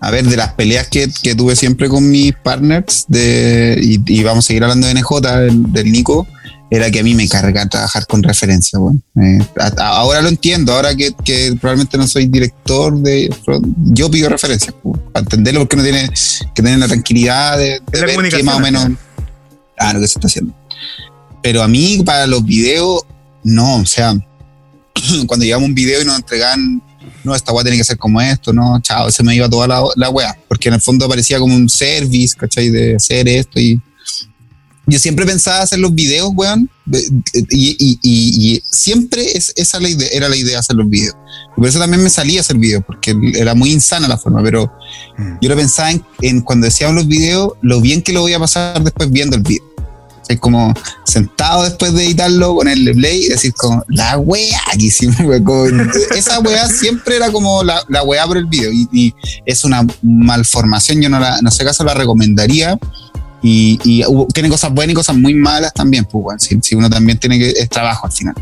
A ver, de las peleas que, que tuve siempre con mis partners, de, y, y vamos a seguir hablando de NJ, del, del Nico, era que a mí me carga trabajar con referencia. Bueno. Eh, ahora lo entiendo, ahora que, que probablemente no soy director de. Yo pido referencias, para entenderlo, porque uno tiene que tener la tranquilidad de, de La ver que más o menos. Claro, que se está haciendo. pero a mí, para los videos, no, o sea, cuando llevamos un video y nos entregan, no, esta weá tiene que ser como esto, no, chao, se me iba toda la, la weá, porque en el fondo parecía como un service, ¿cachai? De hacer esto y yo siempre pensaba hacer los videos, weón, y, y, y, siempre es, esa la idea, era la idea hacer los videos. por eso también me salía a hacer videos, porque era muy insana la forma, pero mm. yo lo pensaba en, cuando decíamos los videos, lo bien que lo voy a pasar después viendo el video. Es como sentado después de editarlo, ponerle play y decir como, la wea que hicimos, esa wea siempre era como la, la wea por el video y, es una malformación, yo no, la, no sé caso la recomendaría, y, tiene cosas buenas y cosas muy malas también, pues, si, uno también tiene que, es trabajo al final.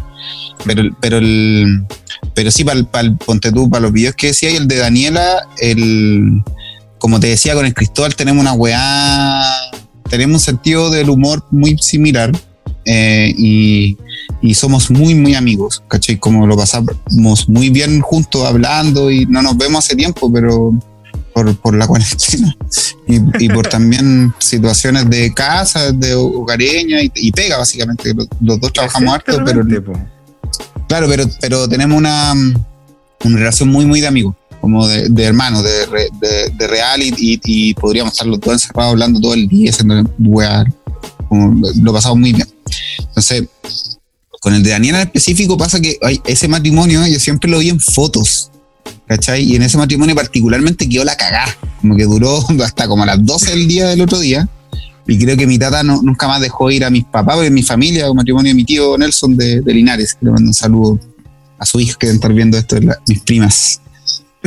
Pero, pero, el, pero sí, para el, para ponte tú, para los videos que decía y el de Daniela, el, como te decía, con el Cristóbal tenemos una weá, tenemos un sentido del humor muy similar eh, y, y, somos muy, muy amigos, ¿cachai? Como lo pasamos muy bien juntos hablando y no nos vemos hace tiempo, pero por, por la cuarentena y, por también situaciones de casa, de hogareña y, pega, básicamente. Los, dos trabajamos harto, pero. Claro, pero, pero tenemos una, una relación muy, muy de amigos, como de, de hermanos, de, de, real, y, y, podríamos estar los dos encerrados hablando todo el día, haciendo como lo pasamos muy bien. Entonces, con el de Daniela en específico pasa que ese matrimonio yo siempre lo vi en fotos ¿cachai? Y en ese matrimonio particularmente quedó la cagá, como que duró hasta como a las 12 del día del otro día. Y creo que mi tata nunca más dejó ir a mis papás, porque mi familia, el matrimonio de mi tío Nelson de, Linares, le mando un saludo a su hija que deben estar viendo esto, mis primas.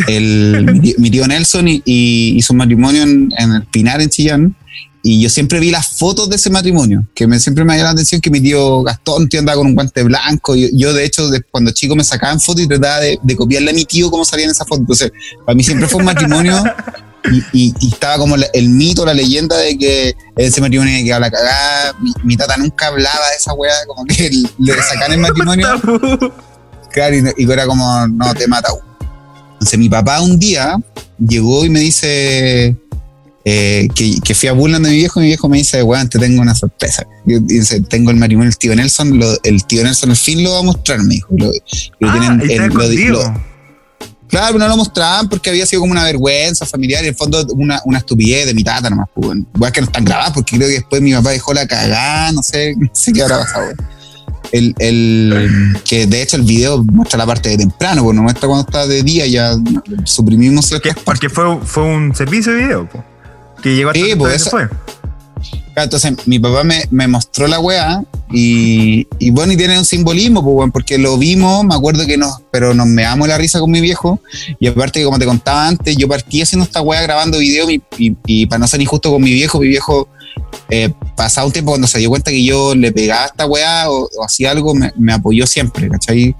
El, mi, tío, Nelson y, hizo un matrimonio en, en, el Pinar, en Chillán, y yo siempre vi las fotos de ese matrimonio, que me, siempre me llamó la atención que mi tío Gastón tío andaba con un guante blanco. Yo, yo de hecho, cuando chico me sacaban fotos y trataba de, copiarle a mi tío cómo salía en esa foto. Entonces, para mí siempre fue un matrimonio y, estaba como el mito, la leyenda de que ese matrimonio que la cagada. Mi, tata nunca hablaba de esa weá, como que le sacan el matrimonio. claro, y, era como, no, te mata. Entonces, mi papá un día llegó y me dice eh, que, que, fui a burlando de mi viejo, mi viejo me dice, weón, te tengo una sorpresa. Yo, dice, tengo el matrimonio del tío Nelson, el tío Nelson al fin lo va a mostrar, me dijo. Lo, ah, tienen, claro, no lo mostraban porque había sido como una vergüenza familiar y en el fondo una, una estupidez de mi tata nomás. Pues, que no están grabadas porque creo que después mi papá dejó la cagada, no sé, no sé qué habrá pasado. El, el, que de hecho el video muestra la parte de temprano, pues no muestra cuando está de día, ya suprimimos Porque, porque fue, fue un servicio de video, pues. Que llegó sí, pues fue. entonces mi papá me, me mostró la weá y, y, bueno, y tiene un simbolismo, pues, porque lo vimos, me acuerdo que nos, pero nos meamos la risa con mi viejo y aparte que como te contaba antes, yo partí haciendo esta weá grabando video y, y, para no ser injusto con mi viejo, mi viejo eh, pasado un tiempo cuando se dio cuenta que yo le pegaba a esta weá o, o hacía algo, me, me, apoyó siempre, ¿cachai?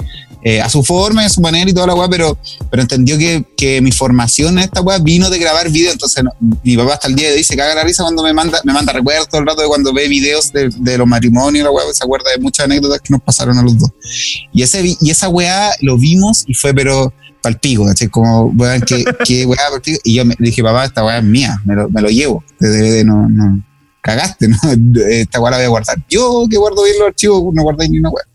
Eh, a su forma, a su manera y toda la weá, pero, pero entendió que, que mi formación en esta weá vino de grabar videos. Entonces, mi papá hasta el día de hoy se caga la risa cuando me manda, me manda recuerdos todo el rato de cuando ve videos de, de los matrimonios, la weá, se acuerda de muchas anécdotas que nos pasaron a los dos. Y, ese, y esa weá lo vimos y fue, pero palpigo, así como, weá, que, que weá, palpigo. Y yo me dije, papá, esta weá es mía, me lo, me lo llevo. De, no, no, cagaste, ¿no? Esta weá la voy a guardar. Yo que guardo bien los archivos, no guardáis ni una weá.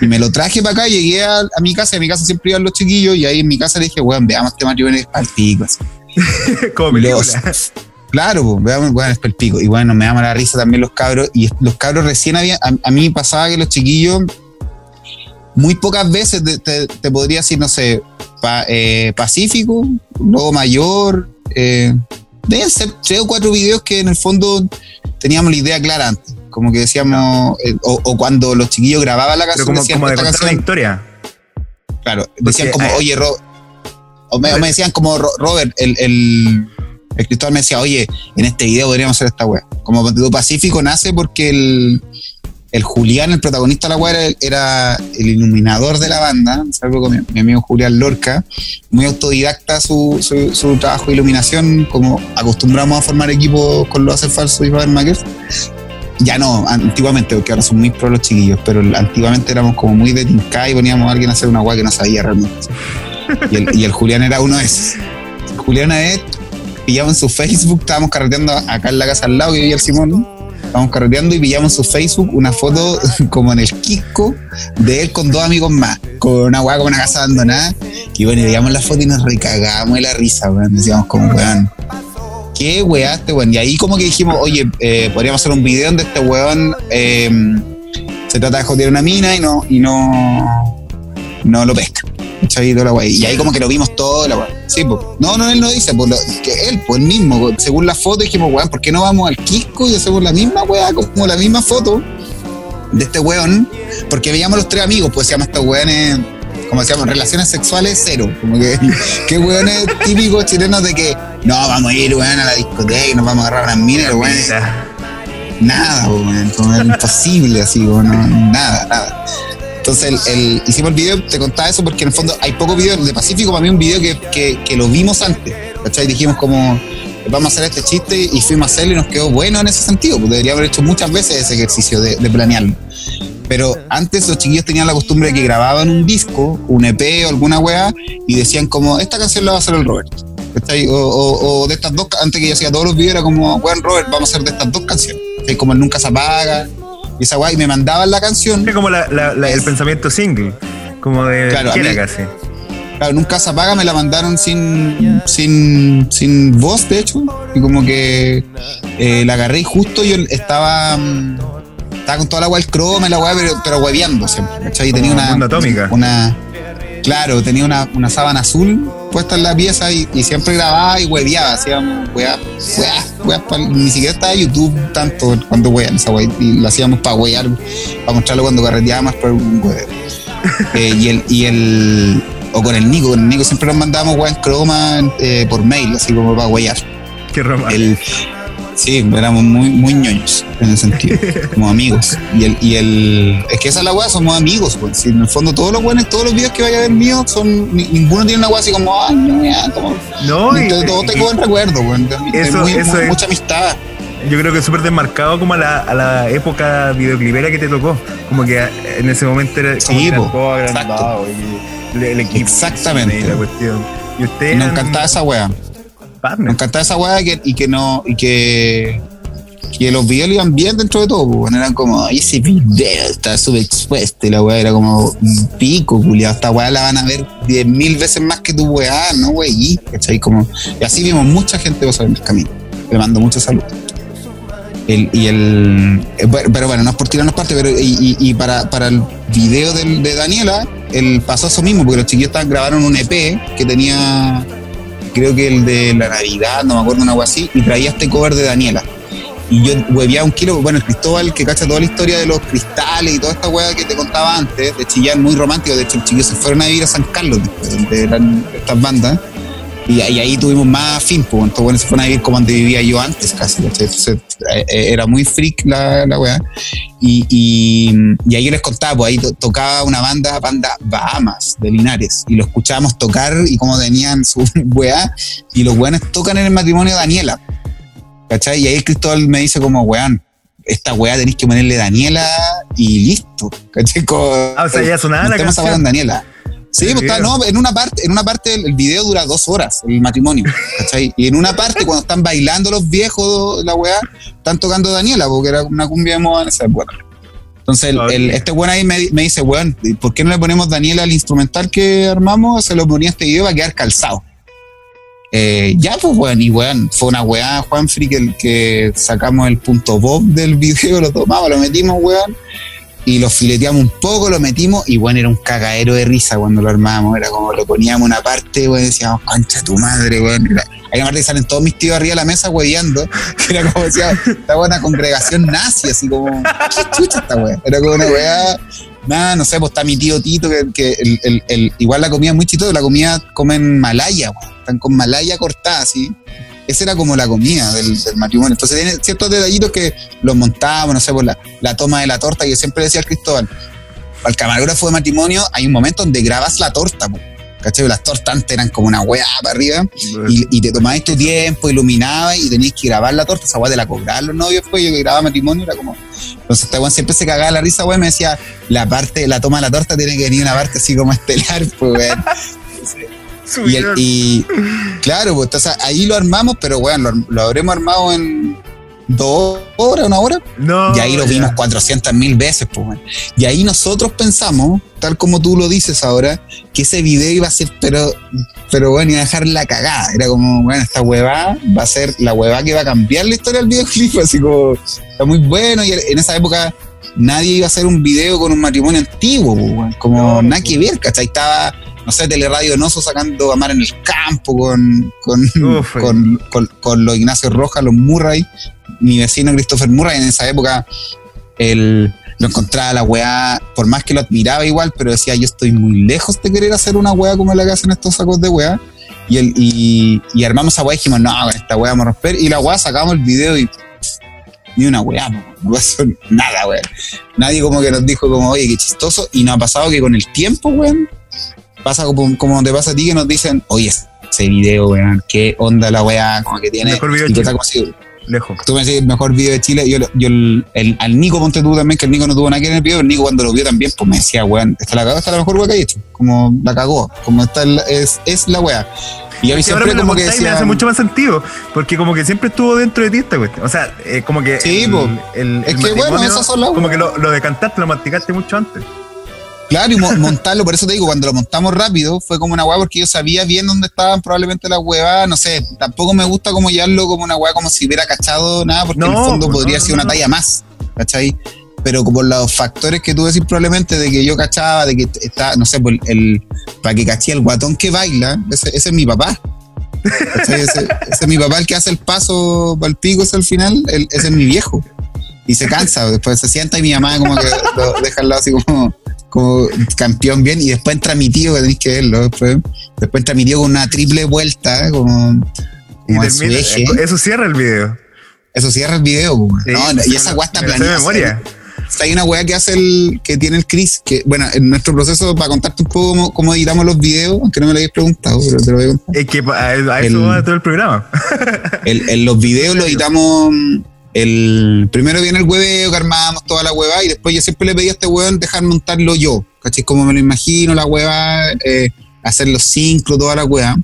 Y me lo traje para acá, llegué a, mi casa, en mi casa siempre iban los chiquillos, y ahí en mi casa le dije, weón, veamos este matrimonio al pico. Como Claro, pues, veamos, weón, es. Y bueno, me daba la risa también los cabros, y los cabros recién habían, a, mí pasaba que los chiquillos, muy pocas veces te, podría decir, no sé, eh, Pacífico, luego Mayor, eh, deben ser tres o cuatro videos que en el fondo teníamos la idea clara antes como que decíamos, eh, o, cuando los chiquillos grababan la canción, como, decían como de la historia. Claro, decían como, oye, o me, decían como, Robert, el, el, escritor me decía, oye, en este video podríamos hacer esta weá. Como tu Pacífico nace porque el, el Julián, el protagonista de la weá, era, el iluminador de la banda, salvo con mi, amigo Julián Lorca, muy autodidacta su, su, trabajo de iluminación, como acostumbramos a formar equipos con los hace falsos y Robert Makers ya no, antiguamente, porque ahora son muy pro los chiquillos, pero antiguamente éramos como muy de tinca y poníamos a alguien a hacer una guay que no sabía realmente. Y el, Julián era uno de esos. Julián es, pillamos en su Facebook, estábamos carreteando acá en la casa al lado que vivía el Simón. estábamos carreteando y pillamos su Facebook una foto como en el Quisco de él con dos amigos más, con una weá como una casa abandonada. Y bueno, y veíamos la foto y nos recagamos de la risa, weón. Decíamos como, weón, ¿qué weá este weón? Y ahí como que dijimos, oye, eh, podríamos hacer un video donde este weón eh, se trata de joder una mina y no, y no, no lo pesca. Y ahí como que lo vimos todo, la. Sí, pues. No, no, él no dice, pues, él, pues él mismo, según la foto, dijimos, weón, ¿por qué no vamos al Quisco y hacemos la misma weá, como la misma foto de este weón? Porque veíamos los tres amigos, pues decíamos estos weones, como decíamos, relaciones sexuales cero. Como que, qué weones típicos chilenos de que, no, vamos a ir, weón, a la discoteca y nos vamos a agarrar a las minas, weones, nada, weón, imposible, así, weón, no, nada, nada. Entonces, el, el- hicimos el video, te contaba eso porque en el fondo hay pocos videos. De Pacífico, para mí, un video que, que, que lo vimos antes, ¿cachai? Dijimos como, vamos a hacer este chiste y fuimos a hacerlo y nos quedó bueno en ese sentido. Pues deberíamos haber hecho muchas veces ese ejercicio de, de planearlo. Pero antes los chiquillos tenían la costumbre de que grababan un disco, un EP o alguna weá, y decían como, esta canción la va a hacer el Robert. ¿Cachai? O, o- o de estas dos, antes que yo hacía todos los videos, era como, weón, Robert, vamos a hacer de estas dos canciones. ¿cachai? Como el Nunca se apaga, y esa weá, y me mandaban la canción. Es como la- la- la- el pensamiento single, como de Claro, a mí- casi. Claro, nunca se apaga, me la mandaron sin, sin, sin voz, de hecho. Y como que eh, la agarré y justo yo estaba, mm, estaba con toda la agua el croma y la weá, pero, pero hueveando siempre. ¿cachai? Y tenía una. atómica. una claro, tenía una, una sábana azul puesta en la pieza y, y siempre grababa y hueveaba. Hacíamos weá, pa- ni siquiera estaba YouTube tanto cuando wean esa weá. Y lo hacíamos para wear, para mostrarlo cuando carreteábamos por un hueveo. Eh, y el, y el o con el Nico, con el Nico siempre nos mandábamos weá en croma eh, por mail, así como para huear. Qué. El, sí, éramos muy, muy ñoños en ese sentido, como amigos. Y el, y el es que esa es la weá, somos amigos, pues. Si en el fondo todos los buenos, todos los videos que vaya a ver míos son, ni- ninguno tiene una weá así como, ay, no, ya, como, No, y- todo, todo y- tengo buen recuerdo, de Eso- muy- eso muy- es- mucha amistad. yo creo que es súper desmarcado como a la, a la época videoclipera que te tocó. Como que en ese momento era Sí, po, agrandado y el, el equipo. Exactamente. y la cuestión. Y ustedes Nos encantaba esa weá. Partners. Nos encantaba esa weá que, y que no, y que, que los videos le iban bien dentro de todo, bueno, eran como, "Ay, ese video está súper expuesto, y la weá era como un pico, culiado, esta weá la van a ver diez mil veces más que tu weá, no wey, ¿cachai? Como, y así vimos mucha gente pasar en el camino. Le mando mucha salud. El, y el, eh, pero bueno, no es por tirarnos parte, pero y, para, para el video de Daniela, el pasó eso mismo, porque los chiquillos estaban, grabaron un EP que tenía creo que el de la Navidad, no me acuerdo, una algo así, y traía este cover de Daniela. Y yo hueveaba un kilo, bueno, el Cristóbal que cacha toda la historia de los cristales y toda esta hueá que te contaba antes, de Chillán, muy romántico, de hecho los chiquillos se fueron a vivir a San Carlos donde eran estas bandas, y, y ahí tuvimos más fin, pues entonces bueno, se fueron a vivir como donde vivía yo antes casi. Entonces eh, eh, era muy freak la, la weá. Y, y, y ahí yo les contaba, pues ahí to- tocaba una banda, banda Bahamas de Linares, y lo escuchábamos tocar y cómo tenían su weá, y los weones tocan en el matrimonio de Daniela, ¿cachai? Y ahí Cristóbal me dice como, weón, esta weá tenéis que ponerle Daniela y listo, ¿cachai? Ah, o sea, ya sonaba la canción. Daniela. Sí, pues está, no, en una parte, en una parte el, video dura dos horas, el matrimonio, ¿cachai? Y en una parte, cuando están bailando los viejos, la weá, están tocando Daniela, porque era una cumbia de moda en esa época. Entonces, el, Ok. el- este weón ahí me, me dice, weón, ¿por qué no le ponemos Daniela al instrumental que armamos? Se lo ponía este video para quedar calzado. Eh, ya, pues, weón, y weón, fue una weá, Juan Free, que, que sacamos el punto bob del video, lo tomamos, lo metimos, weón, y lo fileteamos un poco, lo metimos, y bueno, era un cagadero de risa cuando lo armábamos, era como lo poníamos una parte, weón, decíamos, concha tu madre. Era- Hay una parte que salen todos mis tíos arriba de la mesa, hueveando, que era como decía, esta buena congregación nazi, así como, ¿qué chucha esta weá? Era como una weá, nada, no sé, pues está mi tío Tito, que, que el, el- el- igual la comida es muy chistosa, la comida comen malaya, weón, están con malaya cortada, así. Esa era como la comida del, del matrimonio. Entonces tiene ciertos detallitos que los montábamos, no sé, por la, la toma de la torta, que yo siempre decía al Cristóbal, para el camarógrafo de matrimonio hay un momento donde grabas la torta, po, ¿cachai? Las tortas antes eran como una weá para arriba y, y te tomabas tu tiempo, iluminabas y tenías que grabar la torta, esa weá de la cobrar los novios, pues yo que grababa matrimonio era como. Entonces este weón siempre se cagaba la risa, weón, me decía, la parte, la toma de la torta tiene que venir una parte así como estelar, pues weón. Y, el- y- claro, pues entonces ahí lo armamos, pero weón, lo, lo habremos armado en, dos horas, una hora. No, y ahí lo vimos 400 mil veces, pues. Y ahí nosotros pensamos, tal como tú lo dices ahora, que ese video iba a ser, pero, pero bueno, iba a dejar la cagada. Era como, bueno, esta huevada va a ser la huevada que va a cambiar la historia del videoclip, así como, está muy bueno. Y en esa época nadie iba a hacer un video con un matrimonio antiguo, pues, como No, nada pues. que ver, ¿cachai? Estaba, no sé, Teleradio Noso sacando a Mar en el campo con, con, Uf, con, con, con los Ignacio Rojas, los Murray, mi vecino Christopher Murray en esa época, él lo encontraba la weá, por más que lo admiraba igual, pero decía, yo estoy muy lejos de querer hacer una weá como la que hacen estos sacos de weá. Y, el, y, y armamos esa weá y dijimos, no, con esta weá vamos a romper. Y la weá sacamos el video y ni una weá, no pasó nada, weá. Nadie como que nos dijo como, oye, qué chistoso. Y nos ha pasado que con el tiempo, weón, pasa como, como te pasa a ti que nos dicen, oye, ese video, weón, qué onda la weá, como que tiene... Mejor video de Chile. Lejos. Tú me decís mejor video de Chile. Yo, yo el, el- al Nico, ponte tú también, que el Nico no tuvo nada que ver en el video. El Nico, cuando lo vio también, pues me decía, weón, esta la cagó, esta es la mejor weá que he hecho. Como la cagó, como esta es, la- es, la weá. Y a mí Y ahora siempre me lo como que y me hace mucho más sentido, porque como que siempre estuvo dentro de ti esta cuestión. O sea, eh, como que. Sí, el, Es que, bueno, esas son las Como que lo, lo decantaste, lo masticaste mucho antes. Claro, y mo- montarlo, por eso te digo, cuando lo montamos rápido, fue como una weá, porque yo sabía bien dónde estaban probablemente las huevas, no sé, tampoco me gusta como llevarlo como una hueá como si hubiera cachado nada, porque en el No, fondo podría no, ser no, una no. talla más, ¿cachai? Pero como los factores que tú decís probablemente de que yo cachaba, de que está, no sé, el, para que caché el guatón que baila, ese, ese es mi papá. Ese, ese es mi papá el que hace el paso para el pico, ese al final, el- ese es mi viejo. Y se cansa, después se sienta y mi mamá como que lo deja al lado así como, como campeón bien y después entra mi tío que tenéis que verlo después, después entra mi tío con una triple vuelta como, en termina, eje eso cierra el video. eso cierra el video Sí, no, y esa guasta planeada memoria. hay una weá que hace el que tiene el Chris que bueno en nuestro proceso para contarte un poco cómo, cómo editamos los videos aunque no me lo hayas preguntado pero te lo voy a contar Es que a, eso El- va todo el programa. el, el- los videos los editamos el primero viene el hueveo que armábamos toda la hueva y después yo siempre le pedí a este huevón dejar montarlo yo, ¿cachai? Como me lo imagino, la hueva, eh, hacer los sincros, toda la hueva.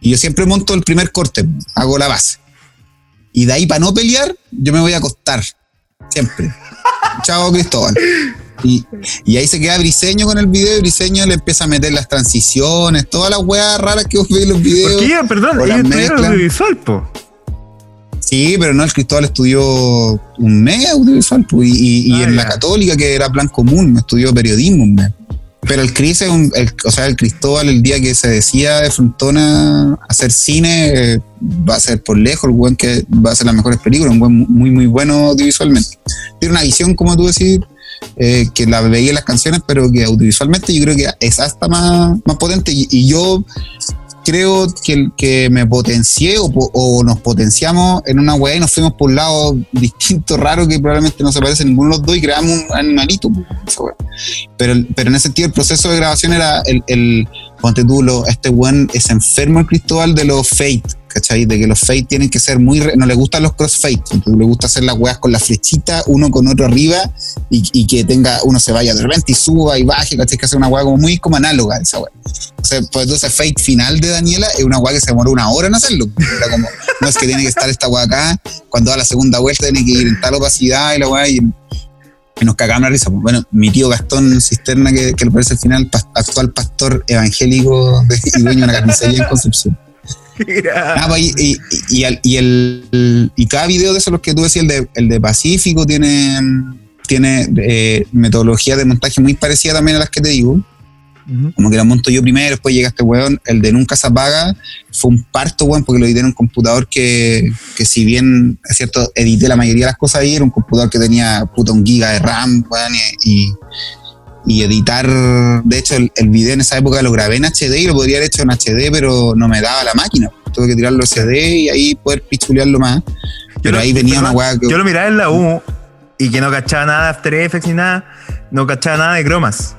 Y yo siempre monto el primer corte, hago la base. Y de ahí para no pelear, yo me voy a acostar. Siempre. Chao, Cristóbal. Y, y ahí se queda Briseño con el video y Briseño le empieza a meter las transiciones, todas las huevas raras que vos veis en los videos. Porque ella, perdón, ella mezclan. audiovisual, po. Sí, pero no, el Cristóbal estudió un mes audiovisual pues, y, y- y Ah, en la católica, que era plan común, estudió periodismo. un mes. Pero el Cris es un, el- o sea, el Cristóbal, el día que se decía de Frontona hacer cine, eh, va a ser por lejos el buen que va a hacer las mejores películas, un buen muy, muy bueno audiovisualmente. Tiene una visión, como tú decís, eh, que la veía en las canciones, pero que audiovisualmente yo creo que es hasta más, más potente. Y, y yo creo que, que me potencié o, o nos potenciamos en una weá y nos fuimos por un lado distinto, raro, que probablemente no se parece a ninguno de los dos y creamos un animalito. Pero, pero en ese sentido el proceso de grabación era el, el ponte tú, este weón es enfermo el Cristóbal de los fade, ¿cachai? De que los fade tienen que ser muy, no le gustan los crossfade, entonces le gusta hacer las weas con la flechita, uno con otro arriba y, que tenga, uno se vaya de repente y suba y baje, ¿cachai? Que hace una wea muy como análoga esa wea. O sea, pues entonces fade final de Daniela es una wea que se demoró una hora en hacerlo. No es que tiene que estar esta wea acá, cuando da la segunda vuelta tiene que ir en tal opacidad y la wea y, nos cagamos la risa. Bueno, mi tío Gastón Cisterna, que, que le parece al final actual pastor evangélico de, y dueño de una carnicería en Concepción. Ah, pues, y, y- y el, y cada video de esos, los que tú decías, el de, el de Pacífico, tiene, tiene eh, metodología de montaje muy parecida también a las que te digo. Como que la monto yo primero, después llega este weón. El de Nunca se apaga fue un parto, weón, porque lo edité en un computador que, que si bien, es cierto, edité la mayoría de las cosas ahí, era un computador que tenía puta un giga de RAM, weón, y, y- editar, de hecho, el, el video en esa época lo grabé en HD y lo podría haber hecho en HD, pero no me daba la máquina. Tuve que tirarlo a HD y ahí poder pichulearlo más. Pero ahí venía perdón, una weá que. Yo lo miraba en la U y que no cachaba nada de After Effects ni nada, no cachaba nada de cromas.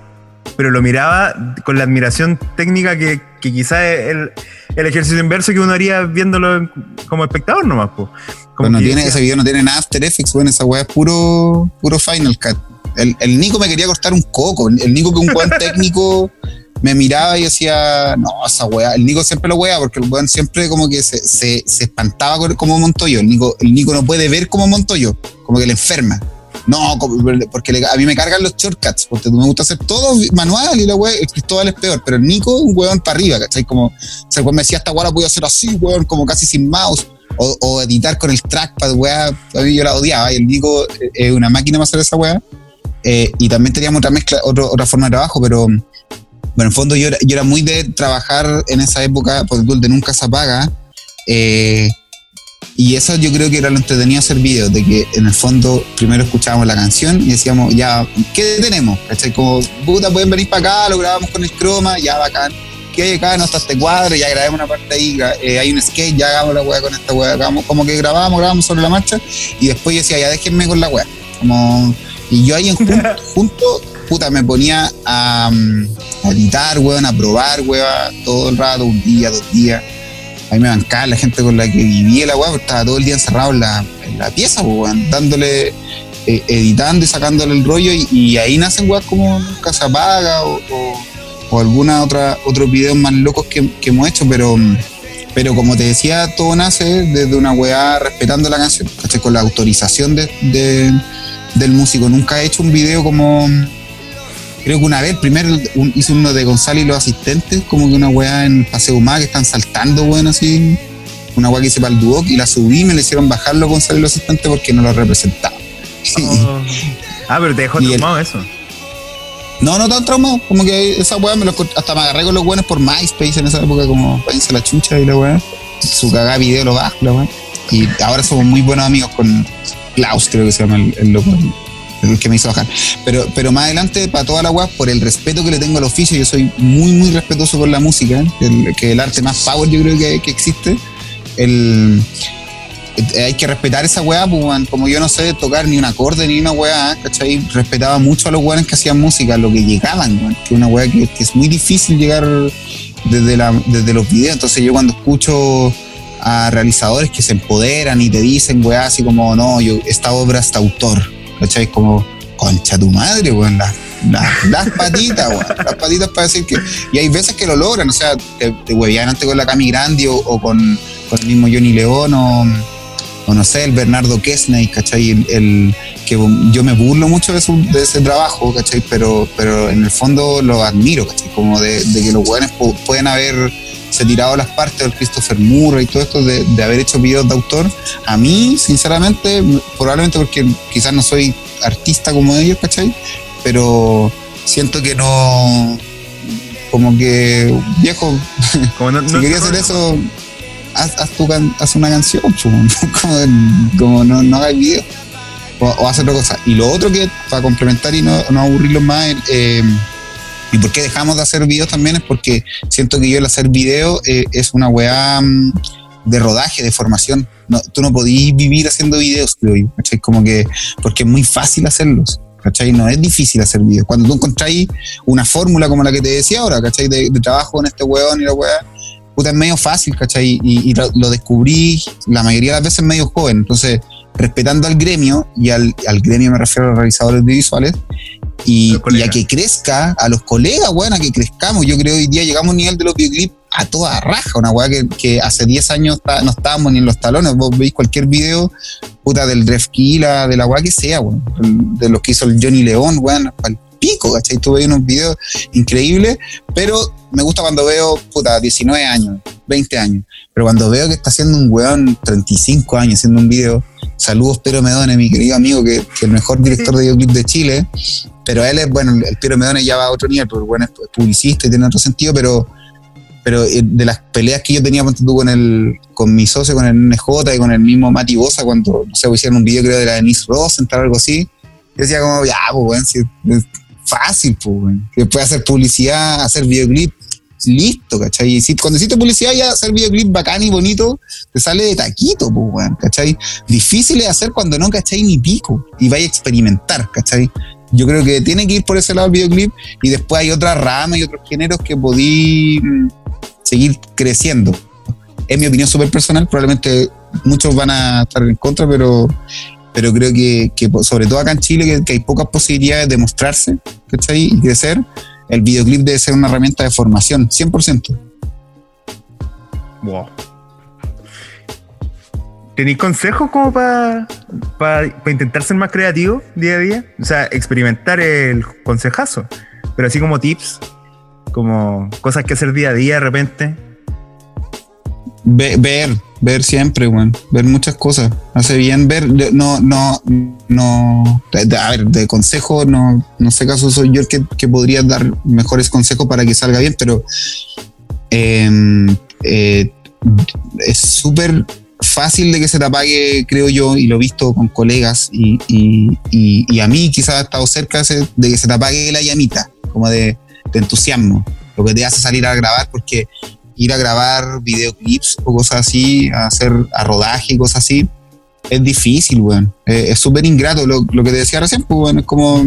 Pero lo miraba con la admiración técnica que, que quizás el, el ejercicio inverso que uno haría viéndolo como espectador nomás. Po. Como Pero no tiene, decía, ese video no tiene nada After Effects, bueno, esa weá es puro, puro Final Cut. El, el Nico me quería cortar un coco. El Nico que un buen técnico me miraba y decía, no, esa weá, el Nico siempre lo weá, porque el weón siempre como que se, se, se espantaba con- como monto yo. El Nico, el Nico no puede ver cómo monto yo, como que le enferma. No, como- porque le- a mí me cargan los shortcuts, porque me gusta hacer todo manual y la weá, el Cristóbal es peor, pero el Nico un weón para arriba, ¿cachai? Como, o sea, el weón me decía, esta weá la voy a hacer así, weón, como casi sin mouse, o, o editar con el trackpad, weá, a mí yo la odiaba, y el Nico eh, es una máquina para hacer esa weá. Eh, y también teníamos otra mezcla, otro- otra forma de trabajo, pero bueno, en el fondo yo era, yo era muy de trabajar en esa época, porque el de nunca se apaga. eh, y eso yo creo que era lo entretenido hacer videos, de que en el fondo primero escuchábamos la canción y decíamos, ya, ¿qué tenemos? ¿Cachai? Como, puta, pueden venir para acá, lo grabamos con el croma, ya bacán. ¿Qué hay acá? No está este cuadro, ya grabemos una parte ahí, eh, hay un skate, ya hagamos la weá con esta weá, como que grabamos, grabamos sobre la marcha y después yo decía, ya déjenme con la weá. Como, y yo ahí en junto, junto, puta, me ponía a, mm, a editar, weón, a probar, weón, todo el rato, un día, dos días. A mí me bancaba la gente con la que vivía la porque estaba todo el día encerrado en la, en la pieza, pues, weón, dándole, eh, editando y sacándole el rollo, y, y ahí nacen weas como Nunca se apaga o, o, o alguna otra, otros videos más locos que, que hemos hecho, pero, pero como te decía, todo nace desde una weá respetando la canción. Con la autorización de, de- del músico. Nunca he hecho un video como. Creo que una vez, primero un- hice uno de Gonzalo y los asistentes, como que una weá en Paseo Humá que están saltando, weón, así. Una weá que hice para el Duoc y la subí, me le hicieron bajarlo Gonzalo y los asistentes porque no lo representaba. Oh. Ah, pero te dejó Y el- eso. No, no tan traumado, como que esa weá me lo hasta me agarré con los buenos por MySpace en esa época, como váyanse la chucha y la weá. Su cagada video lo bajo, la weá. Y ahora somos muy buenos amigos con Klaus, creo que se llama el, el loco, el que me hizo bajar. Pero, pero más adelante, para toda la weá, por el respeto que le tengo al oficio, yo soy muy, muy respetuoso con la música, el- que el arte más power yo creo que, que existe. El, eh, hay que respetar esa weá, pues, como yo no sé tocar ni un acorde ni una weá, ¿cachai? Respetaba mucho a los weones que hacían música, lo que llegaban, weón, que es una weá que, que es muy difícil llegar desde, la, desde los videos. Entonces yo cuando escucho a realizadores que se empoderan y te dicen, weá, así como, no, yo, esta obra es de autor, ¿cachai? Como, concha tu madre, weón, las, las, las patitas, weón, las patitas para decir que... Y hay veces que lo logran, o sea, te, te huevían antes con la Cami Grandi o, o con, con el mismo Johnny León o o no sé, el Bernardo Kesney, ¿cachai? El, el- que yo me burlo mucho de, su- de ese trabajo, ¿cachai? Pero, pero en el fondo lo admiro, ¿cachai? Como de, de que los buenos pueden haber se tirado las partes del Christopher Moore y todo esto de, de haber hecho videos de autor. A mí, sinceramente, probablemente porque quizás no soy artista como ellos, ¿cachai? Pero siento que no, como que, viejo, Como no, si no- querías no- hacer eso, haz, haz tu can- haz una canción, como, como no, no hagas video. O, o haz otra cosa. Y lo otro que, para complementar y no, no aburrirlos más, eh, y por qué dejamos de hacer videos también es porque siento que yo el hacer video eh, es una weá mm, de rodaje, de formación. No, tú no podís vivir haciendo videos, creo yo, ¿cachai? Como que, porque es muy fácil hacerlos. ¿Cachai? No es difícil hacer videos. Cuando tú encontráis una fórmula como la que te decía ahora, ¿cachai? De, trabajo con este weón y la weá, puta, es medio fácil, ¿cachai? Y, y lo, lo descubrí la mayoría de las veces medio joven. Entonces, respetando al gremio, y al, al gremio me refiero a los realizadores audiovisuales, y, Los y a que crezca, a los colegas, weón, a que crezcamos. Yo creo que hoy día llegamos a un nivel de los videoclips a toda raja, una weá que, que hace 10 años no estábamos ni en los talones. Vos veis cualquier video, puta, del Refkila, de la weá que sea, weón, de lo que hizo el Johnny León, weón, pico, ¿cachai? Tú veis unos videos increíbles, pero me gusta cuando veo, puta, 19 años, 20 años. Pero cuando veo que está haciendo un weón 35 años haciendo un video, saludos Pero Medone, mi querido amigo, que, que el mejor director de videoclip de Chile, pero él es, bueno, el Piero Medone ya va a otro nivel, porque bueno, es publicista y tiene otro sentido, pero, pero eh, de las peleas que yo tenía con el, con mi socio, con el NJ y con el mismo Mati Bosa, cuando, no sé, hicieron un video creo de la Denise Rosenthal o algo así, yo decía como, ya, pues, weón, si es fácil, pues. Que puede hacer publicidad, hacer videoclip, listo, ¿cachai? Y si, cuando hiciste publicidad ya hacer videoclip bacán y bonito, te sale de taquito, pues, weón, ¿cachai? Difícil es hacer cuando no, ¿cachai? Ni pico. Y vaya a experimentar, ¿cachai? Yo creo que tiene que ir por ese lado el videoclip y después hay otras ramas y otros géneros que podí mm, seguir creciendo. Es mi opinión súper personal, probablemente muchos van a estar en contra, pero, pero creo que, que sobre todo acá en Chile, que, hay pocas posibilidades de mostrarse, ¿cachai? Y crecer. el videoclip debe ser una herramienta de formación, 100%. Wow. ¿Tenéis consejos como para intentar ser más creativo día a día? O sea, experimentar el consejazo, pero así como tips, como cosas que hacer día a día de repente. Ver, ver siempre, weón. Ver muchas cosas. Hace bien ver. No, no, no. a ver, de consejo, no, no sé caso soy yo el que, podría dar mejores consejos para que salga bien, pero em, eh, es súper fácil de que se te apague, creo yo, y lo he visto con colegas y, y, a mí quizás he estado cerca de que se te apague la llamita, como de, entusiasmo, lo que te hace salir a grabar, porque ir a grabar videoclips o cosas así, a hacer a rodaje y cosas así, es difícil, weón. es súper ingrato. Lo, que te decía recién, pues, bueno, es como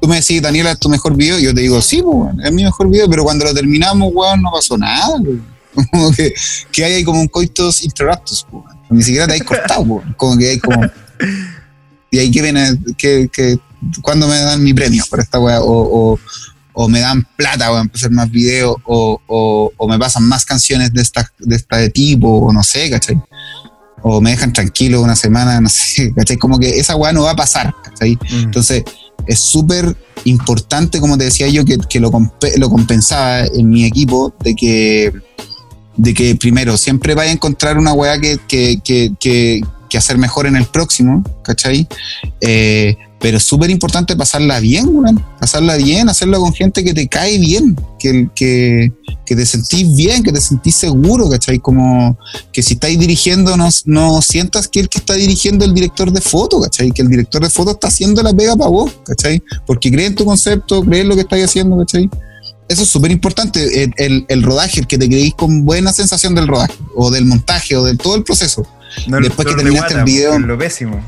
tú me decís, Daniela, ¿es tu mejor video? Y yo te digo, sí, pues, es mi mejor video, pero cuando lo terminamos, weón, no pasó nada, como que, que hay ahí como un coitos interruptus, ni siquiera te hay cortado, como que hay como... Y ahí que viene, que, que, ¿cuándo me dan mi premio por esta weá? O, o, me dan plata para hacer más videos, o, o, me pasan más canciones de esta, de este tipo, o no sé, ¿cachai? O me dejan tranquilo una semana, no sé, ¿cachai? Como que esa weá no va a pasar, ¿cachai? Mm. Entonces, es súper importante, como te decía yo, que, que lo, lo compensaba en mi equipo, de que de que primero siempre vaya a encontrar una weá que, que, que, que, hacer mejor en el próximo, ¿cachai? Eh, pero es súper importante pasarla bien, weón. Pasarla bien, hacerlo con gente que te cae bien, que, que, que te sentís bien, que te sentís seguro, ¿cachai? Como que si estáis dirigiendo, no, no sientas que el que está dirigiendo el director de foto, ¿cachai? Que el director de foto está haciendo la pega para vos, ¿cachai? Porque cree en tu concepto, cree en lo que estáis haciendo, ¿cachai? eso es súper importante, el, rodaje, el que te creéis con buena sensación del rodaje, o del montaje, o del todo el proceso. Después que terminaste el video. Lo pésimo.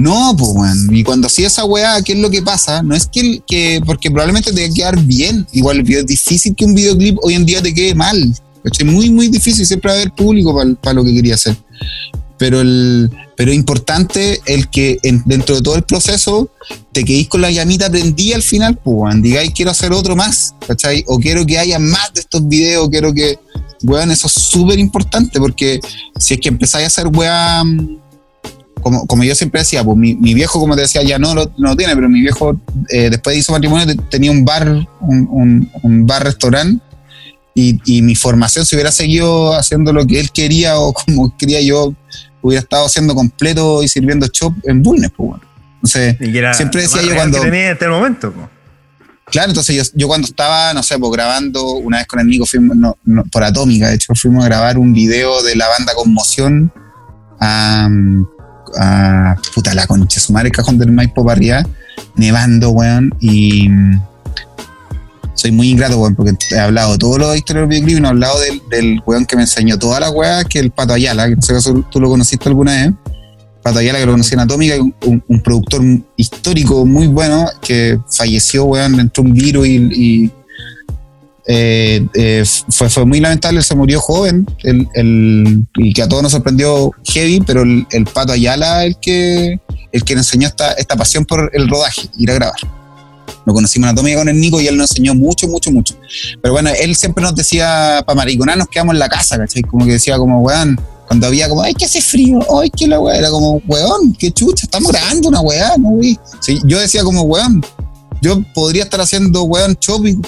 No, pues, bueno, y cuando hacía esa weá, ¿qué es lo que pasa? No es que, que porque probablemente te va a quedar bien. Igual video es difícil que un videoclip hoy en día te quede mal. Es muy, muy difícil. Siempre va a haber público para lo que quería hacer. Pero el, pero es importante el que dentro de todo el proceso te quedéis con la llamita prendida al final, pues, digáis quiero hacer otro más, ¿cachai? O quiero que haya más de estos videos, quiero que, weón, eso es súper importante porque si es que empezáis a hacer weón, como, como yo siempre decía, pues mi, viejo, como te decía, ya no lo, no tiene, pero mi viejo eh, después de hizo matrimonio tenía un bar, un, un, bar-restaurante. Y, y, mi formación se hubiera seguido haciendo lo que él quería o como quería yo hubiera estado haciendo completo y sirviendo chop en Bulnes, pues bueno. Entonces, siempre decía yo cuando. tenía este momento, pues. Claro, entonces yo, cuando estaba, no sé, pues grabando, una vez con el Nico, fuimos, por Atómica, de hecho, fuimos a grabar un video de la banda Conmoción a, a puta la concha, sumar el cajón del Maipo para nevando, weón, y soy muy ingrato, weón, porque he hablado todo lo de historia del videoclip y no he hablado del, weón que me enseñó toda la weá, que es el Pato Ayala, que no sé si tú lo conociste alguna vez. Pato Ayala, que lo conocí en Atómica, un, productor histórico muy bueno, que falleció, weón, dentro de un virus y, eh, eh, fue, fue, muy lamentable, se murió joven, el, y que a todos nos sorprendió heavy, pero el, Pato Ayala el que, el que nos enseñó esta, esta pasión por el rodaje, ir a grabar. Lo conocimos Anatomía con el Nico y él nos enseñó mucho, mucho, mucho. Pero bueno, él siempre nos decía, para mariconar nos quedamos en la casa, ¿cachai? Como que decía como, weón, cuando había como, ay, que hace frío, ay, que la weá, era como, weón, qué chucha, estamos grabando una weá, ¿no, güey? Sí, yo decía como, weón, yo podría estar haciendo, weón, shopping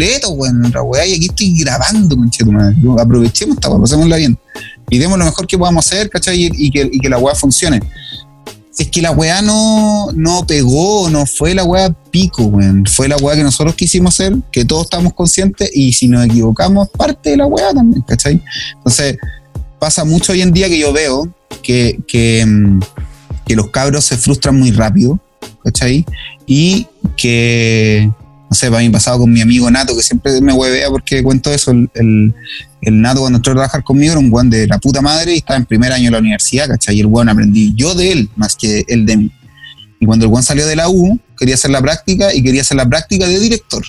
completo, otra weá, y aquí estoy grabando, concheto, aprovechemos esta weá, pasémosla bien. Y demos lo mejor que podamos hacer, ¿cachai? Y, que, y que la weá funcione es que la weá no, no pegó, no fue la weá pico, weón. Fue la weá que nosotros quisimos hacer, que todos estamos conscientes y si nos equivocamos, parte de la weá también, ¿cachai? Entonces, pasa mucho hoy en día que yo veo que, que, mm, que los cabros se frustran muy rápido, ¿cachai? Y que no sé, para mí pasado con mi amigo Nato, que siempre me huevea porque cuento eso, el, el, Nato cuando entró a trabajar conmigo era un buen de la puta madre y estaba en primer año de la universidad, ¿cachai? Y el buen aprendí yo de él más que él de mí. Y cuando el buen salió de la U, quería hacer la práctica y quería hacer la práctica de director.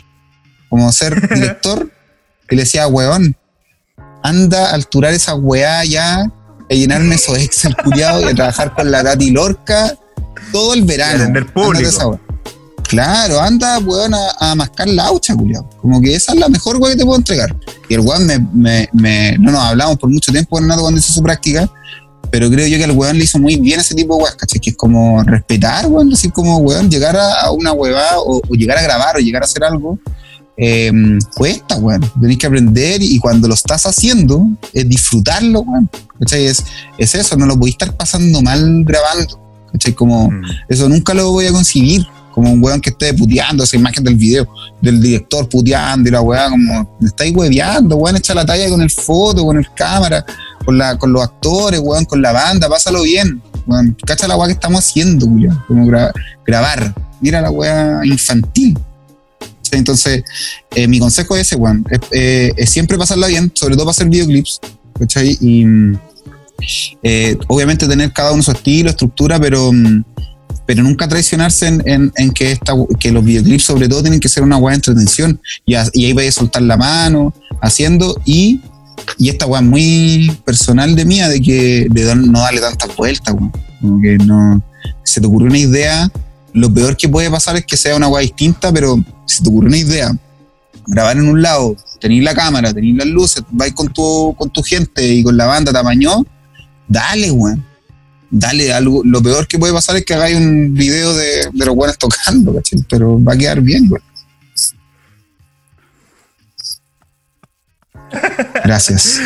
Como ser director, y le decía, weón, anda a alturar esa weá ya, a llenarme esos Excel culiados y a trabajar con la Tati Lorca todo el verano. público. Claro, anda, weón, a, a mascar la aucha, culiao. Como que esa es la mejor weón que te puedo entregar. Y el weón me, me, me- no nos hablamos por mucho tiempo Renato cuando hizo su práctica, pero creo yo que el weón le hizo muy bien ese tipo de weón, ¿cachai? Que es como respetar, weón, decir como, weón, llegar a, a una huevada o, o llegar a grabar o llegar a hacer algo, eh, cuesta, weón. Tenés que aprender y cuando lo estás haciendo, es disfrutarlo, weón. ¿Cachai? Es, es eso, no lo podéis estar pasando mal grabando, ¿cachai? Como... Mm. Eso nunca lo voy a concebir. Como un weón que esté puteando esa imagen del video, del director puteando y la weá, como, estáis hueveando, weón, echa la talla con el foto, con el cámara, con, la, con los actores, weón, con la banda, pásalo bien, weón, cacha la weá que estamos haciendo, Julián, como gra- grabar, mira la weá infantil. Entonces, eh, mi consejo es ese, weón, es, eh, es siempre pasarla bien, sobre todo para hacer videoclips, ¿cachai? Y mm, eh, obviamente tener cada uno su estilo, estructura, pero... pero nunca traicionarse en, en- que, esta, que los videoclips sobre todo tienen que ser una weá de entretención y, ahí vais a soltar la mano haciendo y, y esta weá muy personal de mía de que de no darle tantas vueltas como que no se te ocurrió una idea lo peor que puede pasar es que sea una weá distinta pero si te ocurrió una idea grabar en un lado tenéis la cámara tenéis las luces vais con tu, con tu gente y con la banda tamaño dale weón dale algo. Lo peor que puede pasar es que hagáis un video de, de los buenos tocando, ¿cachai? Pero va a quedar bien, güey. Gracias.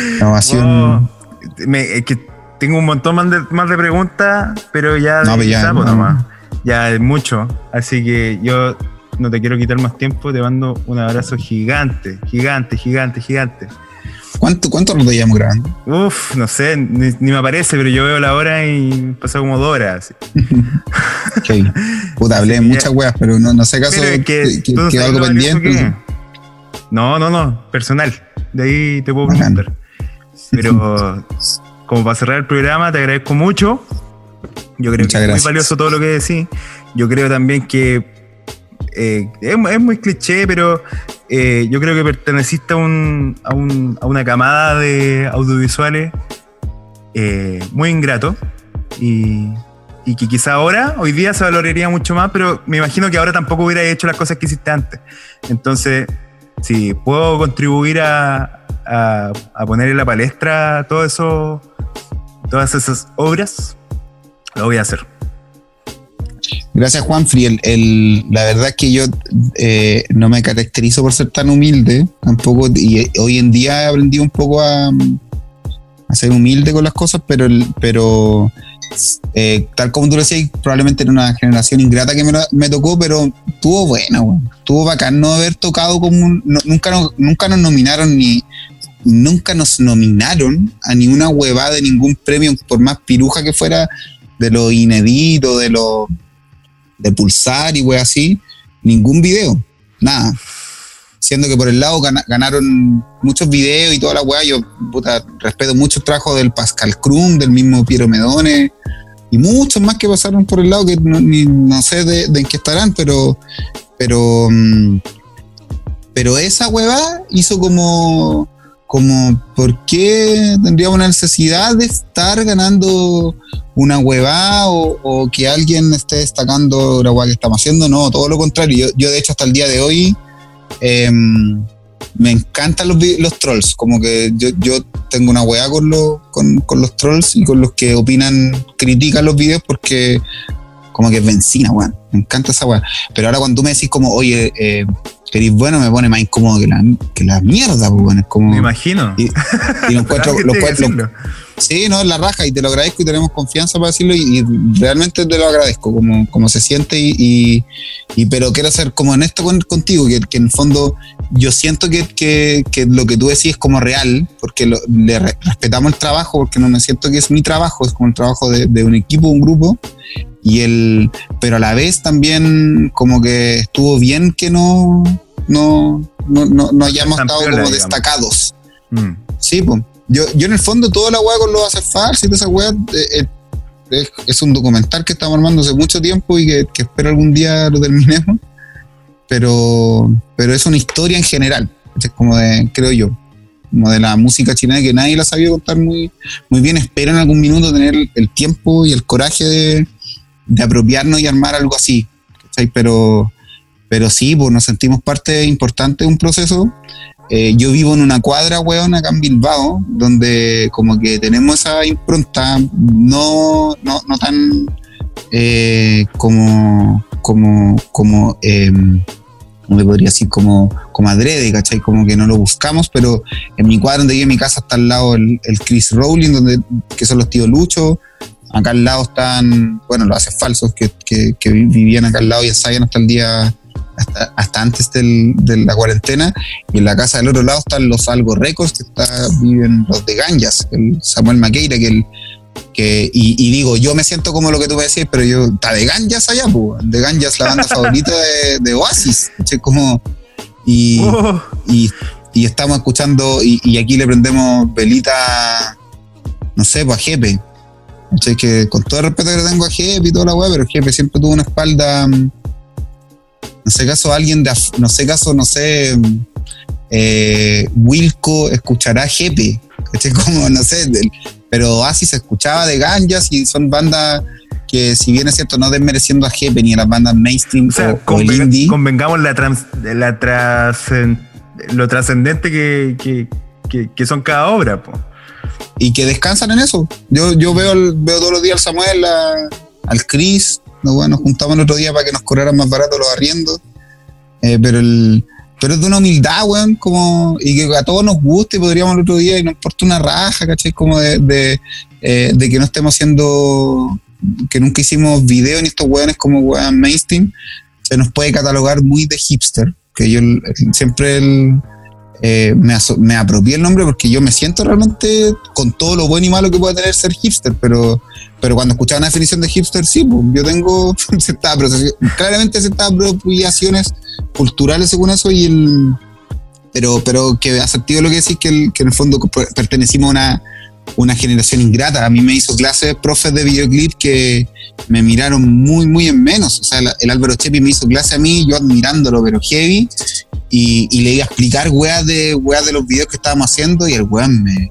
Me- es que tengo un montón más de, más de preguntas, pero ya, No, ya, sapo no. nomás. Ya es mucho. Así que yo no te quiero quitar más tiempo. Te mando un abrazo gigante, gigante, gigante, gigante. ¿Cuánto, ¿Cuánto rato llevamos grabando? Uf, no sé, ni, ni me aparece, pero yo veo la hora y pasó como dos horas. Ok. Puta, hablé muchas weas, pero no, no sé caso Pero es que, que, algo pendiente. que es. No, no, no, personal. De ahí te puedo Bacán. preguntar. Pero como para cerrar el programa, te agradezco mucho. Yo creo Muchas que es gracias. muy valioso todo lo que decís. Yo creo también que eh, es, es muy cliché, pero eh, yo creo que perteneciste a, un, a, un- a una camada de audiovisuales eh, muy ingrato y, y que quizá ahora, hoy día se valoraría mucho más, pero me imagino que ahora tampoco hubiera hecho las cosas que hiciste antes. Entonces, si puedo contribuir a, a, a poner en la palestra todo eso, todas esas obras, lo voy a hacer. Gracias, Juanfri. El, el- la verdad es que yo eh, no me caracterizo por ser tan humilde tampoco. Y eh, hoy en día he aprendido un poco a, ser humilde con las cosas, pero, pero eh, tal como tú decías, probablemente era una generación ingrata que me, lo- tocó, pero tuvo buena, weón. Tuvo bacán no haber tocado como un- no- nunca, nos, nunca nos nominaron ni. Nunca nos nominaron a ni una huevada de ningún premio, por más piruja que fuera, de lo inédito, de lo de pulsar y wey así, ningún video, nada. Siendo que por el lado gana- ganaron muchos videos y toda la weá, yo puta, respeto mucho el trabajo del Pascal Krum, del mismo Piero Medone y muchos más que pasaron por el lado que no, ni- no sé de, de en qué estarán, pero pero mm, pero esa hueva hizo como como ¿por qué tendríamos una necesidad de estar ganando una huevada o, que alguien esté destacando la hueá que estamos haciendo? No, todo lo contrario. Yo, yo de hecho hasta el día de hoy em, me encantan los, los trolls, como que yo, yo tengo una hueá con, los con, con los trolls y con los que opinan, critican los videos porque como que es benzina, weón. Me encanta esa weá. Pero ahora cuando tú me decís como, oye, eh, bueno, me pone más incómodo que la, que la mierda, pues. Es como... Me imagino. Y, y lo encuentro. Sí, no, es la raja y te lo agradezco y tenemos confianza para decirlo y, y realmente te lo agradezco como, como se siente y, y- y- pero quiero ser como honesto con, contigo, que, que en el fondo yo siento que, que- que lo que tú decís es como real, porque lo- le re- respetamos el trabajo, porque no me siento que es mi trabajo, es como el trabajo de, de un equipo, un grupo, y el, pero a la vez también como que estuvo bien que no, no, no, no, no hayamos estado como digamos. destacados. Mm. Sí, pues. Yo, yo en el fondo toda la weá con los hacer y toda esa weá eh, eh, es, un documental que estamos armando hace mucho tiempo y que, que espero algún día lo terminemos. Pero, pero es una historia en general. Es como de, creo yo, como de la música chilena que nadie la sabía contar muy, muy bien. Espero en algún minuto tener el tiempo y el coraje de, de apropiarnos y armar algo así. Pero, pero sí, pues nos sentimos parte importante de un proceso. Eh, yo vivo en una cuadra, weón, acá en Bilbao, donde como que tenemos esa impronta no, no, no tan eh, como, como, como, eh, ¿cómo le podría decir? Como, como adrede, ¿cachai? Como que no lo buscamos, pero en mi cuadra donde vive mi casa está al lado el, el Chris Rowling, donde, que son los tíos Lucho. Acá al lado están, bueno, los haces falsos que, que, que vivían acá al lado y ensayan hasta el día hasta, hasta antes del, de la cuarentena. Y en la casa del otro lado están los Algo Records, que está, viven los de Ganjas, el Samuel Maqueira, que el. Que, y, y digo, yo me siento como lo que tú me decís, pero yo, está de Ganjas allá, pues. De Ganjas, la banda favorita de, de Oasis. Como, y, Oh, y, y estamos escuchando, y, y aquí le prendemos velita, no sé, pues a Jepe. Que con todo el respeto que le tengo a Jepe y toda la weá, pero Jepe siempre tuvo una espalda. mm, No sé caso alguien de, no sé caso, no sé, mm, eh, Wilco escuchará a Jepe. ¿Cachai? Como, no sé, del- pero así se escuchaba de Ganjas y son bandas que, si bien es cierto, no desmereciendo a Jepe ni a las bandas mainstream o sea, o, o el convenga- indie. convengamos la trans- la trascen- lo trascendente que, que, que- que son cada obra, po. Y que descansan en eso. Yo, yo veo, al- veo todos los días al Samuel, a- al Chris, no, bueno, nos juntamos el otro día para que nos cobraran más barato los arriendos, Eh, pero el pero es de una humildad, weón, como, y que a todos nos guste, podríamos el otro día, y no importa una raja, ¿cachai? Como de, de, eh, de que no estemos haciendo, que nunca hicimos video ni estos weones como weón mainstream, se nos puede catalogar muy de hipster, que yo el- el- siempre el, eh, me, me apropié el nombre porque yo me siento realmente con todo lo bueno y malo que puede tener ser hipster, pero, pero cuando escuchaba una definición de hipster, sí, pues, yo tengo ciertas claramente ciertas apropiaciones culturales según eso y el pero pero que ha sentido lo que decís que, el- que en el fondo per- pertenecimos a una, una generación ingrata. A mí me hizo clases profes de videoclip que me miraron muy muy en menos. O sea el, Álvaro Chepi me hizo clase a mí yo admirándolo pero heavy. Y, y le iba a explicar weas de weas de los videos que estábamos haciendo y el weón me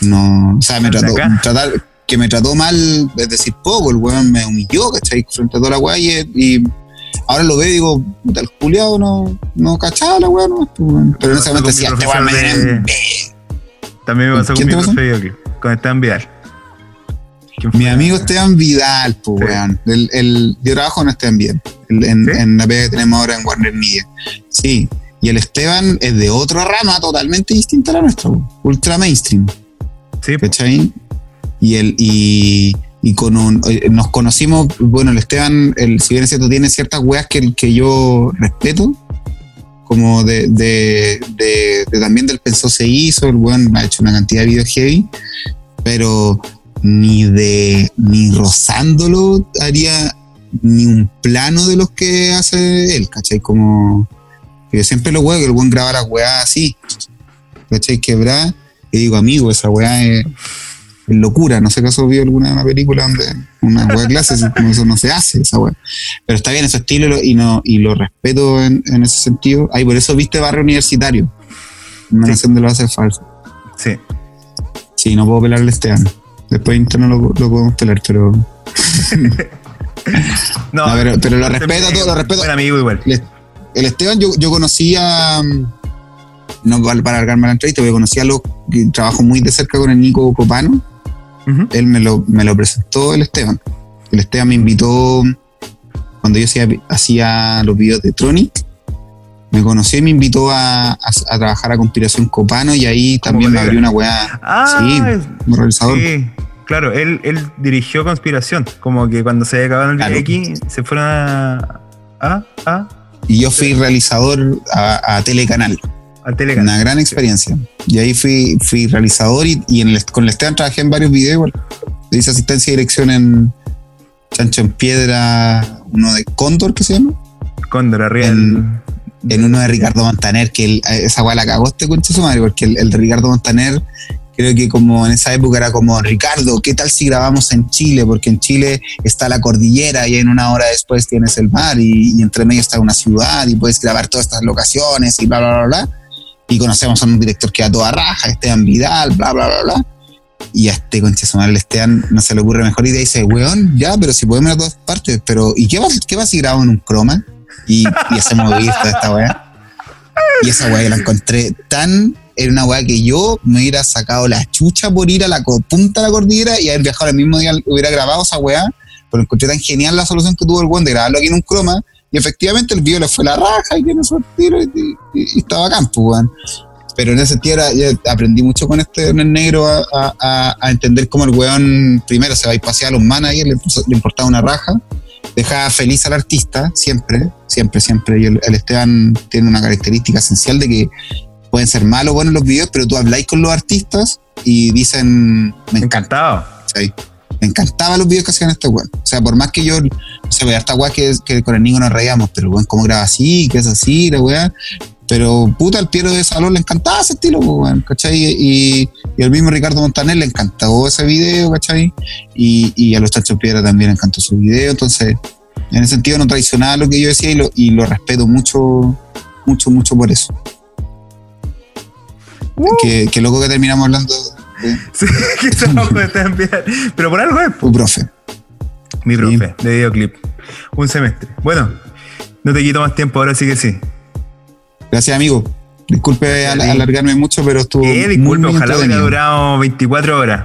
no o sea me trató tratar que me trató mal es decir poco el weón me humilló ¿cachai? frente a toda la wea y, y ahora lo veo y digo puta el culiado no no cachaba la wea no pero en ese momento decía este weón me También me pasó con ¿Quién mi profe de videoclip, con Esteban Vidal. Mi amigo Esteban Vidal pues Sí. weón el, el- yo trabajo en Esteban Vidal en, ¿Sí? en la pega que tenemos ahora en Warner Media sí y el Esteban es de otra rama totalmente distinta a la nuestra po. ultra mainstream Sí. ¿cachai? Y, el, y, y con un, eh, nos conocimos, bueno, el Esteban, el, si bien es cierto, tiene ciertas weas que, que yo respeto, como de, de, también del pensó se hizo, el weón ha hecho una cantidad de videos heavy, pero ni de, ni rozándolo haría ni un plano de los que hace él, ¿cachai? Como, yo siempre lo huevo, que el buen graba las weas así, ¿cachai? Quebrar y digo, amigo, esa weá es, es locura. No sé acaso vio alguna una película donde una clases, como eso no se hace, esa weá. Pero está bien, ese estilo y no, y lo respeto en, en ese sentido. Ay, por eso viste Barrio Universitario. Una Sí. canción de lo hace falso. sí. Sí, no puedo pelarle a Esteban. Después interno lo, lo podemos pelar, pero. No, No, pero- pero lo este respeto, es todo, lo respeto. Buen amigo igual. el, el Esteban, yo, yo conocía, mm, no para para alargarme la entrevista, pero conocía lo que trabajo muy de cerca con el Nico Copano. Él me lo, me lo presentó el Esteban. El Esteban me invitó cuando yo hacía, hacía los videos de Tronic. Me conoció y me invitó a, a- a trabajar a Conspiración Copano y ahí también me abrió una weá. Ah, sí, como realizador. Sí, claro, él, él dirigió Conspiración, como que cuando se acabaron el Claro. X se fueron a, a, a, Y yo fui realizador a, a Telecanal. Una gran experiencia. Y ahí fui, fui realizador y, y en el- con el Esteban trabajé en varios videos. Le hice asistencia y dirección en Chancho en Piedra, uno de Cóndor que se llama. Cóndor, arriba En- uno de Ricardo Montaner, que el- esa weá la cagó este concha su madre, porque el, el de Ricardo Montaner, creo que como en esa época era como, Ricardo, ¿qué tal si grabamos en Chile? Porque en Chile está la cordillera y en una hora después tienes el mar y, y entre medio está una ciudad y puedes grabar todas estas locaciones y bla, bla, bla, bla. Y conocemos a un director que a toda raja, Esteban Vidal, bla, bla, bla, bla. Y a este madre, el Esteban, no se le ocurre mejor idea y dice, weón, ya, pero si podemos ir a todas partes, pero ¿y qué va, qué va si grabamos en un croma? y, y hacemos toda esta weá. Y esa weá la encontré tan. Era una weá que yo me hubiera sacado la chucha por ir a la punta de la cordillera y haber viajado el mismo día, hubiera grabado esa weá. Pero encontré tan genial la solución que tuvo el weón de grabarlo aquí en un croma. Y efectivamente el video le fue la raja y que no y, y- y estaba a campo, weón. Pero en ese sentido era- aprendí mucho con este en el negro a, a- entender cómo el weón primero se va a ir pasear a los managers, le, le importaba una raja, dejaba feliz al artista, siempre, siempre, siempre. Y el, el Esteban tiene una característica esencial de que pueden ser malos o buenos los videos, pero tú habláis con los artistas y dicen, me encanta. Encantado. ¿cachai? Me encantaban los videos que hacían este weón. O sea, por más que yo, no sé, weá, esta weá que, que con el niño nos reíamos, pero weón, ¿cómo graba así? ¿Qué es así? La weá. Pero puta, al Piero de Salón le encantaba ese estilo, pues, weón, ¿cachai? Y, y al mismo Ricardo Montaner le encantó ese video, ¿cachai? Y, y a los Chachos Piedra también le encantó su video. Entonces, en ese sentido, no traicionaba lo que yo decía y lo, y lo respeto mucho, mucho, mucho por eso. Que, que loco que terminamos hablando de Sí, de enviar. Pero por algo es. un profe. Mi profe, de videoclip. Un semestre. Bueno, no te quito más tiempo, ahora sí que sí. Gracias, amigo. Disculpe al- Sí. alargarme mucho, pero estuvo. Eh, disculpe, muy ojalá hubiera durado 24 horas.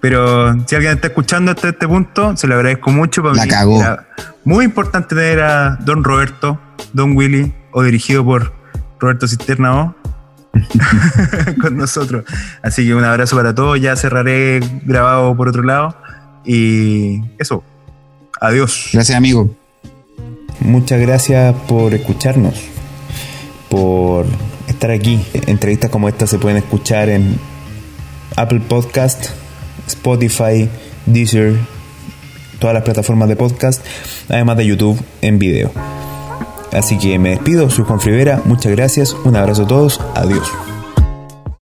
Pero si alguien está escuchando hasta este punto, se lo agradezco mucho. Para La mí cagó. era muy importante tener a Don Roberto, Don Willy, o dirigido por Roberto Cisterna O, con nosotros. Así que un abrazo para todos. Ya cerraré grabado por otro lado. Y eso. Adiós. Gracias, amigo. Muchas gracias por escucharnos, por estar aquí. Entrevistas como esta se pueden escuchar en Apple Podcast, Spotify, Deezer, todas las plataformas de podcast, además de YouTube en video. Así que me despido, soy Juan Rivera, muchas gracias, un abrazo a todos, adiós.